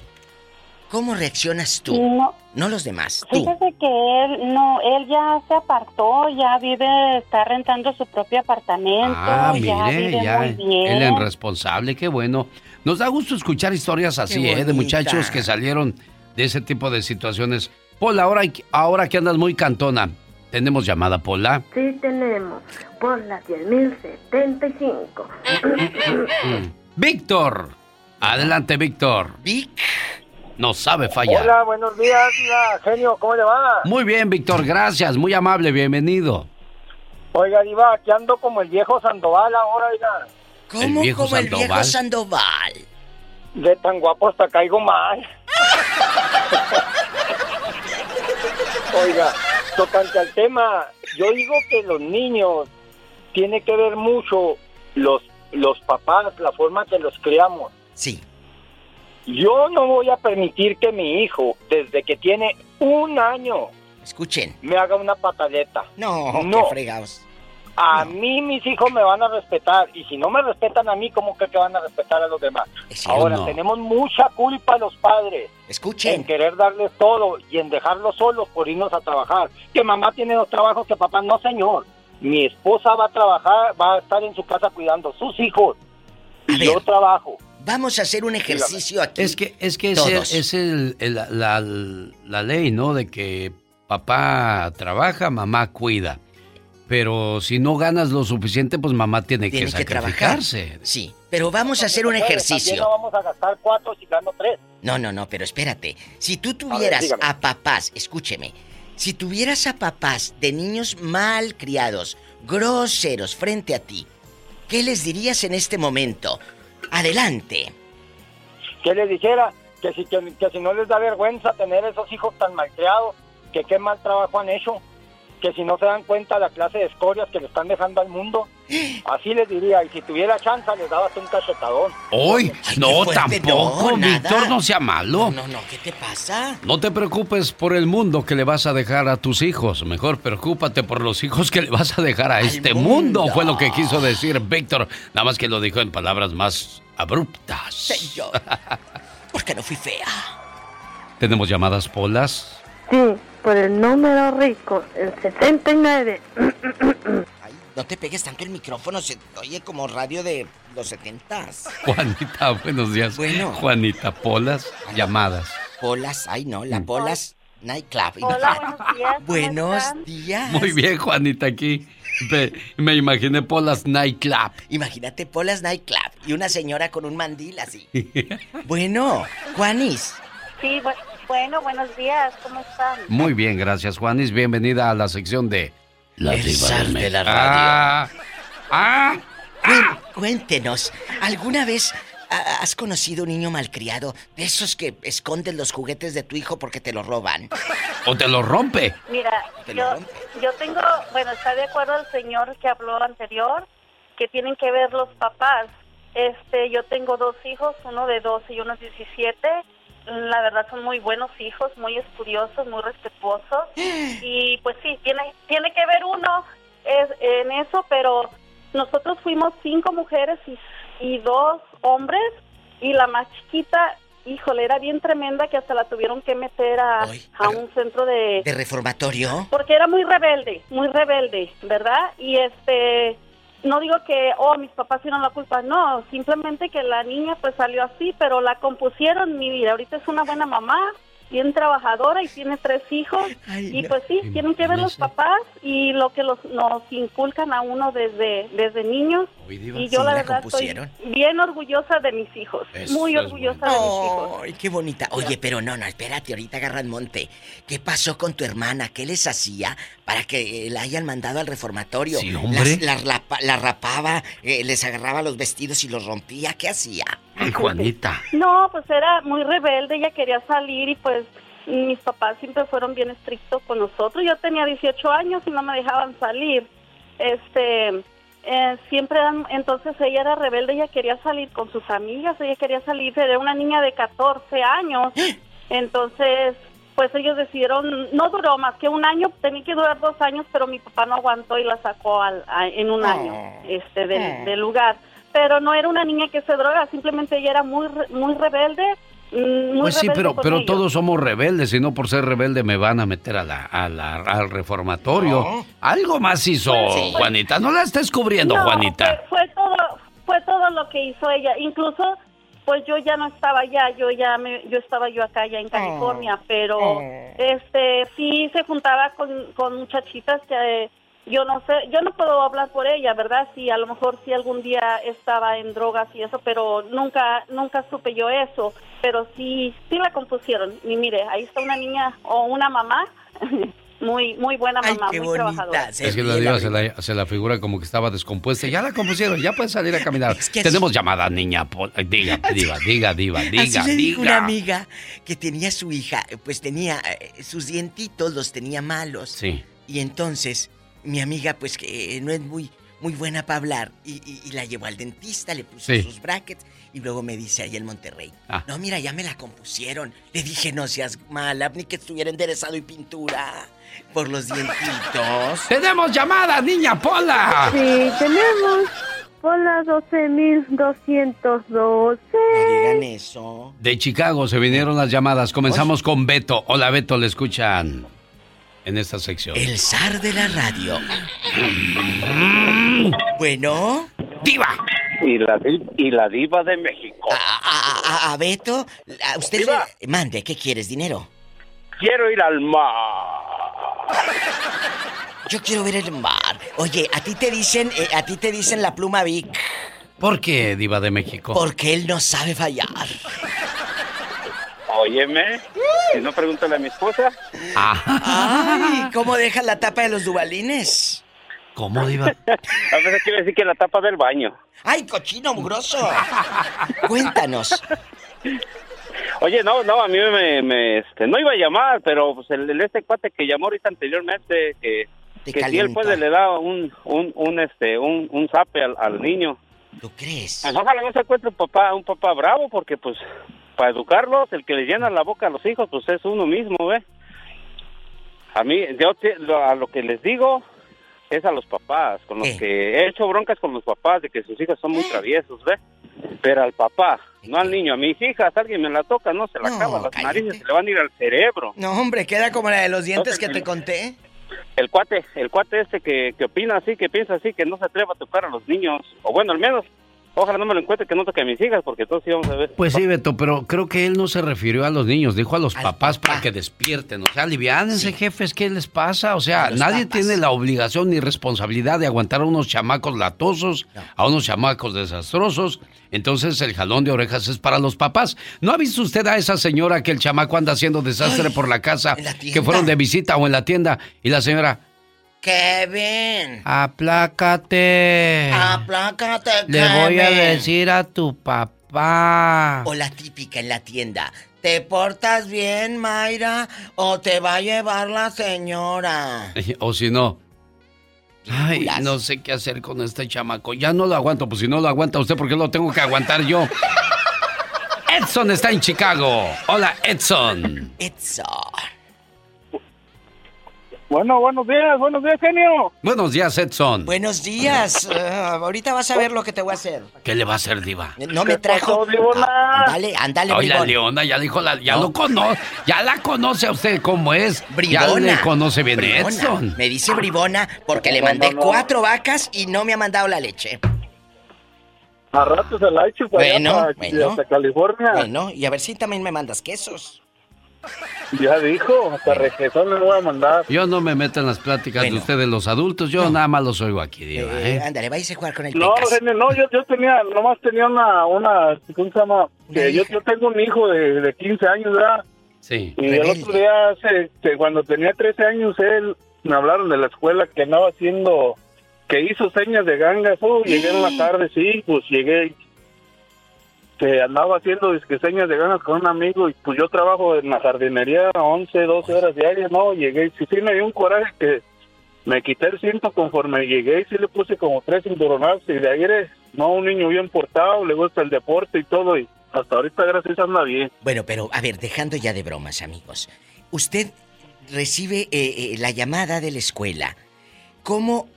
¿Cómo reaccionas tú? No. No los demás, tú. Fíjese que él no, él ya se apartó, ya vive, está rentando su propio apartamento, Ah, ya mire, vive ya. muy bien. Él es responsable, qué bueno. Nos da gusto escuchar historias así, ¿eh? De muchachos que salieron de ese tipo de situaciones. Pola, ahora, ahora que andas muy cantona, ¿tenemos llamada, Pola? Sí tenemos, por la 10.075. Víctor. Adelante, Víctor. Vic. No sabe fallar. Hola, buenos días, Diva. genio, ¿cómo le va? Muy bien, Víctor, gracias. Muy amable, bienvenido. Oiga, Diva, aquí ando como el viejo Sandoval ahora, oiga. El viejo como el viejo Sandoval. Sandoval? De tan guapo hasta caigo mal. Oiga, tocante al tema, yo digo que los niños tiene que ver mucho los los papás, la forma que los criamos. Sí. Yo no voy a permitir que mi hijo, desde que tiene un año, Escuchen. me haga una patadeta. No, no. qué fregados. A mí mis hijos me van a respetar y si no me respetan a mí, ¿cómo cree que van a respetar a los demás? Ahora, no. tenemos mucha culpa los padres Escuchen. en querer darles todo y en dejarlos solos por irnos a trabajar. Que mamá tiene dos trabajos, que papá no, señor. Mi esposa va a trabajar, va a estar en su casa cuidando a sus hijos. Y yo trabajo. Vamos a hacer un ejercicio aquí. Es que es, que es, es el- el- la, la ley, ¿no? De que papá trabaja, mamá cuida. Pero si no ganas lo suficiente, pues mamá tiene, Tiene que que trabajar. sacrificarse. Sí, pero vamos a hacer un ejercicio. no vamos a gastar cuatro si gano tres. No, no, no, pero espérate. Si tú tuvieras dígame. a papás, escúcheme, si tuvieras a papás de niños mal criados, groseros frente a ti, ¿qué les dirías en este momento? Adelante. que les dijera que si, que, que si no les da vergüenza tener esos hijos tan malcriados, que qué mal trabajo han hecho, que si no se dan cuenta la clase de escorias que le están dejando al mundo, así les diría, y si tuviera chance les dabas un cachetadón. Hoy, no, fuerte, tampoco, no. Víctor, no sea malo. No, no, ¿qué te pasa? No te preocupes por el mundo que le vas a dejar a tus hijos. Mejor preocúpate por los hijos que le vas a dejar a este mundo. mundo. Fue lo que quiso decir Víctor. Nada más que lo dijo en palabras más abruptas. Señor, ¿por qué no fui fea? ¿Tenemos llamadas polas? Sí, por el número rico, el 79. No te pegues tanto el micrófono, se oye como radio de los setentas. Juanita, buenos días. Bueno. Juanita, polas, llamadas. Polas, ay no, la Polas Nightclub. Hola, buenos días. ¿cómo Buenos días. Muy bien, Juanita, aquí. Me, me imaginé Polas Nightclub. Imagínate Polas Nightclub y una señora con un mandil así. Bueno, Juanis. Sí, bu- bueno, buenos días, ¿cómo están? Muy bien, gracias, Juanis. Bienvenida a la sección de La El Diva de de la radio. Ah, Cuen- Cuéntenos, ¿alguna vez ah, has conocido un niño malcriado? De esos que esconden los juguetes de tu hijo porque te los roban. o te lo rompe. Mira, Te lo yo, rompe. yo tengo, bueno, está de acuerdo el señor que habló anterior, que tienen que ver los papás. Este, yo tengo dos hijos, uno de 12 y uno de 17. La verdad son muy buenos hijos, muy estudiosos, muy respetuosos. Y pues sí, tiene, tiene que ver uno es, en eso, pero nosotros fuimos cinco mujeres y, y dos hombres y la más chiquita, híjole, era bien tremenda que hasta la tuvieron que meter a, a un centro de, ¿De reformatorio? porque era muy rebelde, muy rebelde, ¿verdad? Y este, no digo que, oh, mis papás tienen la culpa, no, simplemente que la niña pues salió así, pero la compusieron, mi vida, ahorita es una buena mamá, bien trabajadora y tiene tres hijos, y no. pues sí, tienen que ver los papás y lo que los, nos inculcan a uno desde, desde niños, y yo Sí, la la verdad estoy compusieron. bien orgullosa de mis hijos, Eso muy orgullosa de mis hijos. Ay, qué bonita. Oye, pero no, no, espérate, ahorita agarran monte. ¿Qué pasó con tu hermana? ¿Qué les hacía para que eh, la hayan mandado al reformatorio? Sí, hombre. Las- la, la rapaba, eh, les agarraba los vestidos y los rompía. ¿Qué hacía? Ay, Juanita. No, pues era muy rebelde, ella quería salir y pues mis papás siempre fueron bien estrictos con nosotros. Yo tenía 18 años y no me dejaban salir. Este, eh, siempre eran, entonces ella era rebelde, ella quería salir con sus amigas, ella quería salir, era una niña de 14 años. Entonces, pues ellos decidieron, no duró más que un año, tenía que durar dos años, pero mi papá no aguantó y la sacó al, a- en un año este del, Oh. del lugar. Pero no era una niña que se droga, simplemente ella era muy re- muy rebelde. mm, Muy Pues sí, rebelde pero, pero ellos. todos somos rebeldes y no por ser rebelde me van a meter a la, a la- al reformatorio. Algo más hizo Sí. Juanita. No la estés cubriendo, No, Juanita. Fue, fue todo, fue todo lo que hizo ella. Incluso, pues yo ya no estaba allá, yo ya me, yo estaba yo acá ya en California, pero Oh. este sí se juntaba con, con muchachitas que eh, yo no sé, yo no puedo hablar por ella, ¿verdad? Si a lo mejor si algún día estaba en drogas y eso, pero nunca nunca supe yo eso, pero sí sí la compusieron. Y mire, ahí está una niña o una mamá muy muy buena mamá, muy trabajadora. Es que la diva se la, se la figura como que estaba descompuesta. Ya la compusieron, ya puede salir a caminar. Tenemos llamada, niña. Pol- Diga, diva, diga, diva, diga, Así le dijo una amiga que tenía su hija, pues tenía eh, sus dientitos, los tenía malos. Sí. Y entonces, mi amiga, pues que no es muy, muy buena para hablar, y, y- y la llevó al dentista, le puso Sí. sus brackets, y luego me dice ahí en Monterrey, Ah. no, mira, ya me la compusieron. Le dije, no seas mala, ni que estuviera enderezado y pintura por los dientitos. ¡Tenemos llamada, niña Pola! Sí, tenemos por la 12.212. Digan eso. De Chicago se vinieron las llamadas. Comenzamos con Beto. Hola, Beto, le escuchan en esta sección. El zar de la radio. Bueno. ¡Diva! Y la, di- y la diva de México. A, a- a Beto, a usted le... Mande, ¿qué quieres? ¿Dinero? Quiero ir al mar. Yo quiero ver el mar. Oye, a ti te dicen, eh, a ti te dicen la pluma Vic. ¿Por qué, Diva de México? Porque él no sabe fallar. Óyeme, si no pregúntale a mi esposa. Ay, ¿cómo deja la tapa de los dubalines? ¿Cómo, Diva? A veces quiere decir que la tapa del baño. ¡Ay, cochino mugroso! Cuéntanos. Oye, no, no, a mí me, me, este, no iba a llamar, pero pues el, el este cuate que llamó ahorita anteriormente, que, Te que si él puede le da un, un, un, este, un, un zape al, al niño. ¿Tú crees? Pues ojalá no se encuentre un papá, un papá bravo, porque pues para educarlos, el que le llena la boca a los hijos, pues es uno mismo, ¿ve? A mí, yo a lo que les digo es a los papás, con los que he hecho broncas con los papás de que sus hijos son muy traviesos, ¿ve? Pero al papá No al niño, a mis hijas, alguien me la toca, no se la acaba, las narices se le van a ir al cerebro. No, hombre, queda como la de los dientes que te conté. El cuate, el cuate este que, que opina así, que piensa así, que no se atreva a tocar a los niños, o bueno, al menos Ojalá no me lo encuentre que no toque a mis hijas, porque todos íbamos a ver. Pues sí, Beto, pero creo que él no se refirió a los niños, dijo a los papás para que despierten. O sea, aliviánense, jefes, ¿qué les pasa? O sea, nadie tiene la obligación ni responsabilidad de aguantar a unos chamacos latosos, a unos chamacos desastrosos. Entonces el jalón de orejas es para los papás. ¿No ha visto usted a esa señora que el chamaco anda haciendo desastre por la casa, que fueron de visita o en la tienda, y la señora, Kevin. Aplácate. Aplácate, Le voy a decir a tu papá. O la típica en la tienda. ¿Te portas bien, Mayra? ¿O te va a llevar la señora? O si no. Ay, no sé qué hacer con este chamaco. Ya no lo aguanto, pues si no lo aguanta usted, ¿por qué lo tengo que aguantar yo? Edson está en Chicago. Hola, Edson. Edson. Bueno, buenos días, buenos días, genio. Buenos días, Edson. Buenos días. Ah, ahorita vas a ver lo que te voy a hacer. ¿Qué le va a hacer, Diva? No me trajo. Ah, ándale, ándale, Oye, la. Leona, ya dijo la. Ya lo conoce. Ya la conoce a usted cómo es. Ya Bribona. le conoce bien Bribona. Edson. Me dice bribona porque le mandé no, no. cuatro vacas y no me ha mandado la leche. A rato se la echo para Bueno, allá, para- bueno. hasta California. Bueno, y a ver si también me mandas quesos. Ya dijo, hasta regresó le voy a mandar. Yo no me meto en las pláticas de ustedes, los adultos. Yo nada más los oigo aquí, Diva. Eh, ¿eh? ándale, váyase a jugar con el No, no, yo, yo tenía, nomás tenía una, una, ¿cómo se llama? Que yo, yo tengo un hijo de, de 15 años, ¿verdad? Sí. Y el otro día, hace, que cuando tenía 13 años, él, me hablaron de la escuela que andaba haciendo, que hizo señas de gangas. Oh, llegué en la tarde, sí, pues llegué, que andaba haciendo disque señas de ganas con un amigo y pues yo trabajo en la jardinería 11, 12 horas diarias, ¿no? Llegué y sí, sí me dio un coraje que me quité el cinto conforme llegué y sí le puse como tres cinturonazos y de ahí eres, no, un niño bien portado, le gusta el deporte y todo y hasta ahorita gracias anda bien. Bueno, pero a ver, dejando ya de bromas, amigos. Usted recibe eh, eh, la llamada de la escuela. ¿Cómo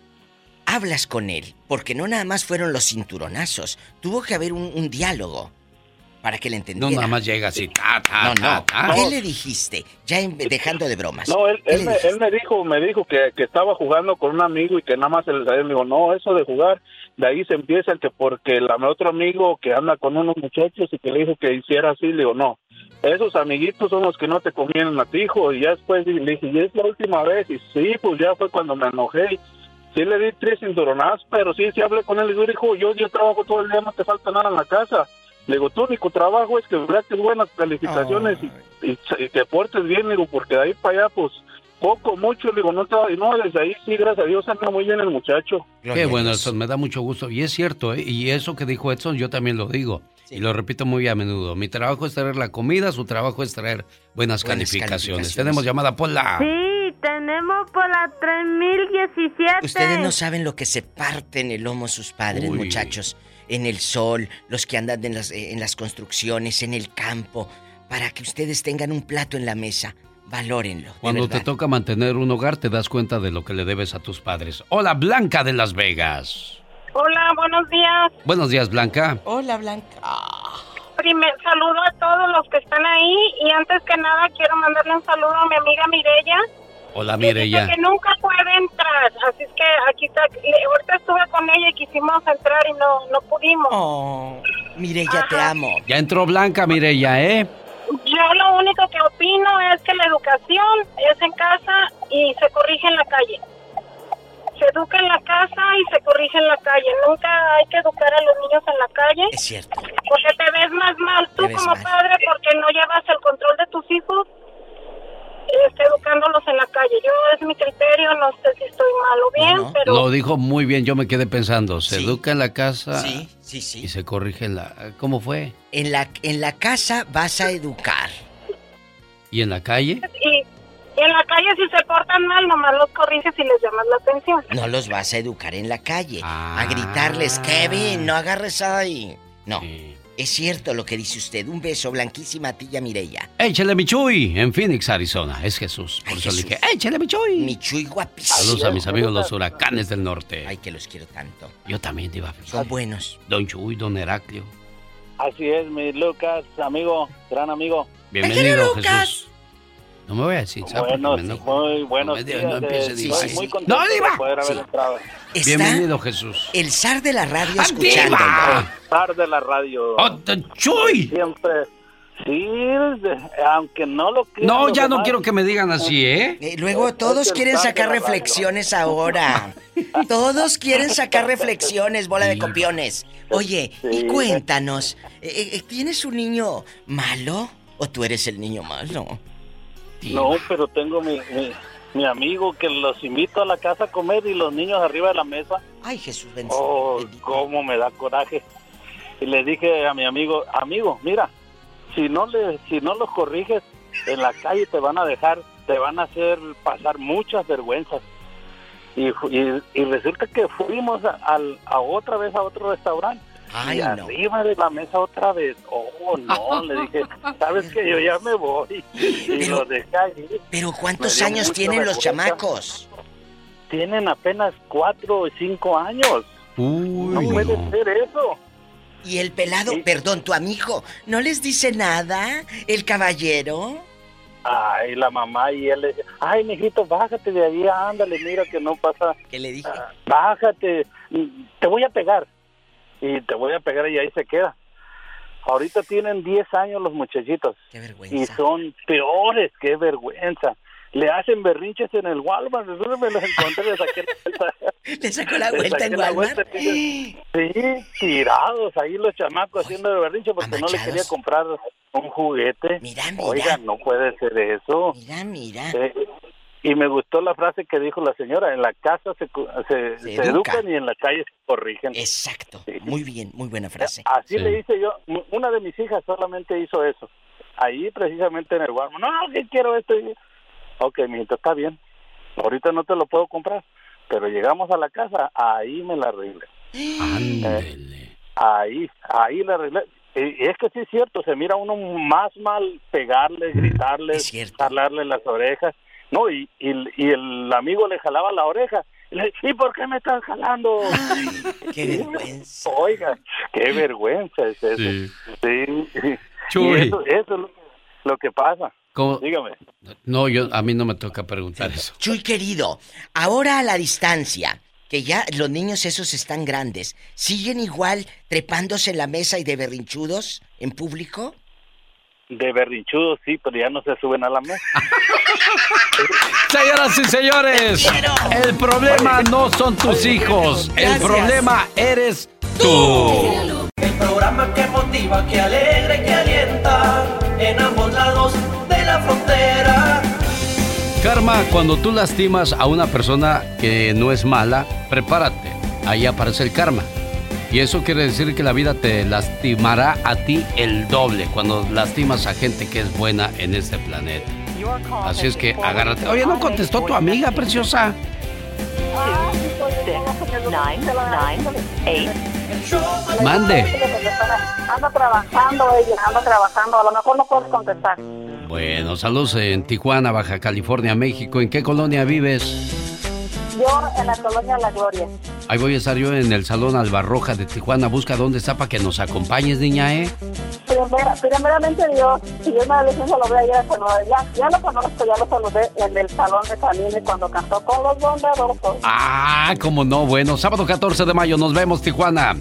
hablas con él? Porque no nada más fueron los cinturonazos. Tuvo que haber un, un diálogo para que le No entendiera. nada más llega así. Ta, ta, No, no. ta. ¿Qué le dijiste? Ya en- dejando de bromas. No, él, ¿Qué él, me, él me dijo, me dijo que, que estaba jugando con un amigo y que nada más se le salió. Le digo, no, eso de jugar, de ahí se empieza el que porque el otro amigo que anda con unos muchachos y que le dijo que hiciera así, le digo, no, esos amiguitos son los que no te convienen a ti, hijo. Y ya después le dije, y es la última vez. Y sí, pues ya fue cuando me enojé. Sí le di tres cinturonazos, pero sí, sí hablé con él. Le digo, hijo, yo, yo trabajo todo el día, no te falta nada en la casa. Le digo, tu único trabajo es que saques buenas calificaciones y, y, y te portes bien, le digo, porque de ahí para allá, pues, poco, mucho, le digo, no, te- y no, desde ahí sí, gracias a Dios, anda muy bien el muchacho. Qué bueno, Edson, me da mucho gusto. Y es cierto, ¿eh? y eso que dijo Edson, yo también lo digo. Y lo repito muy a menudo. Mi trabajo es traer la comida, su trabajo es traer buenas, Buenas calificaciones. calificaciones. Tenemos llamada por la... Tenemos por la 3017. Ustedes no saben lo que se parten el lomo sus padres, Uy. muchachos. En el sol, los que andan en las, eh, en las construcciones, en el campo, para que ustedes tengan un plato en la mesa. Valórenlo. Cuando te toca mantener un hogar, te das cuenta de lo que le debes a tus padres. Hola, Blanca de Las Vegas. Hola, buenos días. Buenos días, Blanca. Hola, Blanca. Primer saludo a todos los que están ahí y antes que nada quiero mandarle un saludo a mi amiga Mirella. Hola, dice Mireya. que nunca puede entrar, así es que aquí está. Ahorita estuve con ella y quisimos entrar y no no pudimos. Oh, Mireya, te amo. Ya entró Blanca, Mireya, ¿eh? Yo lo único que opino es que la educación es en casa y se corrige en la calle. Se educa en la casa y se corrige en la calle. Nunca hay que educar a los niños en la calle. Es cierto. Porque te ves más mal tú como mal. padre porque no llevas el control de tus hijos este, educándolos en la calle. Yo es mi criterio, no sé si estoy mal o bien, pero Lo dijo muy bien, yo me quedé pensando. Se educa en la casa Sí, sí, sí. y se corrige en la... ¿Cómo fue? En la, en la casa vas a educar. ¿Y en la calle? y, y en la calle si se portan mal, nomás los corriges y les llamas la atención. No los vas a educar en la calle. Ah. A gritarles, Kevin, no agarres ahí. No. Es cierto lo que dice usted. Un beso blanquísima a ti y a Mireya. Échale mi Chuy en Phoenix, Arizona. Es Jesús. Por eso le dije, échale mi Chuy. Mi Chuy guapísimo. Saludos a mis amigos los huracanes del norte. Ay, que los quiero tanto. Yo también, Diva. Son buenos. Don Chuy, Don Heraclio. Así es, mi Lucas, amigo, gran amigo. Bienvenido, Jesús. No me voy a decir, ¿sabes? Bueno, enojo. muy buenos No días. no empiece, eh, Diva. estoy muy contento ¡No, Diva! de poder haber Sí. entrado. Está Bienvenido, Jesús. el zar de la radio ¡Ah, escuchándonos. Diva! Estar de la radio. ¡Oh, ¡Chuy! Siempre. Sí, de- aunque no lo crean No, ya no demás. quiero que me digan así, ¿eh? Eh, luego todos el quieren zar de sacar reflexiones ahora. Todos quieren sacar reflexiones, bola de copiones. Oye, y Sí. cuéntanos, eh, ¿tienes un niño malo o tú eres el niño malo? No, pero tengo mi, mi, mi amigo que los invito a la casa a comer y los niños arriba de la mesa. Ay, Jesús bendito. Oh, cómo me da coraje. Y le dije a mi amigo, amigo, mira, si no le, si no los corriges en la calle te van a dejar, te van a hacer pasar muchas vergüenzas. Y, y, y resulta que fuimos a otra vez a otro restaurante. Ay, y no. arriba de la mesa otra vez. Oh, no, le dije, sabes que yo ya me voy. Y los dejé allí. Pero ¿cuántos años tienen los chamacos? Tienen apenas cuatro o cinco años. Uy, no puede no. ser eso. Y el pelado, perdón, tu amigo, ¿no les dice nada? ¿El caballero? Ay, la mamá y él le dice, ay, mijito, bájate de ahí, ándale, mira que no pasa. ¿Qué le dije? bájate, te voy a pegar. Y te voy a pegar y ahí se queda. Ahorita tienen 10 años los muchachitos. Qué vergüenza. Y son peores, qué vergüenza. Le hacen berrinches en el Walmart. Yo me los encontré, le saqué la vuelta. ¿Le sacó la vuelta en Walmart? vuelta, Sí, tirados ahí los chamacos haciendo de berrinche porque no le quería comprar un juguete. Mira, Oiga, no puede ser eso. Mira, mira. Eh, y me gustó la frase que dijo la señora, en la casa se, cu- se, Se se educa. educan y en la calle se corrigen. Exacto. Muy bien, muy buena frase. Así le hice yo, una de mis hijas solamente hizo eso. Ahí precisamente en el Walmart. No, que quiero esto. Y- Ok, mijito, está bien. Ahorita no te lo puedo comprar. Pero llegamos a la casa, ahí me la arreglé. Eh, ahí, ahí la arreglé. Y y es que sí es cierto, se mira uno más mal pegarle, gritarle, jalarle las orejas. No, y, y, y el amigo le jalaba la oreja. Y, le, ¿Y por qué me estás jalando? qué vergüenza. Oiga, qué vergüenza es eso. Sí. Sí. Eso, eso es lo, lo que pasa. ¿Cómo? Dígame. No, yo, a mí no me toca preguntar eso. Chuy querido, ahora a la distancia, que ya los niños esos están grandes, ¿siguen igual trepándose en la mesa y de berrinchudos en público? De berrinchudo sí, pero ya no se suben a la mesa. Señoras y señores, el problema no son tus hijos, el problema eres tú. El programa que motiva, que alegra y que alienta en ambos lados de la frontera. Karma, cuando tú lastimas a una persona que no es mala, prepárate, ahí aparece el karma. Y eso quiere decir que la vida te lastimará a ti el doble cuando lastimas a gente que es buena en este planeta. Así es que agárrate. Oye, ¿no contestó tu amiga preciosa? Mande. Anda trabajando ella, anda trabajando. A lo mejor no puedes contestar. Bueno, saludos en Tijuana, Baja California, México. ¿En qué colonia vives? Yo en la colonia La Gloria. Ahí voy a estar yo en el Salón Albarroja de Tijuana. Busca dónde está para que nos acompañes, niña, ¿eh? Primera, primeramente Dios, si yo me lo voy a ir a saludar. Ya, ya lo conozco, ya lo saludé en el salón de Camine cuando cantó con los bomberos. Ah, cómo no. Bueno, sábado 14 de mayo nos vemos, Tijuana.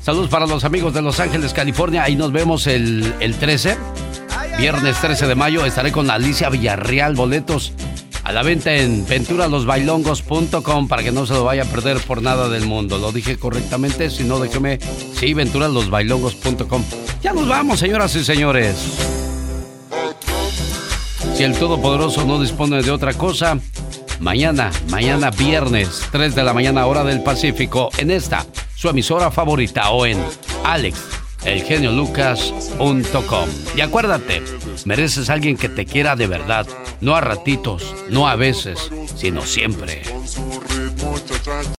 Saludos para los amigos de Los Ángeles, California. Ahí nos vemos el, el 13. Viernes 13 de mayo estaré con Alicia Villarreal. Boletos a la venta en venturalosbailongos.com para que no se lo vaya a perder por nada del mundo. ¿Lo dije correctamente? Si no, déjeme. Sí, venturalosbailongos.com. Ya nos vamos, señoras y señores. Si el Todopoderoso no dispone de otra cosa, mañana, mañana viernes, 3 de la mañana hora del Pacífico, en esta, su emisora favorita o en alexelgeniolucas.com. Y acuérdate, mereces a alguien que te quiera de verdad, no a ratitos, no a veces, sino siempre.